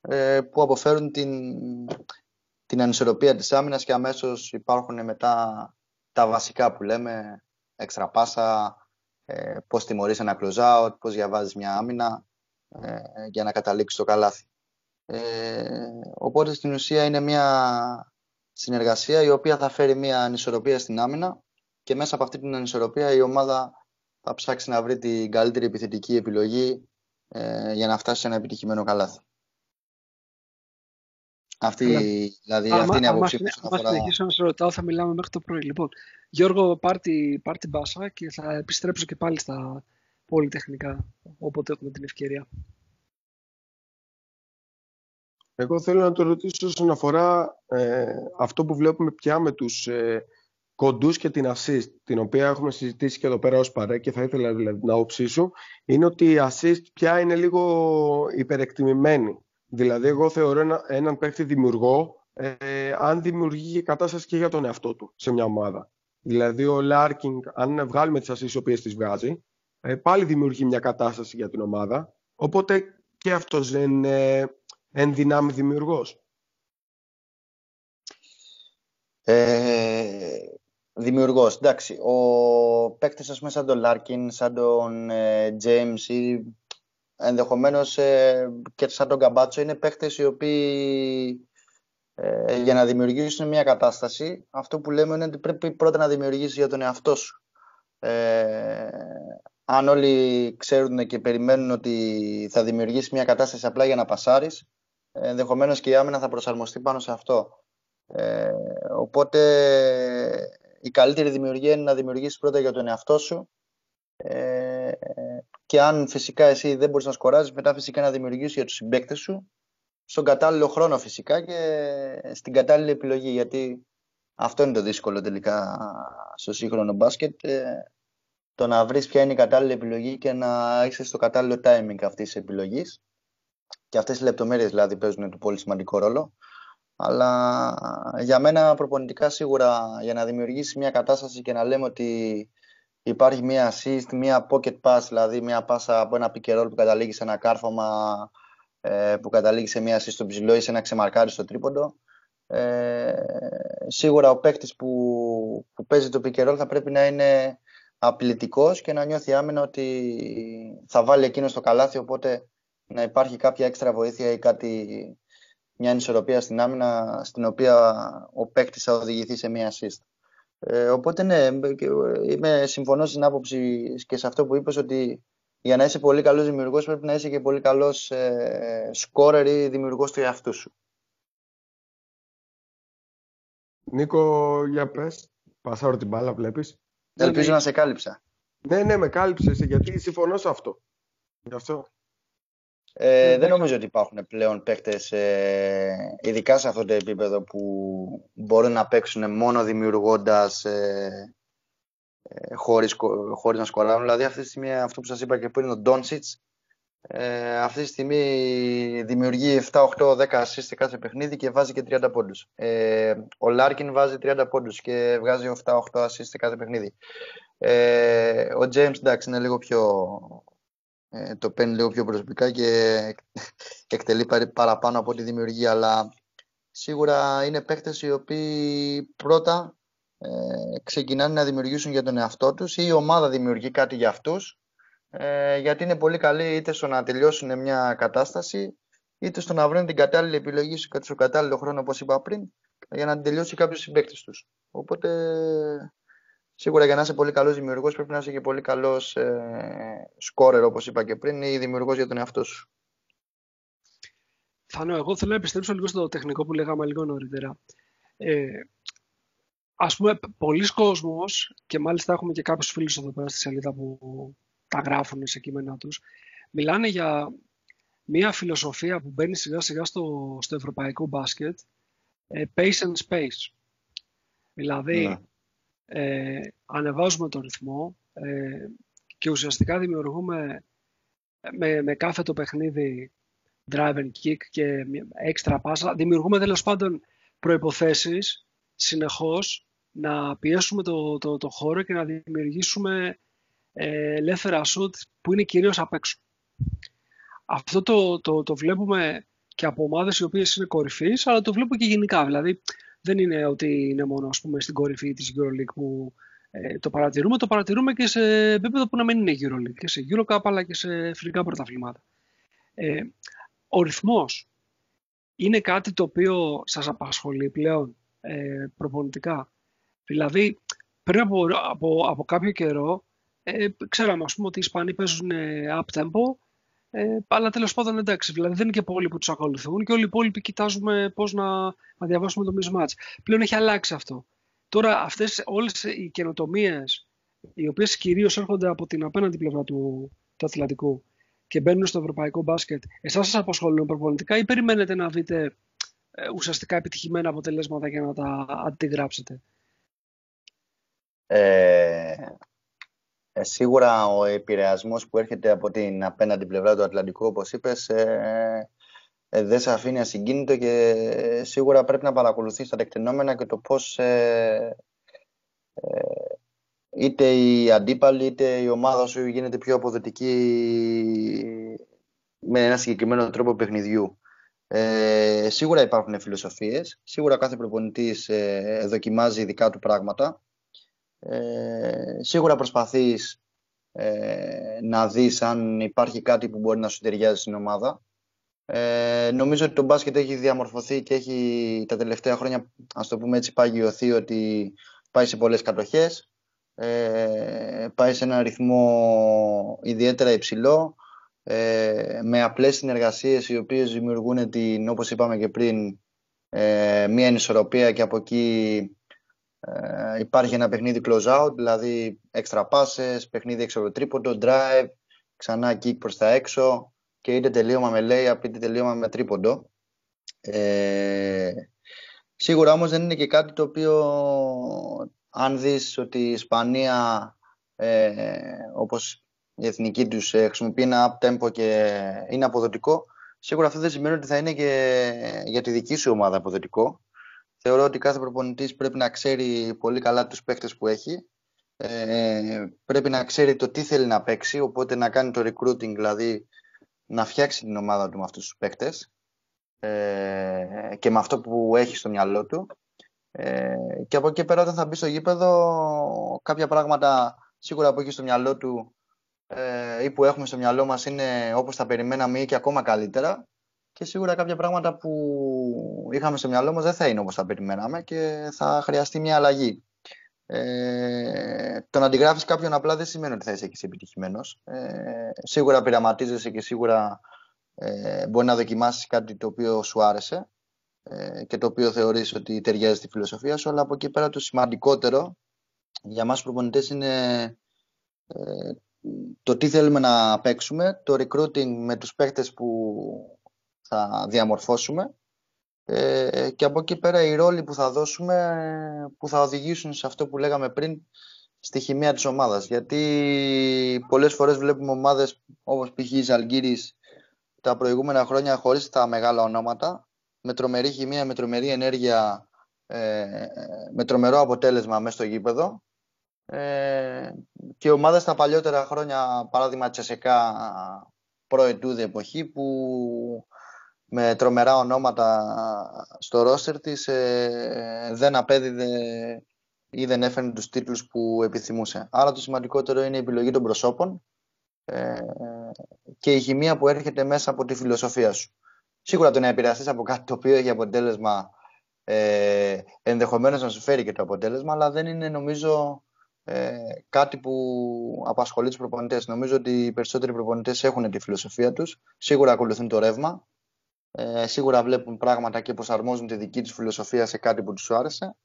ε, που αποφέρουν την, την ανισορροπία της άμυνας και αμέσως υπάρχουν μετά τα βασικά που λέμε έξτρα πάσα, ε, πώς τιμωρείς ένα close out, πώς διαβάζεις μια άμυνα ε, για να καταλήξεις το καλάθι. Ε, οπότε στην ουσία είναι μια συνεργασία η οποία θα φέρει μια ανισορροπία στην άμυνα και μέσα από αυτή την ανισορροπία η ομάδα θα ψάξει να βρει την καλύτερη επιθετική επιλογή ε, για να φτάσει σε ένα επιτυχημένο καλάθι. Αυτή, δηλαδή, αυτή είναι η άποψή μου. Αν αφορά... συνεχίσω να σε ρωτάω, θα μιλάμε μέχρι το πρωί. Λοιπόν, Γιώργο, πάρ την μπάσα και θα επιστρέψω και πάλι στα, πολυτεχνικά, όποτε έχουμε την ευκαιρία. Εγώ θέλω να το ρωτήσω όσον αφορά ε, αυτό που βλέπουμε πια με τους ε, κοντούς και την assist, την οποία έχουμε συζητήσει και εδώ πέρα ως παρέ και θα ήθελα δηλαδή, να οψήσω, είναι ότι η assist πια είναι λίγο υπερεκτιμημένη. Δηλαδή, εγώ θεωρώ ένα, έναν παίκτη δημιουργό ε, αν δημιουργεί κατάσταση και για τον εαυτό του σε μια ομάδα. Δηλαδή, ο Λάρκιν, αν βγάλουμε τις assists οι οποίες τις βγάζει, ε, πάλι δημιουργεί μια κατάσταση για την ομάδα. Οπότε και αυτός δεν είναι εν δυνάμει δημιουργός. Ε, Δημιουργός. Εντάξει. Ο παίκτης, ας πούμε, σαν τον Λάρκιν, σαν τον ε, James ή ενδεχομένως ε, και σαν τον Καμπάτσο είναι παίκτες οι οποίοι ε, για να δημιουργήσουν μια κατάσταση, αυτό που λέμε είναι ότι πρέπει πρώτα να δημιουργήσεις για τον εαυτό σου. Ε, αν όλοι ξέρουν και περιμένουν ότι θα δημιουργήσεις μια κατάσταση απλά για να πασάρεις, ενδεχομένως και η άμυνα θα προσαρμοστεί πάνω σε αυτό. Ε, οπότε η καλύτερη δημιουργία είναι να δημιουργήσεις πρώτα για τον εαυτό σου. Ε, και αν φυσικά εσύ δεν μπορείς να σκοράζεις, μετά φυσικά να δημιουργήσεις για τους συμπαίκτες σου. Στον κατάλληλο χρόνο φυσικά και στην κατάλληλη επιλογή γιατί αυτό είναι το δύσκολο τελικά στο σύγχρονο μπάσκετ. Ε, το να βρεις ποια είναι η κατάλληλη επιλογή και να είσαι στο κατάλληλο timing αυτής της επιλογής και αυτές οι λεπτομέρειες δηλαδή παίζουν το πολύ σημαντικό ρόλο αλλά για μένα προπονητικά σίγουρα για να δημιουργήσει μια κατάσταση και να λέμε ότι υπάρχει μια assist, μια pocket pass, δηλαδή μια πάσα από ένα pick που καταλήγει σε ένα κάρφωμα ε, που καταλήγει σε μια assist στο ψηλό ή σε ένα ξεμαρκάρι στο τρίποντο. Ε, σίγουρα ο παίκτης που, που παίζει το pick θα πρέπει να είναι απειλητικός και να νιώθει άμενα ότι θα βάλει εκείνο στο καλάθι οπότε να υπάρχει κάποια έξτρα βοήθεια ή κάτι μια ανισορροπία στην άμυνα στην οποία ο παίκτης θα οδηγηθεί σε μια assist. Ε, οπότε ναι, είμαι συμφωνώ στην άποψη και σε αυτό που είπες ότι για να είσαι πολύ καλός δημιουργός πρέπει να είσαι και πολύ καλός ε, σκόρερ ή δημιουργός του εαυτού σου. Νίκο, για πες. Πασάρω την μπάλα, βλέπεις. Ελπίζω ναι, να σε κάλυψα. Ναι, ναι, με κάλυψες, γιατί συμφωνώ σε αυτό. Γι' αυτό. Ε, δεν νομίζω ότι υπάρχουν πλέον παίκτες, ε, ειδικά σε αυτό το επίπεδο, που μπορούν να παίξουν μόνο δημιουργώντας ε, ε, χωρίς, χωρίς να σκοράρουν. Δηλαδή αυτή τη στιγμή αυτό που σας είπα και πριν, ο Ντόνσιτς, ε, αυτή τη στιγμή δημιουργεί 7, 8, 10 assists σε κάθε παιχνίδι και βάζει και 30 πόντους. Ε, ο Λάρκιν βάζει 30 πόντους και βγάζει 7, 8 assists σε κάθε παιχνίδι. Ε, ο James, εντάξει, είναι λίγο πιο ε, το παίρνει λίγο πιο προσωπικά και εκτελεί παραπάνω από τη δημιουργία αλλά σίγουρα είναι παίκτες οι οποίοι πρώτα ε, ξεκινάνε να δημιουργήσουν για τον εαυτό τους ή η ομάδα δημιουργεί κάτι για αυτούς ε, γιατί είναι πολύ καλοί είτε στο να τελειώσουν μια κατάσταση είτε στο να βρουν την κατάλληλη επιλογή στο κατάλληλο χρόνο όπως είπα πριν για να τελειώσει κάποιος συμπαίκτης τους. Οπότε Σίγουρα για να είσαι πολύ καλός δημιουργός πρέπει να είσαι και πολύ καλός ε, σκόρερ, όπως είπα και πριν, ή δημιουργός για τον εαυτό σου. Θανό, εγώ θέλω να επιστρέψω λίγο στο τεχνικό που λέγαμε λίγο νωρίτερα. Ε, ας πούμε, πολλοί κόσμος, και μάλιστα έχουμε και κάποιους φίλους εδώ πέρα στη σελίδα που τα γράφουν σε κείμενά τους, μιλάνε για μια φιλοσοφία που μπαίνει σιγά σιγά στο, στο ευρωπαϊκό μπάσκετ, ε, pace and space. Δηλαδή, ναι ε, ανεβάζουμε τον ρυθμό ε, και ουσιαστικά δημιουργούμε με, με κάθε το παιχνίδι drive and kick και έξτρα πάσα, δημιουργούμε τέλος πάντων προϋποθέσεις συνεχώς να πιέσουμε το, το, το χώρο και να δημιουργήσουμε ε, ελεύθερα σουτ που είναι κυρίως απ' έξω. Αυτό το, το, το βλέπουμε και από ομάδες οι οποίες είναι κορυφείς, αλλά το βλέπουμε και γενικά. Δηλαδή, δεν είναι ότι είναι μόνο ας πούμε, στην κορυφή της EuroLeague που ε, το παρατηρούμε, το παρατηρούμε και σε επίπεδο που να μην είναι EuroLeague και σε EuroCup αλλά και σε φιλικά πρωταθλήματα. Ε, ο ρυθμός είναι κάτι το οποίο σας απασχολεί πλέον ε, προπονητικά; Δηλαδή, πριν από, από, από κάποιο καιρό, ε, ξέραμε ας πούμε, ότι οι Ισπανοί παίζουν up-tempo ε, αλλά τέλος πάντων εντάξει, δηλαδή δεν είναι και πολλοί που τους ακολουθούν και όλοι οι υπόλοιποι κοιτάζουμε πώς να, να διαβάσουμε το mismatch. Πλέον έχει αλλάξει αυτό. Τώρα αυτές όλες οι καινοτομίες, οι οποίες κυρίως έρχονται από την απέναντι πλευρά του, του Ατλαντικού και μπαίνουν στο ευρωπαϊκό μπάσκετ, εσάς σας απασχολούν προπονητικά ή περιμένετε να δείτε ε, ουσιαστικά επιτυχημένα αποτελέσματα για να τα αντιγράψετε; Ε, ε, σίγουρα ο επηρεασμός που έρχεται από την απέναντι πλευρά του Ατλαντικού, όπως είπες, ε, ε, δεν σε αφήνει ασυγκίνητο και σίγουρα πρέπει να παρακολουθείς τα τεκτενόμενα και το πώς ε, ε, είτε η αντίπαλη είτε η ομάδα σου γίνεται πιο αποδοτική με ένα συγκεκριμένο τρόπο παιχνιδιού. Ε, σίγουρα υπάρχουν φιλοσοφίες, σίγουρα κάθε προπονητής ε, δοκιμάζει δικά του πράγματα. Ε, σίγουρα προσπαθείς ε, να δεις αν υπάρχει κάτι που μπορεί να σου ταιριάζει στην ομάδα. Ε, νομίζω ότι το μπάσκετ έχει διαμορφωθεί και έχει τα τελευταία χρόνια, ας το πούμε έτσι, παγιωθεί ότι πάει σε πολλές κατοχές, ε, πάει σε ένα ρυθμό ιδιαίτερα υψηλό, ε, με απλές συνεργασίες οι οποίες δημιουργούν την, όπως είπαμε και πριν, ε, μία ενισορροπία και από εκεί ε, υπάρχει ένα παιχνίδι close out, δηλαδή extra passes, παιχνίδι έξω από τρίποντο, drive, ξανά kick προς τα έξω και είτε τελείωμα με layup είτε τελείωμα με τρίποντο. Ε, σίγουρα όμως δεν είναι και κάτι το οποίο αν δεις ότι η Ισπανία ε, όπως η εθνική τους ε, χρησιμοποιεί ένα up tempo και είναι αποδοτικό, σίγουρα αυτό δεν σημαίνει ότι θα είναι και για τη δική σου ομάδα αποδοτικό. Θεωρώ ότι κάθε προπονητής πρέπει να ξέρει πολύ καλά τους παίκτες που έχει. Ε, πρέπει να ξέρει το τι θέλει να παίξει, οπότε να κάνει το recruiting, δηλαδή να φτιάξει την ομάδα του με αυτούς τους παίκτες ε, και με αυτό που έχει στο μυαλό του. Ε, και από εκεί πέρα όταν θα μπει στο γήπεδο κάποια πράγματα σίγουρα που έχει στο μυαλό του ε, ή που έχουμε στο μυαλό μας είναι όπως τα περιμέναμε ή και ακόμα καλύτερα και σίγουρα κάποια πράγματα που είχαμε στο μυαλό μας δεν θα είναι όπως τα περιμέναμε και θα χρειαστεί μια αλλαγή. Ε, το να αντιγράφεις κάποιον απλά δεν σημαίνει ότι θα είσαι και επιτυχημένος. Ε, σίγουρα πειραματίζεσαι και σίγουρα ε, μπορεί να δοκιμάσεις κάτι το οποίο σου άρεσε ε, και το οποίο θεωρείς ότι ταιριάζει στη φιλοσοφία σου, αλλά από εκεί πέρα το σημαντικότερο για μας προπονητές είναι ε, το τι θέλουμε να παίξουμε, το recruiting με τους παίκτες που θα διαμορφώσουμε ε, και από εκεί πέρα οι ρόλοι που θα δώσουμε που θα οδηγήσουν σε αυτό που λέγαμε πριν στη χημεία της ομάδας. Γιατί πολλές φορές βλέπουμε ομάδες όπως π.χ. η Ζαλγκύρης τα προηγούμενα χρόνια χωρίς τα μεγάλα ονόματα με τρομερή χημεία, με τρομερή ενέργεια, ε, με τρομερό αποτέλεσμα μέσα στο γήπεδο ε, και ομάδα στα παλιότερα χρόνια, παράδειγμα Τσεσεκά προετούδη εποχή που με τρομερά ονόματα στο ρόστερ της ε, δεν απέδιδε ή δεν έφερνε τους τίτλους που επιθυμούσε. Άρα το σημαντικότερο είναι η επιλογή των προσώπων ε, και η χημεία που έρχεται μέσα από τη φιλοσοφία σου. Σίγουρα το να επηρεαστείς από κάτι το οποίο έχει αποτέλεσμα ε, ενδεχομένως να σου φέρει και το αποτέλεσμα, αλλά δεν είναι νομίζω ε, κάτι που απασχολεί τους προπονητές. Νομίζω ότι οι περισσότεροι προπονητές έχουν τη φιλοσοφία τους. Σίγουρα ακολουθούν το ρεύμα. Ε, σίγουρα βλέπουν πράγματα και προσαρμόζουν τη δική τους φιλοσοφία σε κάτι που τους άρεσε.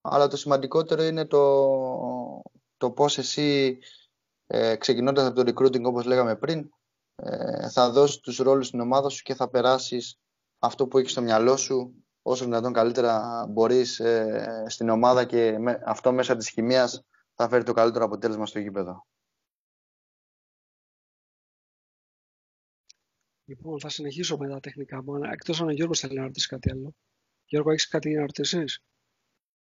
Αλλά το σημαντικότερο είναι το, το πώς εσύ, ε, ξεκινώντας από το recruiting, όπως λέγαμε πριν, ε, θα δώσεις τους ρόλους στην ομάδα σου και θα περάσεις αυτό που έχεις στο μυαλό σου όσο δυνατόν καλύτερα μπορείς ε, στην ομάδα και με, αυτό μέσα της χημίας θα φέρει το καλύτερο αποτέλεσμα στο γήπεδο. Λοιπόν, θα συνεχίσω με τα τεχνικά μου. Εκτός αν ο Γιώργος θέλει να ρωτήσει κάτι άλλο. Γιώργο, έχεις κάτι να ρωτήσεις;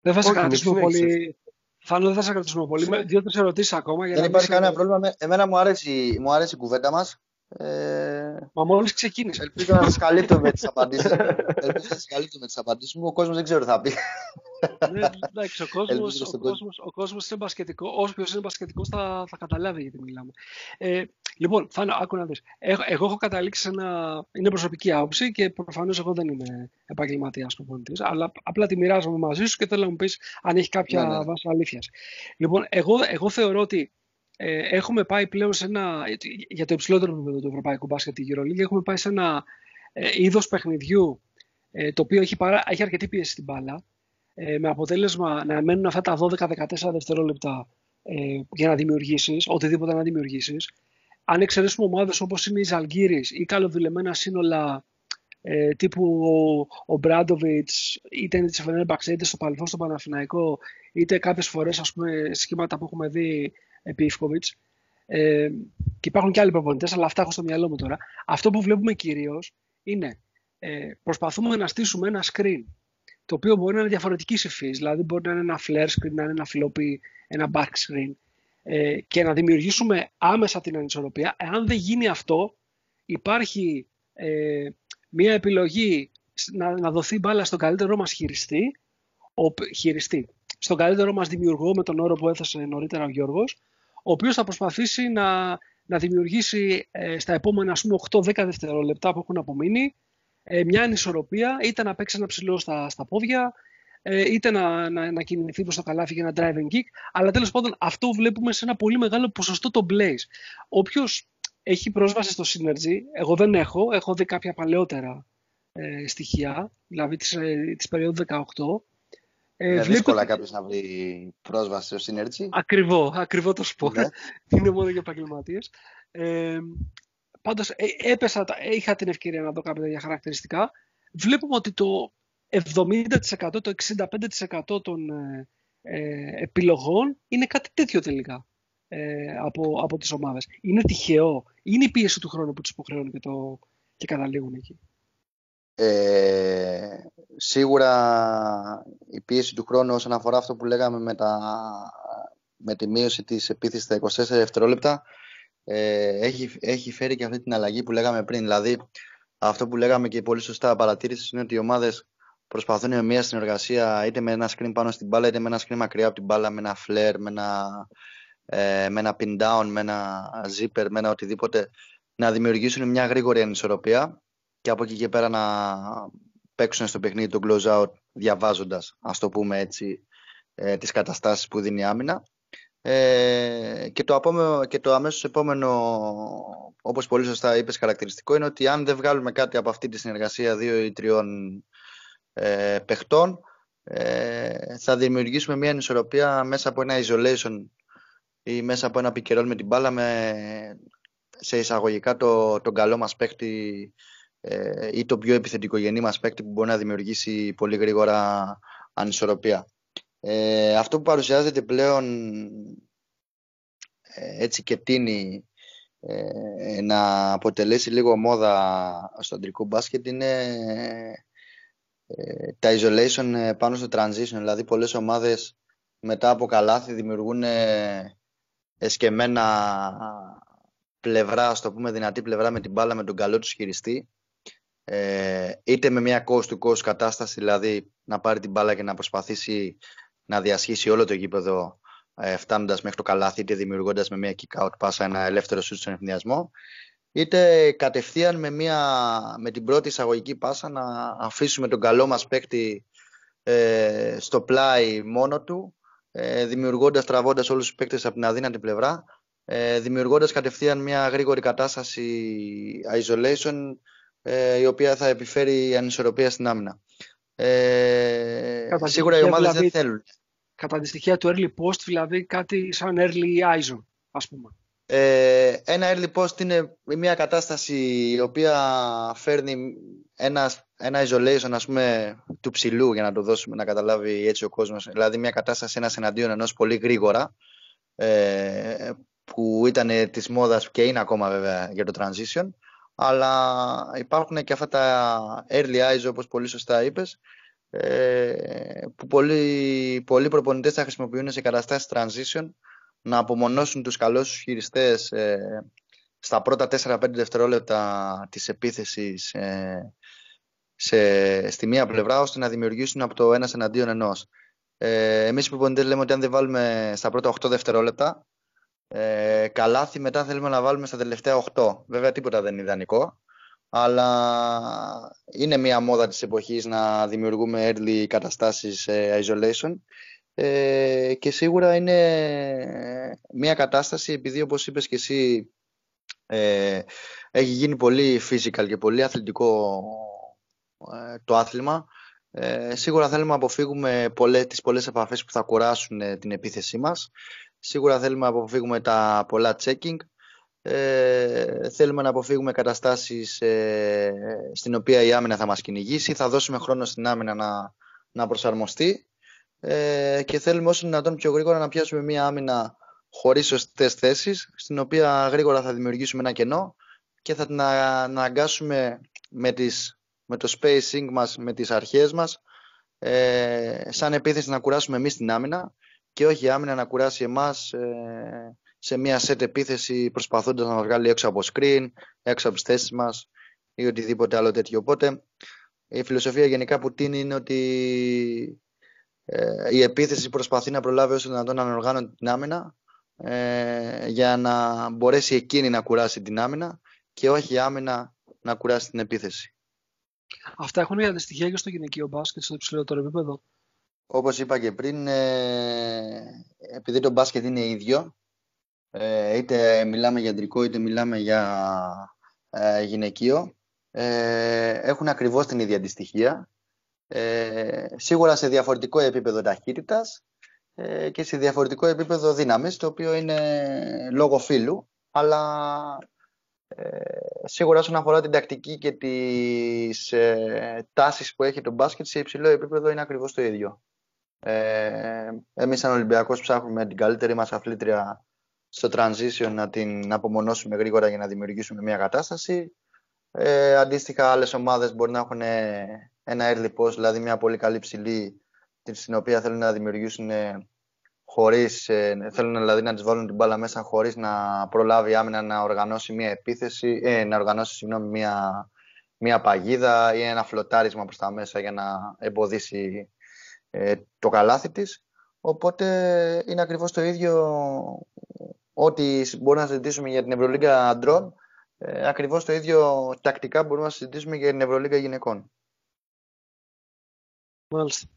Δεν θα σε κρατήσουμε πολύ. Φάνω, δεν θα σε κρατήσουμε πολύ. Δύο-τρεις ερωτήσεις ακόμα. Για δεν υπάρχει κανένα πρόβλημα. Εμένα μου άρεσε, μου άρεσε η κουβέντα μας. Ε... Μα μόλις ξεκίνησε. Ελπίζω να σας καλύπτω με τις απαντήσεις. Ελπίζω να σας καλύπτω με τις απαντήσεις μου. Ο κόσμος δεν ξέρω τι θα πει. ναι, εντάξει, ο κόσμος, ο, κόσμος, ο κόσμος είναι μπασκετικό. Όποιος είναι μπασκετικός θα, θα καταλάβει γιατί μιλάμε. Ε, λοιπόν, Φάνο, άκου να δεις. Εγώ, εγώ έχω καταλήξει σε ένα... Είναι προσωπική άποψη και προφανώς εγώ δεν είμαι επαγγελματίας προπονητής, αλλά απλά τη μοιράζομαι μαζί σου και θέλω να μου πεις αν έχει κάποια ναι, ναι. βάση αλήθειας. Λοιπόν, εγώ, εγώ θεωρώ ότι ε, έχουμε πάει πλέον σε ένα, για το υψηλότερο επίπεδο του ευρωπαϊκού μπάσκετ τη EuroLeague, έχουμε πάει σε ένα ε, είδος παιχνιδιού ε, το οποίο έχει, παρά, έχει αρκετή πίεση στην μπάλα, ε, με αποτέλεσμα να μένουν αυτά τα 12-14 δευτερόλεπτα ε, για να δημιουργήσεις, οτιδήποτε να δημιουργήσεις. Αν εξαιρέσουμε ομάδες όπως είναι η Ζαλγκύρης ή καλοδουλεμένα σύνολα ε, τύπου ο, Μπράντοβιτς, είτε είναι της Φενέρμπαξ, είτε στο Παλαιφό στο Παναθηναϊκό, είτε κάποιες φορές σχήματα που έχουμε δει επί Ιφκοβιτ. Ε, και υπάρχουν και άλλοι προπονητές, αλλά αυτά έχω στο μυαλό μου τώρα. Αυτό που βλέπουμε κυρίως είναι ε, προσπαθούμε να στήσουμε ένα screen το οποίο μπορεί να είναι διαφορετική υφής, δηλαδή μπορεί να είναι ένα flare screen, να είναι ένα floppy, ένα back screen ε, και να δημιουργήσουμε άμεσα την ανισορροπία. Εάν δεν γίνει αυτό, υπάρχει ε, μια επιλογή να, να δοθεί μπάλα στον καλύτερό μας χειριστή, ο, χειριστή, στον καλύτερό μας δημιουργό με τον όρο που έθεσε νωρίτερα ο Γιώργος, ο οποίος θα προσπαθήσει να, να δημιουργήσει ε, στα επόμενα 8-10 δευτερόλεπτα που έχουν απομείνει ε, μια ανισορροπία, είτε να παίξει ένα ψηλό στα, στα πόδια, ε, είτε να, να, να κινηθεί προς το καλάθι για ένα driving kick, αλλά τέλος πάντων αυτό βλέπουμε σε ένα πολύ μεγάλο ποσοστό το blaze. Όποιος έχει πρόσβαση στο Synergy, εγώ δεν έχω, έχω δει κάποια παλαιότερα ε, στοιχεία, δηλαδή της, ε, της περίοδου 18. Ε, είναι δύσκολα κάποιος να βρει πρόσβαση στο Synergy. Ακριβό, ακριβό το σπορ. Ναι. είναι μόνο για επαγγελματίες. Ε, Πάντως ε, έπεσα, είχα την ευκαιρία να δω κάποια τέτοια χαρακτηριστικά. Βλέπουμε ότι το 70%, το 65% των ε, ε, επιλογών είναι κάτι τέτοιο τελικά ε, από, από τις ομάδες. Είναι τυχαίο. Είναι η πίεση του χρόνου που τους υποχρεώνει και, το, και καταλήγουν εκεί. Ε, σίγουρα η πίεση του χρόνου όσον αφορά αυτό που λέγαμε με, τα, με τη μείωση της επίθεσης στα 24 δευτερόλεπτα ε, έχει, έχει φέρει και αυτή την αλλαγή που λέγαμε πριν. Δηλαδή αυτό που λέγαμε και πολύ σωστά παρατήρησης είναι ότι οι ομάδες προσπαθούν με μια συνεργασία είτε με ένα screen πάνω στην μπάλα είτε με ένα screen μακριά από την μπάλα με ένα flare, με ένα, ε, με ένα pin down, με ένα zipper, με ένα οτιδήποτε να δημιουργήσουν μια γρήγορη ανισορροπία και από εκεί και πέρα να παίξουν στο παιχνίδι το close out διαβάζοντας, ας το πούμε έτσι, ε, τις καταστάσεις που δίνει η άμυνα. Ε, και, το απόμε, και το αμέσως επόμενο, όπως πολύ σωστά είπες, χαρακτηριστικό είναι ότι αν δεν βγάλουμε κάτι από αυτή τη συνεργασία δύο ή τριών ε, παιχτών, ε, θα δημιουργήσουμε μια ανισορροπία μέσα από ένα isolation ή μέσα από ένα pick με την μπάλα με, σε εισαγωγικά το, τον καλό μας παίχτη ε, ή το πιο επιθετικογενή μας παίκτη που μπορεί να δημιουργήσει πολύ γρήγορα ανισορροπία. Ε, αυτό που παρουσιάζεται πλέον ε, έτσι και τίνει ε, να αποτελέσει λίγο μόδα στο αντρικό μπάσκετ είναι τα isolation πάνω στο transition. Δηλαδή πολλές ομάδες μετά από καλάθι δημιουργούν εσκεμμένα πλευρά, στο πούμε δυνατή πλευρά με την μπάλα με τον καλό τους χειριστή ε, είτε με μια coast to coast κατάσταση, δηλαδή να πάρει την μπάλα και να προσπαθήσει να διασχίσει όλο το γήπεδο ε, φτάνοντας μέχρι το καλάθι, είτε δημιουργώντας με μια kick-out πάσα ένα ελεύθερο σούτ στον ευνηδιασμό, είτε κατευθείαν με, μια, με την πρώτη εισαγωγική πάσα να αφήσουμε τον καλό μας παίκτη ε, στο πλάι μόνο του, ε, δημιουργώντας, τραβώντας όλους τους παίκτες από την αδύνατη πλευρά, ε, δημιουργώντας κατευθείαν μια γρήγορη κατάσταση isolation ε, η οποία θα επιφέρει ανισορροπία στην άμυνα. Ε, σίγουρα οι ομάδες δηλαδή, δεν θέλουν. Κατά τη στοιχεία του early post, δηλαδή κάτι σαν early ISO, ας πούμε. Ε, ένα early post είναι μια κατάσταση η οποία φέρνει ένα, ένα isolation ας πούμε, του ψηλού για να το δώσουμε να καταλάβει έτσι ο κόσμος. Δηλαδή μια κατάσταση ένας εναντίον ενός πολύ γρήγορα ε, που ήταν της μόδας και είναι ακόμα βέβαια για το transition αλλά υπάρχουν και αυτά τα early eyes όπως πολύ σωστά είπες ε, που πολλοί, πολλοί προπονητές θα χρησιμοποιούν σε καταστάσεις transition να απομονώσουν τους καλούς τους χειριστές ε, στα πρώτα 4-5 δευτερόλεπτα της επίθεσης ε, σε, στη μία πλευρά ώστε να δημιουργήσουν από το ένας εναντίον ενός. Ε, εμείς οι προπονητές λέμε ότι αν δεν βάλουμε στα πρώτα 8 δευτερόλεπτα ε, καλάθι μετά θέλουμε να βάλουμε στα τελευταία 8. Βέβαια τίποτα δεν είναι ιδανικό. Αλλά είναι μια μόδα της εποχής να δημιουργούμε early καταστάσεις ε, isolation. Ε, και σίγουρα είναι μια κατάσταση επειδή όπως είπες και εσύ ε, έχει γίνει πολύ physical και πολύ αθλητικό ε, το άθλημα. Ε, σίγουρα θέλουμε να αποφύγουμε πολλές, τις πολλές επαφές που θα κουράσουν την επίθεσή μας. Σίγουρα θέλουμε να αποφύγουμε τα πολλά checking. Ε, θέλουμε να αποφύγουμε καταστάσεις ε, στην οποία η άμυνα θα μας κυνηγήσει. Θα δώσουμε χρόνο στην άμυνα να, να προσαρμοστεί. Ε, και θέλουμε όσο δυνατόν πιο γρήγορα να πιάσουμε μια άμυνα χωρίς σωστές θέσεις, στην οποία γρήγορα θα δημιουργήσουμε ένα κενό και θα την αναγκάσουμε με, τις, με το spacing μας, με τις αρχές μας, ε, σαν επίθεση να κουράσουμε εμείς την άμυνα και όχι η άμυνα να κουράσει εμάς ε, σε μια set επίθεση προσπαθώντας να μας βγάλει έξω από screen, έξω από τις θέσεις μας ή οτιδήποτε άλλο τέτοιο. Οπότε η φιλοσοφία γενικά που τίνει είναι ότι ε, η επίθεση προσπαθεί να προλάβει όσο δυνατόν να οργάνωει την άμυνα ε, για να μπορέσει εκείνη να κουράσει την άμυνα και όχι η άμυνα να κουράσει την επίθεση. Αυτά έχουν μια αντιστοιχεία και στο γυναικείο μπάσκετ στο υψηλότερο επίπεδο. Όπως είπα και πριν, ε, επειδή το μπάσκετ είναι ίδιο, ε, είτε μιλάμε για αντρικό είτε μιλάμε για ε, γυναικείο, ε, έχουν ακριβώς την ίδια αντιστοιχεία. Ε, σίγουρα σε διαφορετικό επίπεδο ταχύτητας ε, και σε διαφορετικό επίπεδο δύναμης, το οποίο είναι λόγω φύλου, αλλά ε, σίγουρα όσον αφορά την τακτική και τις ε, τάσεις που έχει το μπάσκετ σε υψηλό επίπεδο είναι ακριβώς το ίδιο. Ε, εμείς σαν Ολυμπιακός ψάχνουμε την καλύτερη μας αθλήτρια στο transition να την απομονώσουμε γρήγορα για να δημιουργήσουμε μια κατάσταση. Ε, αντίστοιχα άλλες ομάδες μπορεί να έχουν ένα early post, δηλαδή μια πολύ καλή ψηλή στην οποία θέλουν να δημιουργήσουν χωρίς, ε, θέλουν δηλαδή να τις βάλουν την μπάλα μέσα χωρίς να προλάβει άμυνα να οργανώσει μια επίθεση, ε, να οργανώσει συγγνώμη, μια, μια παγίδα ή ένα φλωτάρισμα προς τα μέσα για να εμποδίσει ε, το καλάθι της. Οπότε είναι ακριβώς το ίδιο ό,τι μπορούμε να συζητήσουμε για την Ευρωλίγκα αντρών, ε, ακριβώς το ίδιο τακτικά μπορούμε να συζητήσουμε για την Ευρωλίγκα γυναικών. Μάλιστα.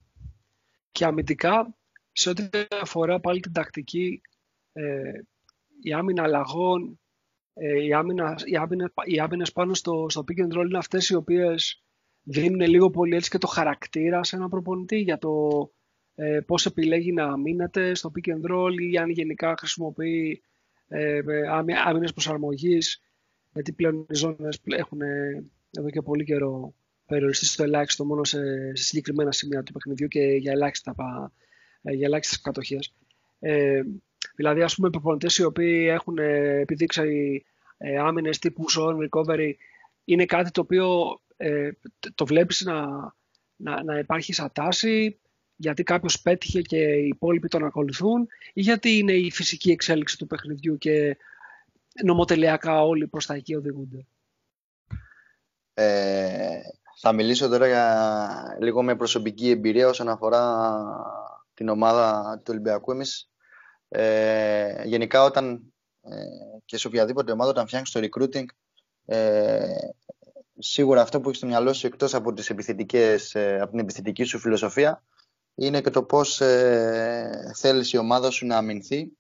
Και αμυντικά, σε ό,τι αφορά πάλι την τακτική, ε, η άμυνα αλλαγών, ε, οι, άμυνα, οι, άμυνα, οι άμυνες πάνω στο, στο pick and roll είναι αυτές οι οποίες δίνουν λίγο πολύ έτσι και το χαρακτήρα σε ένα προπονητή για το ε, πώς επιλέγει να μείνεται στο pick and roll ή αν γενικά χρησιμοποιεί ε, άμυνες προσαρμογής γιατί πλέον οι ζώνες έχουν εδώ και πολύ καιρό περιοριστεί στο ελάχιστο μόνο σε, σε συγκεκριμένα σημεία του παιχνιδιού και για ελάχιστα, ε, για ελάχιστες κατοχές. Ε, δηλαδή, ας πούμε, προπονητές οι οποίοι έχουν ε, επιδείξει ε, άμυνες τύπου zone recovery είναι κάτι το οποίο ε, το βλέπεις να, να, να υπάρχει σαν τάση γιατί κάποιος πέτυχε και οι υπόλοιποι τον ακολουθούν ή γιατί είναι η φυσική εξέλιξη του παιχνιδιού και νομοτελειακά όλοι προς τα εκεί οδηγούνται; Ε, θα μιλήσω τώρα για λίγο με προσωπική εμπειρία όσον αφορά την ομάδα του Ολυμπιακού. Εμείς ε, γενικά όταν ε, και σε οποιαδήποτε ομάδα όταν φτιάχνεις το recruiting ε, σίγουρα αυτό που έχεις στο μυαλό σου εκτός από, τις επιθετικές, ε, από την επιθετική σου φιλοσοφία είναι και το πώς ε, θέλεις η ομάδα σου να αμυνθεί.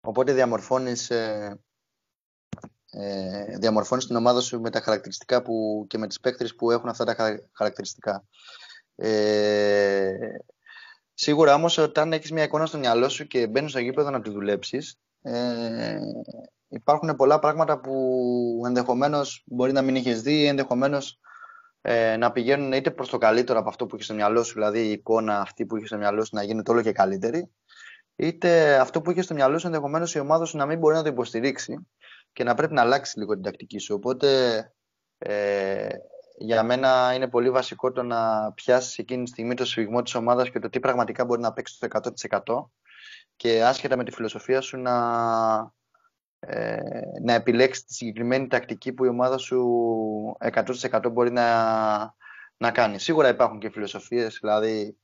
Οπότε διαμορφώνεις, ε, ε, διαμορφώνεις την ομάδα σου με τα χαρακτηριστικά που, και με τις παίκτες που έχουν αυτά τα χαρακτηριστικά. Ε, σίγουρα όμως όταν έχεις μια εικόνα στο μυαλό σου και μπαίνεις στο γήπεδο να τη δουλέψεις, ε, υπάρχουν πολλά πράγματα που ενδεχομένως μπορεί να μην είχες δει ή ενδεχομένως ε, να πηγαίνουν είτε προς το καλύτερο από αυτό που είχε στο μυαλό σου, δηλαδή η εικόνα αυτή που είχε στο μυαλό σου να γίνεται όλο και καλύτερη, είτε αυτό που είχε στο μυαλό σου ενδεχομένως η ομάδα σου να μην μπορεί να το υποστηρίξει και να πρέπει να αλλάξει λίγο την τακτική σου. Οπότε ε, για μένα είναι πολύ βασικό το να πιάσεις εκείνη τη στιγμή το σφιγμό της ομάδας και το τι πραγματικά μπορεί να παίξει το 100% και άσχετα με τη φιλοσοφία σου να, ε, να επιλέξεις τη συγκεκριμένη τακτική που η ομάδα σου 100% μπορεί να, να κάνει. Σίγουρα υπάρχουν και φιλοσοφίες, δηλαδή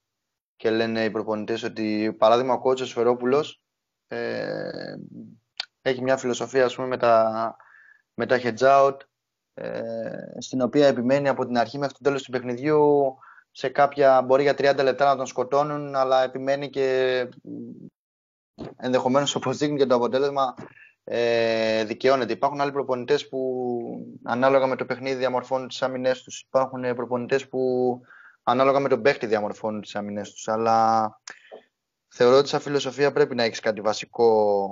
και λένε οι προπονητές ότι παράδειγμα ο κότσος Φερόπουλος ε, έχει μια φιλοσοφία ας πούμε με τα, με τα hedge out ε, στην οποία επιμένει από την αρχή μέχρι το τέλος του παιχνιδιού σε κάποια, μπορεί για 30 λεπτά να τον σκοτώνουν αλλά επιμένει και ενδεχομένως όπως δείχνει και το αποτέλεσμα ε, δικαιώνεται. Υπάρχουν άλλοι προπονητές που ανάλογα με το παιχνίδι διαμορφώνουν τις άμυνές τους. Υπάρχουν προπονητές που ανάλογα με τον παίχτη διαμορφώνουν τις άμυνές τους. Αλλά θεωρώ ότι σαν φιλοσοφία πρέπει να έχεις κάτι βασικό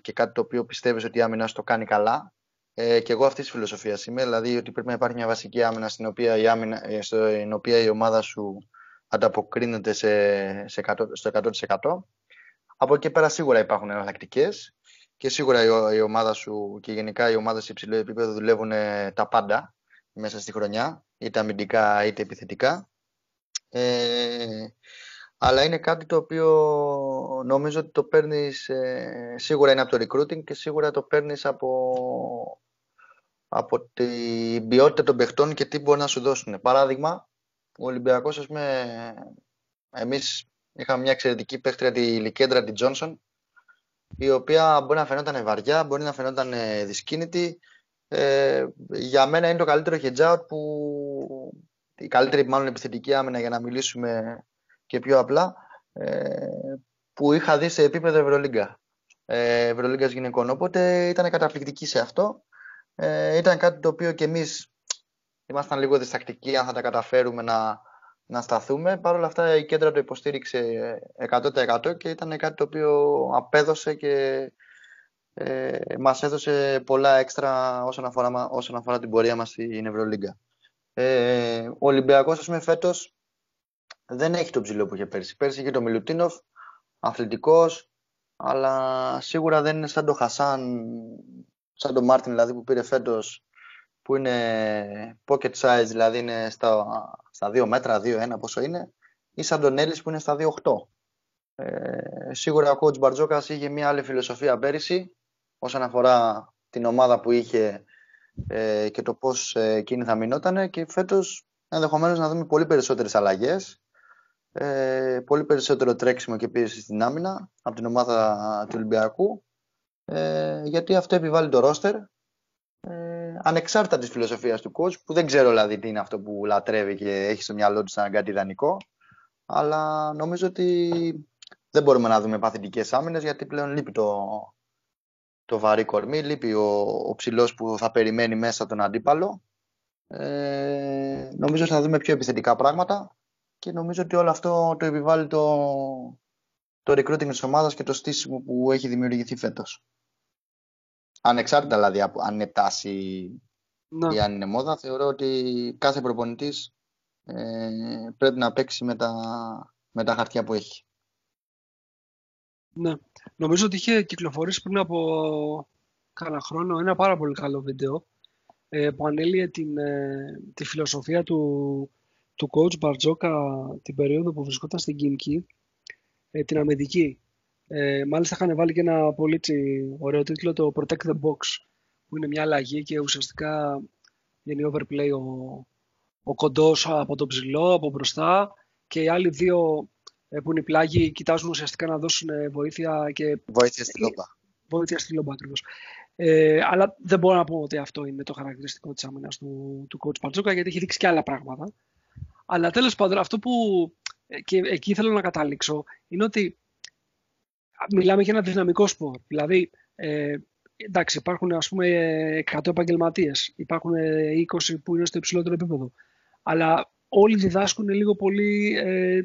και κάτι το οποίο πιστεύεις ότι η άμυνα σου το κάνει καλά. Ε, και εγώ αυτής της φιλοσοφίας είμαι, δηλαδή ότι πρέπει να υπάρχει μια βασική άμυνα στην οποία η, άμυνα, ε, στην οποία η ομάδα σου ανταποκρίνεται σε, σε 100, στο 100%. Από εκεί πέρα σίγουρα υπάρχουν εναλλακτικές και σίγουρα η, ομάδα σου και γενικά οι ομάδες σε υψηλό επίπεδο δουλεύουν τα πάντα μέσα στη χρονιά, είτε αμυντικά είτε επιθετικά. Ε, αλλά είναι κάτι το οποίο νομίζω ότι το παίρνεις ε, σίγουρα είναι από το recruiting και σίγουρα το παίρνεις από, από την ποιότητα των παιχτών και τι μπορεί να σου δώσουν. Παράδειγμα, ο Ολυμπιακός, ας πούμε, εμείς είχαμε μια εξαιρετική παίχτρια, τη Λικέντρα, την Τζόνσον, η οποία μπορεί να φαινόταν βαριά, μπορεί να φαινόταν δυσκίνητη. Ε, για μένα είναι το καλύτερο hedge out που η καλύτερη μάλλον επιθετική άμυνα για να μιλήσουμε και πιο απλά ε, που είχα δει σε επίπεδο Ευρωλίγκα. Ε, Ευρωλίγκας γυναικών. Οπότε ήταν καταπληκτική σε αυτό. Ε, ήταν κάτι το οποίο και εμείς ήμασταν λίγο διστακτικοί αν θα τα καταφέρουμε να, να σταθούμε. Παρ' όλα αυτά η κέντρα το υποστήριξε 100% και ήταν κάτι το οποίο απέδωσε και ε, μας έδωσε πολλά έξτρα όσον αφορά, όσον αφορά την πορεία μας στην Ευρωλίγκα. Ε, ο Ολυμπιακός, ας πούμε, φέτος δεν έχει τον ψηλό που είχε πέρσι. Πέρσι είχε τον Μιλουτίνοφ, αθλητικός, αλλά σίγουρα δεν είναι σαν τον Χασάν, σαν τον Μάρτιν δηλαδή που πήρε φέτος, που είναι pocket size, δηλαδή είναι στα, στα 2 μέτρα, 2-1 πόσο είναι, ή σαν τον Έλλης που είναι στα 2-8. Ε, σίγουρα ο coach Μπαρτζόκας είχε μια άλλη φιλοσοφία πέρυσι όσον αφορά την ομάδα που είχε ε, και το πώς ε, εκείνη θα μείνονταν και φέτος ενδεχομένως να δούμε πολύ περισσότερες αλλαγές ε, πολύ περισσότερο τρέξιμο και πίεση στην άμυνα από την ομάδα του Ολυμπιακού ε, γιατί αυτό επιβάλλει το ρόστερ ε, ανεξάρτητα της φιλοσοφίας του coach που δεν ξέρω δηλαδή τι είναι αυτό που λατρεύει και έχει στο μυαλό του σαν κάτι ιδανικό αλλά νομίζω ότι δεν μπορούμε να δούμε παθητικές άμυνες γιατί πλέον λείπει το, το βαρύ κορμί, λείπει ο, ο ψηλός που θα περιμένει μέσα τον αντίπαλο. Ε, νομίζω ότι θα δούμε πιο επιθετικά πράγματα και νομίζω ότι όλο αυτό το επιβάλλει το, το recruiting της ομάδας και το στήσιμο που έχει δημιουργηθεί φέτος. Ανεξάρτητα δηλαδή αν είναι τάση ή αν είναι μόδα, θεωρώ ότι κάθε προπονητής ε, πρέπει να παίξει με τα, με τα χαρτιά που έχει. Ναι. Νομίζω ότι είχε κυκλοφορήσει πριν από κάνα χρόνο ένα πάρα πολύ καλό βίντεο ε, που ανέλυε την, ε, τη φιλοσοφία του, του coach Μπαρτζόκα την περίοδο που βρισκόταν στην Κίνκι, ε, την αμυντική. Ε, μάλιστα είχαν βάλει και ένα πολύ ωραίο τίτλο, το Protect the Box, που είναι μια αλλαγή και ουσιαστικά γίνει overplay ο, ο κοντός από τον ψηλό, από μπροστά και οι άλλοι δύο ε, που είναι οι πλάγοι κοιτάζουν ουσιαστικά να δώσουν ε, βοήθεια και... Βοήθεια στη λόμπα. Βοήθεια στη λόμπα ακριβώς. Ε, αλλά δεν μπορώ να πω ότι αυτό είναι το χαρακτηριστικό της άμυνας του, του coach Πατζούκα γιατί έχει δείξει και άλλα πράγματα. Αλλά τέλος πάντων αυτό που ε, και εκεί θέλω να καταλήξω είναι ότι μιλάμε για ένα δυναμικό σπορ. Δηλαδή, ε, εντάξει, υπάρχουν ας πούμε 100 επαγγελματίες, υπάρχουν 20 που είναι στο υψηλότερο επίπεδο. Αλλά όλοι διδάσκουν λίγο πολύ ε,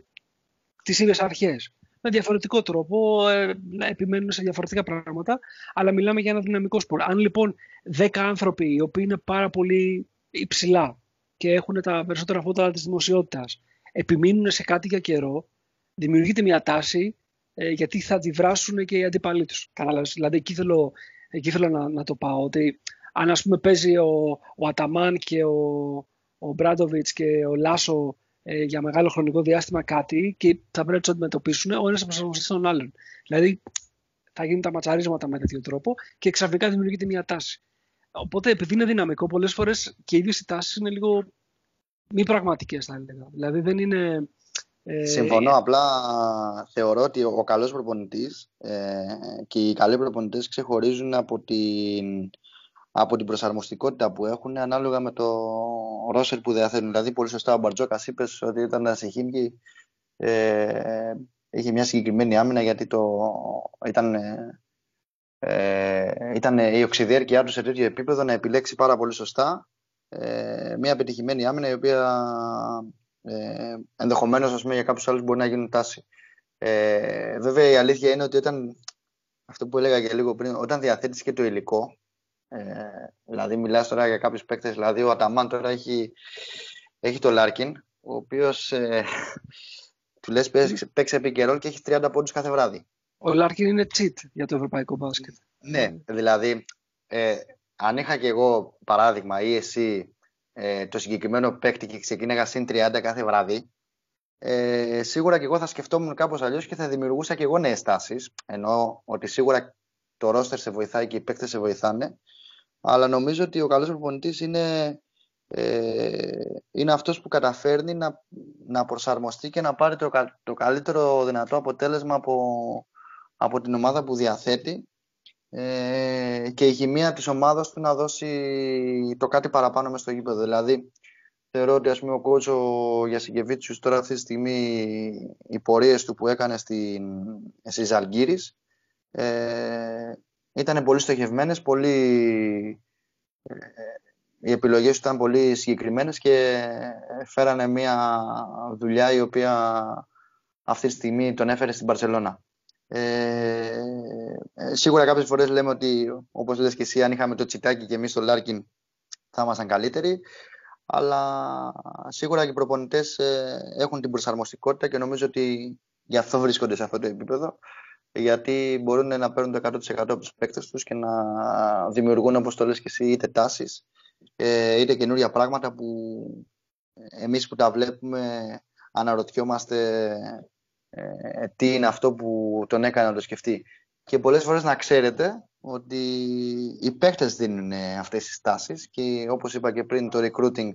τις ίδιες αρχές. Με διαφορετικό τρόπο, ε, επιμένουν σε διαφορετικά πράγματα, αλλά μιλάμε για ένα δυναμικό σπορ. Αν λοιπόν 10 άνθρωποι οι οποίοι είναι πάρα πολύ υψηλά και έχουν τα περισσότερα φώτα της δημοσιότητας, επιμείνουν σε κάτι για καιρό, δημιουργείται μια τάση ε, γιατί θα αντιδράσουν και οι αντίπαλοι τους. Δηλαδή, εκεί θέλω, εκεί θέλω να, να το πάω. Ότι αν ας πούμε παίζει ο, ο Αταμάν και ο, ο Μπράντοβιτς και ο Λάσο ε, για μεγάλο χρονικό διάστημα κάτι και θα πρέπει να τους αντιμετωπίσουν ο ένας προσαρμοστεί στον άλλον. Δηλαδή θα γίνουν τα ματσαρίσματα με τέτοιο τρόπο και ξαφνικά δημιουργείται μια τάση. Οπότε επειδή είναι δυναμικό, πολλές φορές και οι ίδιες οι τάσεις είναι λίγο μη πραγματικές, θα έλεγα. Δηλαδή δεν είναι. Ε... Συμφωνώ. Απλά θεωρώ ότι ο καλός προπονητής ε, και οι καλοί προπονητές ξεχωρίζουν από την από την προσαρμοστικότητα που έχουν ανάλογα με το ρόσερ που διαθέτουν. Δηλαδή, πολύ σωστά ο Μπαρτζόκας είπες ότι ήταν σε Χίμκι ε, είχε μια συγκεκριμένη άμυνα γιατί το, ήταν, ε, ήταν η οξυδιέρκεια του σε τέτοιο επίπεδο να επιλέξει πάρα πολύ σωστά ε, μια πετυχημένη άμυνα η οποία ε, ενδεχομένως ας πούμε, για κάποιους άλλους μπορεί να γίνει τάση. Ε, βέβαια η αλήθεια είναι ότι όταν αυτό που έλεγα και λίγο πριν, όταν διαθέτεις και το υλικό ε, δηλαδή, μιλάς τώρα για κάποιους παίκτες. Δηλαδή, ο Αταμάν τώρα έχει, έχει το Λάρκιν, ο οποίος ε, του λες παίξε pick and roll και έχει 30 πόντους κάθε βράδυ. Ο Λάρκιν είναι cheat για το ευρωπαϊκό μπάσκετ. Ναι, δηλαδή, ε, αν είχα και εγώ παράδειγμα ή εσύ ε, το συγκεκριμένο παίκτη και ξεκίναγα συν 30 κάθε βράδυ, ε, σίγουρα και εγώ θα σκεφτόμουν κάπως αλλιώς και θα δημιουργούσα και εγώ νέες τάσεις, ενώ ότι σίγουρα το ρόστερ σε βοηθάει και οι παίκτες σε βοηθάνε, αλλά νομίζω ότι ο καλός προπονητής είναι, ε, είναι αυτός που καταφέρνει να, να προσαρμοστεί και να πάρει το, το καλύτερο δυνατό αποτέλεσμα από, από την ομάδα που διαθέτει ε, και η χημεία της ομάδας του να δώσει το κάτι παραπάνω μες στο γήπεδο. Δηλαδή, θεωρώ ότι ας πούμε, ο coach ο Γιασικεβίτσιους τώρα αυτή τη στιγμή οι πορείες του που έκανε στην, στη Ζαλγκίρις ε, ήταν πολύ στοχευμένες, πολύ, ε, οι επιλογές του ήταν πολύ συγκεκριμένες και φέρανε μια δουλειά η οποία αυτή τη στιγμή τον έφερε στην Μπαρσελόνα. Ε, ε, σίγουρα κάποιες φορές λέμε ότι όπως λες και εσύ αν είχαμε το τσιτάκι και εμείς το Λάρκιν θα ήμασταν καλύτεροι. Αλλά σίγουρα και οι προπονητές ε, έχουν την προσαρμοστικότητα και νομίζω ότι γι' αυτό βρίσκονται σε αυτό το επίπεδο γιατί μπορούν να παίρνουν το 100% από τους παίκτες τους και να δημιουργούν όπως το λες και εσύ είτε τάσεις ε, είτε καινούρια πράγματα που εμείς που τα βλέπουμε αναρωτιόμαστε ε, τι είναι αυτό που τον έκανε να το σκεφτεί. Και πολλές φορές να ξέρετε ότι οι παίκτες δίνουν αυτές τις τάσεις και όπως είπα και πριν το recruiting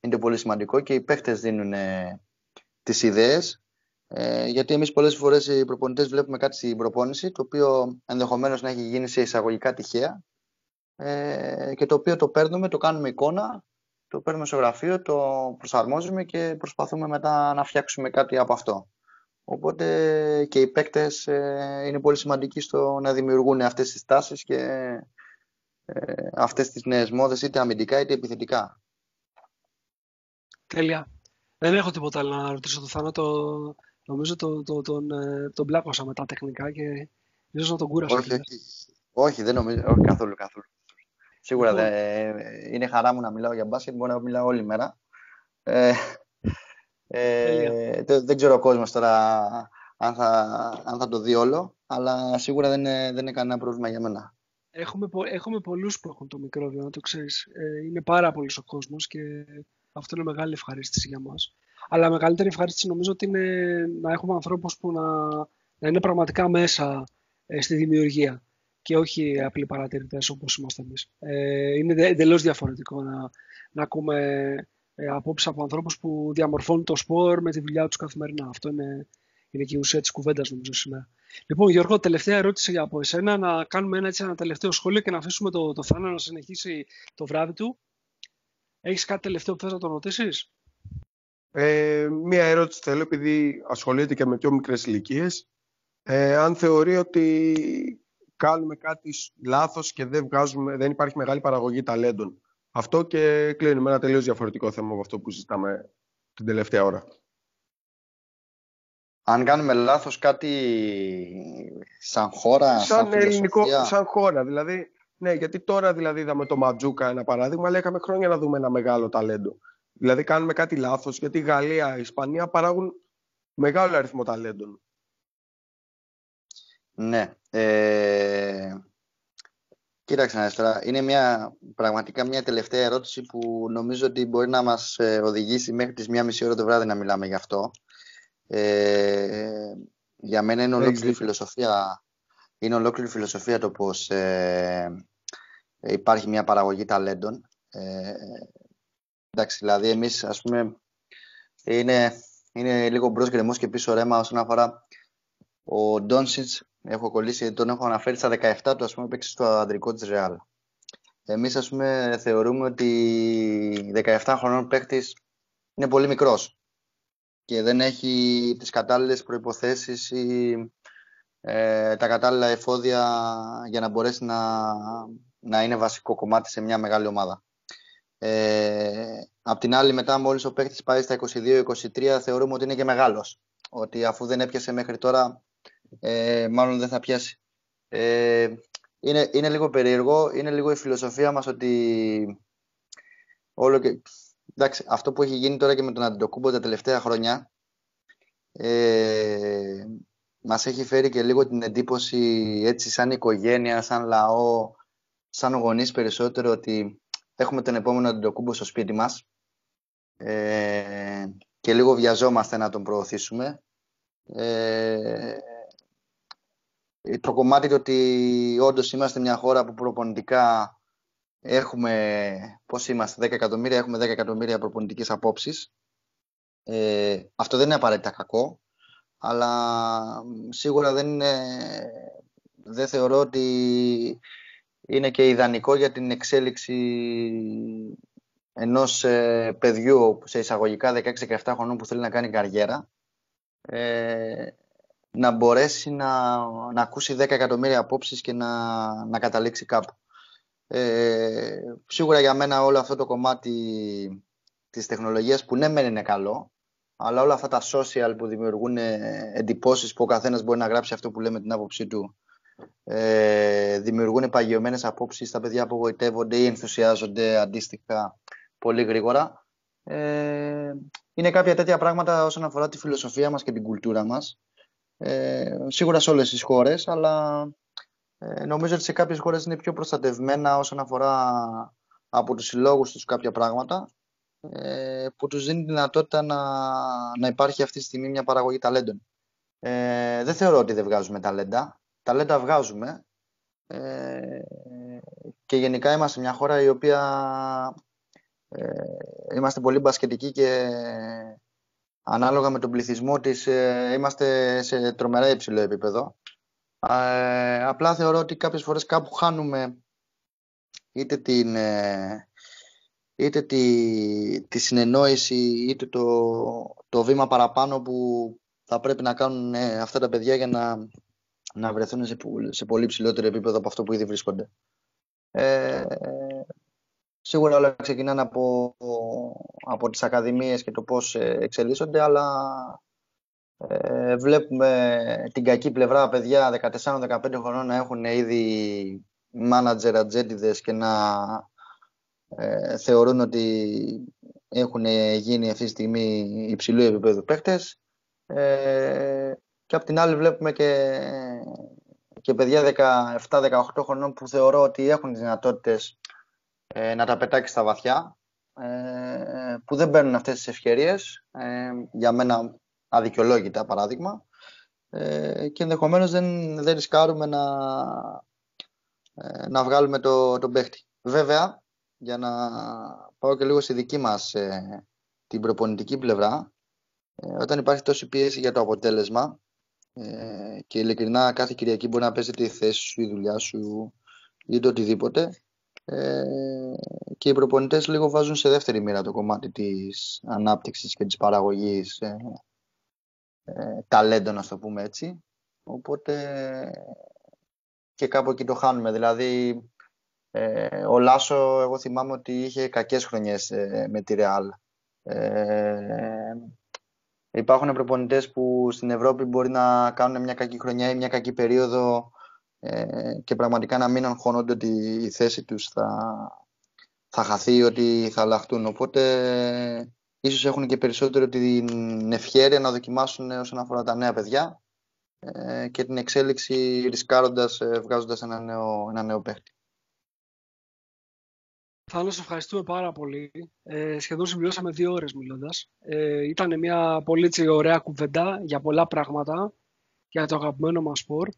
είναι πολύ σημαντικό και οι παίκτες δίνουν τις ιδέες ε, γιατί εμείς πολλές φορές οι προπονητές βλέπουμε κάτι στην προπόνηση το οποίο ενδεχομένως να έχει γίνει σε εισαγωγικά τυχαία ε, και το οποίο το παίρνουμε, το κάνουμε εικόνα το παίρνουμε στο γραφείο, το προσαρμόζουμε και προσπαθούμε μετά να φτιάξουμε κάτι από αυτό. Οπότε και οι παίκτες ε, είναι πολύ σημαντικοί στο να δημιουργούν αυτές τις τάσεις και ε, αυτές τις νέες μόδες είτε αμυντικά είτε επιθετικά. Τέλεια. Δεν έχω τίποτα άλλο να ρωτήσω το Θάνο. Το, νομίζω το, το, τον, ε, τον πλάκωσα με τα τεχνικά και ίσως να τον κούρασα. Όχι, όχι, όχι, δεν νομίζω. Όχι, καθόλου, καθόλου. Σίγουρα λοιπόν. δεν, είναι χαρά μου να μιλάω για μπάσκετ. Μπορώ να μιλάω όλη μέρα. Ε, ε, δεν ξέρω ο κόσμος τώρα αν θα, αν θα το δει όλο, αλλά σίγουρα δεν είναι, δεν είναι κανένα πρόβλημα για μένα. Έχουμε, έχουμε πολλούς που έχουν το μικρόβιο, να το ξέρεις. Ε, είναι πάρα πολύ ο κόσμος και αυτό είναι μεγάλη ευχαρίστηση για μας. Αλλά μεγαλύτερη ευχαρίστηση νομίζω ότι είναι να έχουμε ανθρώπους που να, να είναι πραγματικά μέσα ε, στη δημιουργία και όχι απλοί παρατηρητές όπως είμαστε εμείς. Ε, είναι εντελώς διαφορετικό να, να ακούμε ε, απόψεις από ανθρώπους που διαμορφώνουν το σπορ με τη δουλειά τους καθημερινά. Αυτό είναι, είναι και η ουσία της κουβέντας νομίζω σήμερα. Λοιπόν, Γιώργο, τελευταία ερώτηση από εσένα, να κάνουμε ένα, έτσι, ένα τελευταίο σχόλιο και να αφήσουμε το, το Θάνο να συνεχίσει το βράδυ του. Έχεις κάτι τελευταίο που θες να τον ρωτήσεις; Ε, μία ερώτηση θέλω, επειδή ασχολείται και με πιο μικρές ηλικίες. Ε, αν θεωρεί ότι κάνουμε κάτι λάθος και δεν, βγάζουμε, δεν υπάρχει μεγάλη παραγωγή ταλέντων. Αυτό και κλείνουμε ένα τελείως διαφορετικό θέμα από αυτό που συζητάμε την τελευταία ώρα. Αν κάνουμε λάθος κάτι σαν χώρα, σαν, σαν ελληνικό, σαν χώρα. Δηλαδή, ναι, γιατί τώρα δηλαδή είδαμε το Ματζούκα ένα παράδειγμα, αλλά είχαμε χρόνια να δούμε ένα μεγάλο ταλέντο. Δηλαδή κάνουμε κάτι λάθος, γιατί η Γαλλία, η Ισπανία παράγουν μεγάλο αριθμό ταλέντων. Ναι. Ε, Κοίταξε να τώρα, είναι μια, πραγματικά μια τελευταία ερώτηση που νομίζω ότι μπορεί να μας ε, οδηγήσει μέχρι τις μία μισή ώρα το βράδυ να μιλάμε γι' αυτό. Ε, για μένα είναι ολόκληρη φιλοσοφία, είναι ολόκληρη φιλοσοφία το πώς ε, υπάρχει μια παραγωγή ταλέντων. Ε, εντάξει, δηλαδή εμείς ας πούμε είναι, είναι λίγο μπρος γκρεμός και πίσω ρέμα όσον αφορά ο Ντόνσιτς έχω κολλήσει, τον έχω αναφέρει στα 17 του, ας πούμε, παίξει στο αντρικό της Ρεάλ. Εμείς, ας πούμε, θεωρούμε ότι 17 χρονών παίκτης είναι πολύ μικρός και δεν έχει τις κατάλληλες προϋποθέσεις ή ε, τα κατάλληλα εφόδια για να μπορέσει να, να είναι βασικό κομμάτι σε μια μεγάλη ομάδα. Ε, απ' την άλλη, μετά μόλις ο παίκτης πάει στα 22-23, θεωρούμε ότι είναι και μεγάλος. Ότι αφού δεν έπιασε μέχρι τώρα ε, μάλλον δεν θα πιάσει. Ε, είναι, είναι λίγο περίεργο, είναι λίγο η φιλοσοφία μας ότι όλο και... Εντάξει, αυτό που έχει γίνει τώρα και με τον Αντιτοκούμπο τα τελευταία χρόνια ε, μας έχει φέρει και λίγο την εντύπωση έτσι σαν οικογένεια, σαν λαό, σαν γονείς περισσότερο ότι έχουμε τον επόμενο Αντιτοκούμπο στο σπίτι μας ε, και λίγο βιαζόμαστε να τον προωθήσουμε. Ε, το κομμάτι το ότι όντως είμαστε μια χώρα που προπονητικά έχουμε, πώς είμαστε, 10 εκατομμύρια, έχουμε 10 εκατομμύρια προπονητικές απόψεις. Ε, αυτό δεν είναι απαραίτητα κακό, αλλά σίγουρα δεν είναι, δεν θεωρώ ότι είναι και ιδανικό για την εξέλιξη ενός ε, παιδιού σε εισαγωγικά 16-17 χρονών που θέλει να κάνει καριέρα ε, να μπορέσει να, να ακούσει 10 εκατομμύρια απόψεις και να, να καταλήξει κάπου. Ε, σίγουρα για μένα όλο αυτό το κομμάτι της τεχνολογίας που ναι μεν είναι καλό αλλά όλα αυτά τα social που δημιουργούν εντυπώσεις που ο καθένας μπορεί να γράψει αυτό που λέμε την άποψή του ε, δημιουργούν παγιωμένες απόψεις στα παιδιά απογοητεύονται ή ενθουσιάζονται αντίστοιχα πολύ γρήγορα. Ε, είναι κάποια τέτοια πράγματα όσον αφορά τη φιλοσοφία μας και την κουλτούρα μας. Ε, σίγουρα σε όλες τις χώρες, αλλά ε, νομίζω ότι σε κάποιες χώρες είναι πιο προστατευμένα όσον αφορά από τους συλλόγους τους κάποια πράγματα ε, που τους δίνει δυνατότητα να, να υπάρχει αυτή τη στιγμή μια παραγωγή ταλέντων. Ε, δεν θεωρώ ότι δεν βγάζουμε ταλέντα. Ταλέντα βγάζουμε ε, και γενικά είμαστε μια χώρα η οποία ε, είμαστε πολύ μπασκετικοί και ανάλογα με τον πληθυσμό της ε, είμαστε σε τρομερά υψηλό επίπεδο. Ε, απλά θεωρώ ότι κάποιες φορές κάπου χάνουμε είτε την, είτε τη, τη συνεννόηση είτε το, το βήμα παραπάνω που θα πρέπει να κάνουν αυτά τα παιδιά για να, να βρεθούν σε, σε πολύ ψηλότερο επίπεδο από αυτό που ήδη βρίσκονται. Ε, Σίγουρα όλα ξεκινάνε από, από τις ακαδημίες και το πώς ε, εξελίσσονται, αλλά ε, βλέπουμε την κακή πλευρά παιδιά 14-15 χρονών να έχουν ήδη μάνατζερ ατζέντιδες και να ε, θεωρούν ότι έχουν γίνει αυτή τη στιγμή υψηλού επίπεδου παίχτες. Ε, και απ' την άλλη βλέπουμε και, και παιδιά 17-18 χρονών που θεωρώ ότι έχουν τις δυνατότητες ε, να τα πετάξει στα βαθιά, ε, που δεν παίρνουν αυτές τις ευκαιρίες, ε, για μένα αδικαιολόγητα παράδειγμα, ε, και ενδεχομένως δεν, δεν ρισκάρουμε να, ε, να βγάλουμε το, τον παίχτη. Βέβαια, για να πάω και λίγο στη δική μας την προπονητική πλευρά, όταν υπάρχει τόση πίεση για το αποτέλεσμα και ειλικρινά κάθε Κυριακή μπορεί να παίζει τη θέση σου, η δουλειά σου ή το οτιδήποτε, ε, και οι προπονητές λίγο βάζουν σε δεύτερη μοίρα το κομμάτι της ανάπτυξης και της παραγωγής ε, ε, ταλέντων, να το πούμε έτσι. Οπότε και κάπου εκεί το χάνουμε. Δηλαδή, ε, ο Λάσο, εγώ θυμάμαι ότι είχε κακές χρονιές ε, με τη Ρεάλ. Ε, υπάρχουν προπονητές που στην Ευρώπη μπορεί να κάνουν μια κακή χρονιά ή μια κακή περίοδο ε, και πραγματικά να μην αγχώνονται ότι η θέση τους θα, θα χαθεί, ότι θα αλλάχτούν. Οπότε ίσως έχουν και περισσότερο την ευχαίρεια να δοκιμάσουν όσον αφορά τα νέα παιδιά ε, και την εξέλιξη ρισκάροντας, ε, βγάζοντας ένα νέο, ένα νέο παίχτη. Θα σε ευχαριστούμε πάρα πολύ. Ε, σχεδόν συμπληρώσαμε δύο ώρες μιλώντας. Ε, ήταν μια πολύ ωραία κουβέντα για πολλά πράγματα, για το αγαπημένο μας σπορ.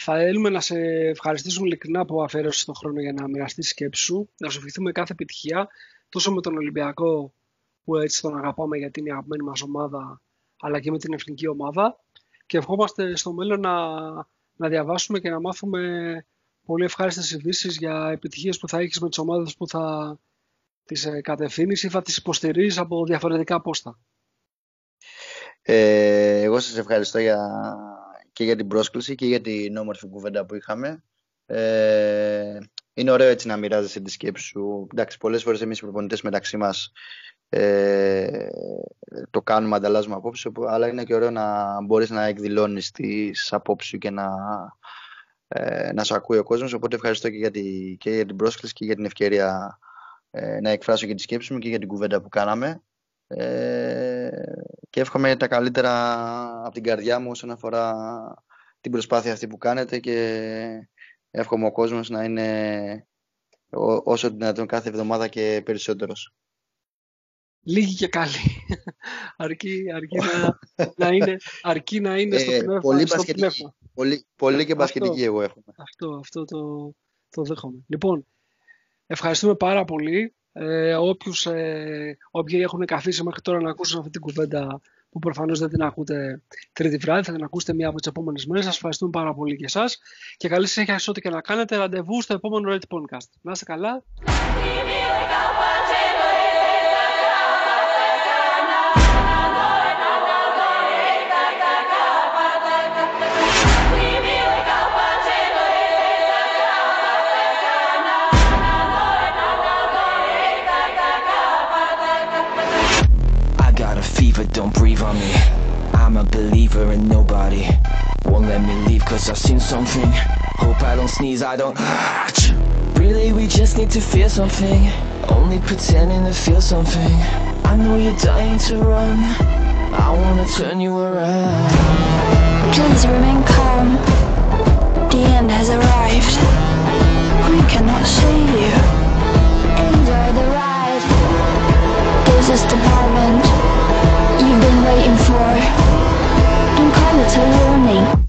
Θα θέλουμε να σε ευχαριστήσουμε ειλικρινά που αφαίρεσαι τον χρόνο για να μοιραστείς τη σκέψη σου, να σου ευχηθούμε κάθε επιτυχία, τόσο με τον Ολυμπιακό που έτσι τον αγαπάμε γιατί είναι η αγαπημένη μας ομάδα, αλλά και με την εθνική ομάδα. Και ευχόμαστε στο μέλλον να, να διαβάσουμε και να μάθουμε πολύ ευχάριστες ειδήσεις για επιτυχίες που θα έχεις με τις ομάδες που θα τις ε, κατευθύνεις ή θα τις υποστηρίζεις από διαφορετικά πόστα. Ε, εγώ σας ευχαριστώ για, και για την πρόσκληση και για την όμορφη κουβέντα που είχαμε. Ε, είναι ωραίο έτσι να μοιράζεσαι τη σκέψη σου. Εντάξει, πολλές φορές εμείς οι προπονητές μεταξύ μας ε, το κάνουμε, ανταλλάζουμε απόψεις, αλλά είναι και ωραίο να μπορείς να εκδηλώνεις τις απόψεις σου και να, ε, να σου ακούει ο κόσμος. Οπότε ευχαριστώ και για, τη, και για την πρόσκληση και για την ευκαιρία ε, να εκφράσω και τη σκέψη μου και για την κουβέντα που κάναμε. Ε, και εύχομαι τα καλύτερα από την καρδιά μου όσον αφορά την προσπάθεια αυτή που κάνετε και εύχομαι ο κόσμος να είναι όσο δυνατόν κάθε εβδομάδα και περισσότερος. Λίγοι και καλοί. Αρκεί, αρκεί, να, να, είναι, αρκεί να είναι στο ε, πνεύμα. πολύ, στο πνεύμα. πολύ, και μπασχετική εγώ έχουμε. Αυτό, αυτό το, το δέχομαι. Λοιπόν, ευχαριστούμε πάρα πολύ ε, όποιους, ε, όποιοι έχουν καθίσει μέχρι τώρα να ακούσουν αυτή την κουβέντα που προφανώς δεν την ακούτε τρίτη βράδυ, θα την ακούσετε μία από τις επόμενες μέρες. Σας ευχαριστούμε πάρα πολύ και εσάς και καλή συνέχεια σε ό,τι και να κάνετε. Ραντεβού στο επόμενο Red Podcast. Να είστε καλά. believer in nobody Won't let me leave cause I've seen something. Hope I don't sneeze, I don't Really we just need to feel something. Only pretending to feel something. I know you're dying to run. I wanna turn you around. Please remain calm. The end has arrived. We cannot save you. Enjoy the ride. This is the moment You've been waiting for. Palette warning.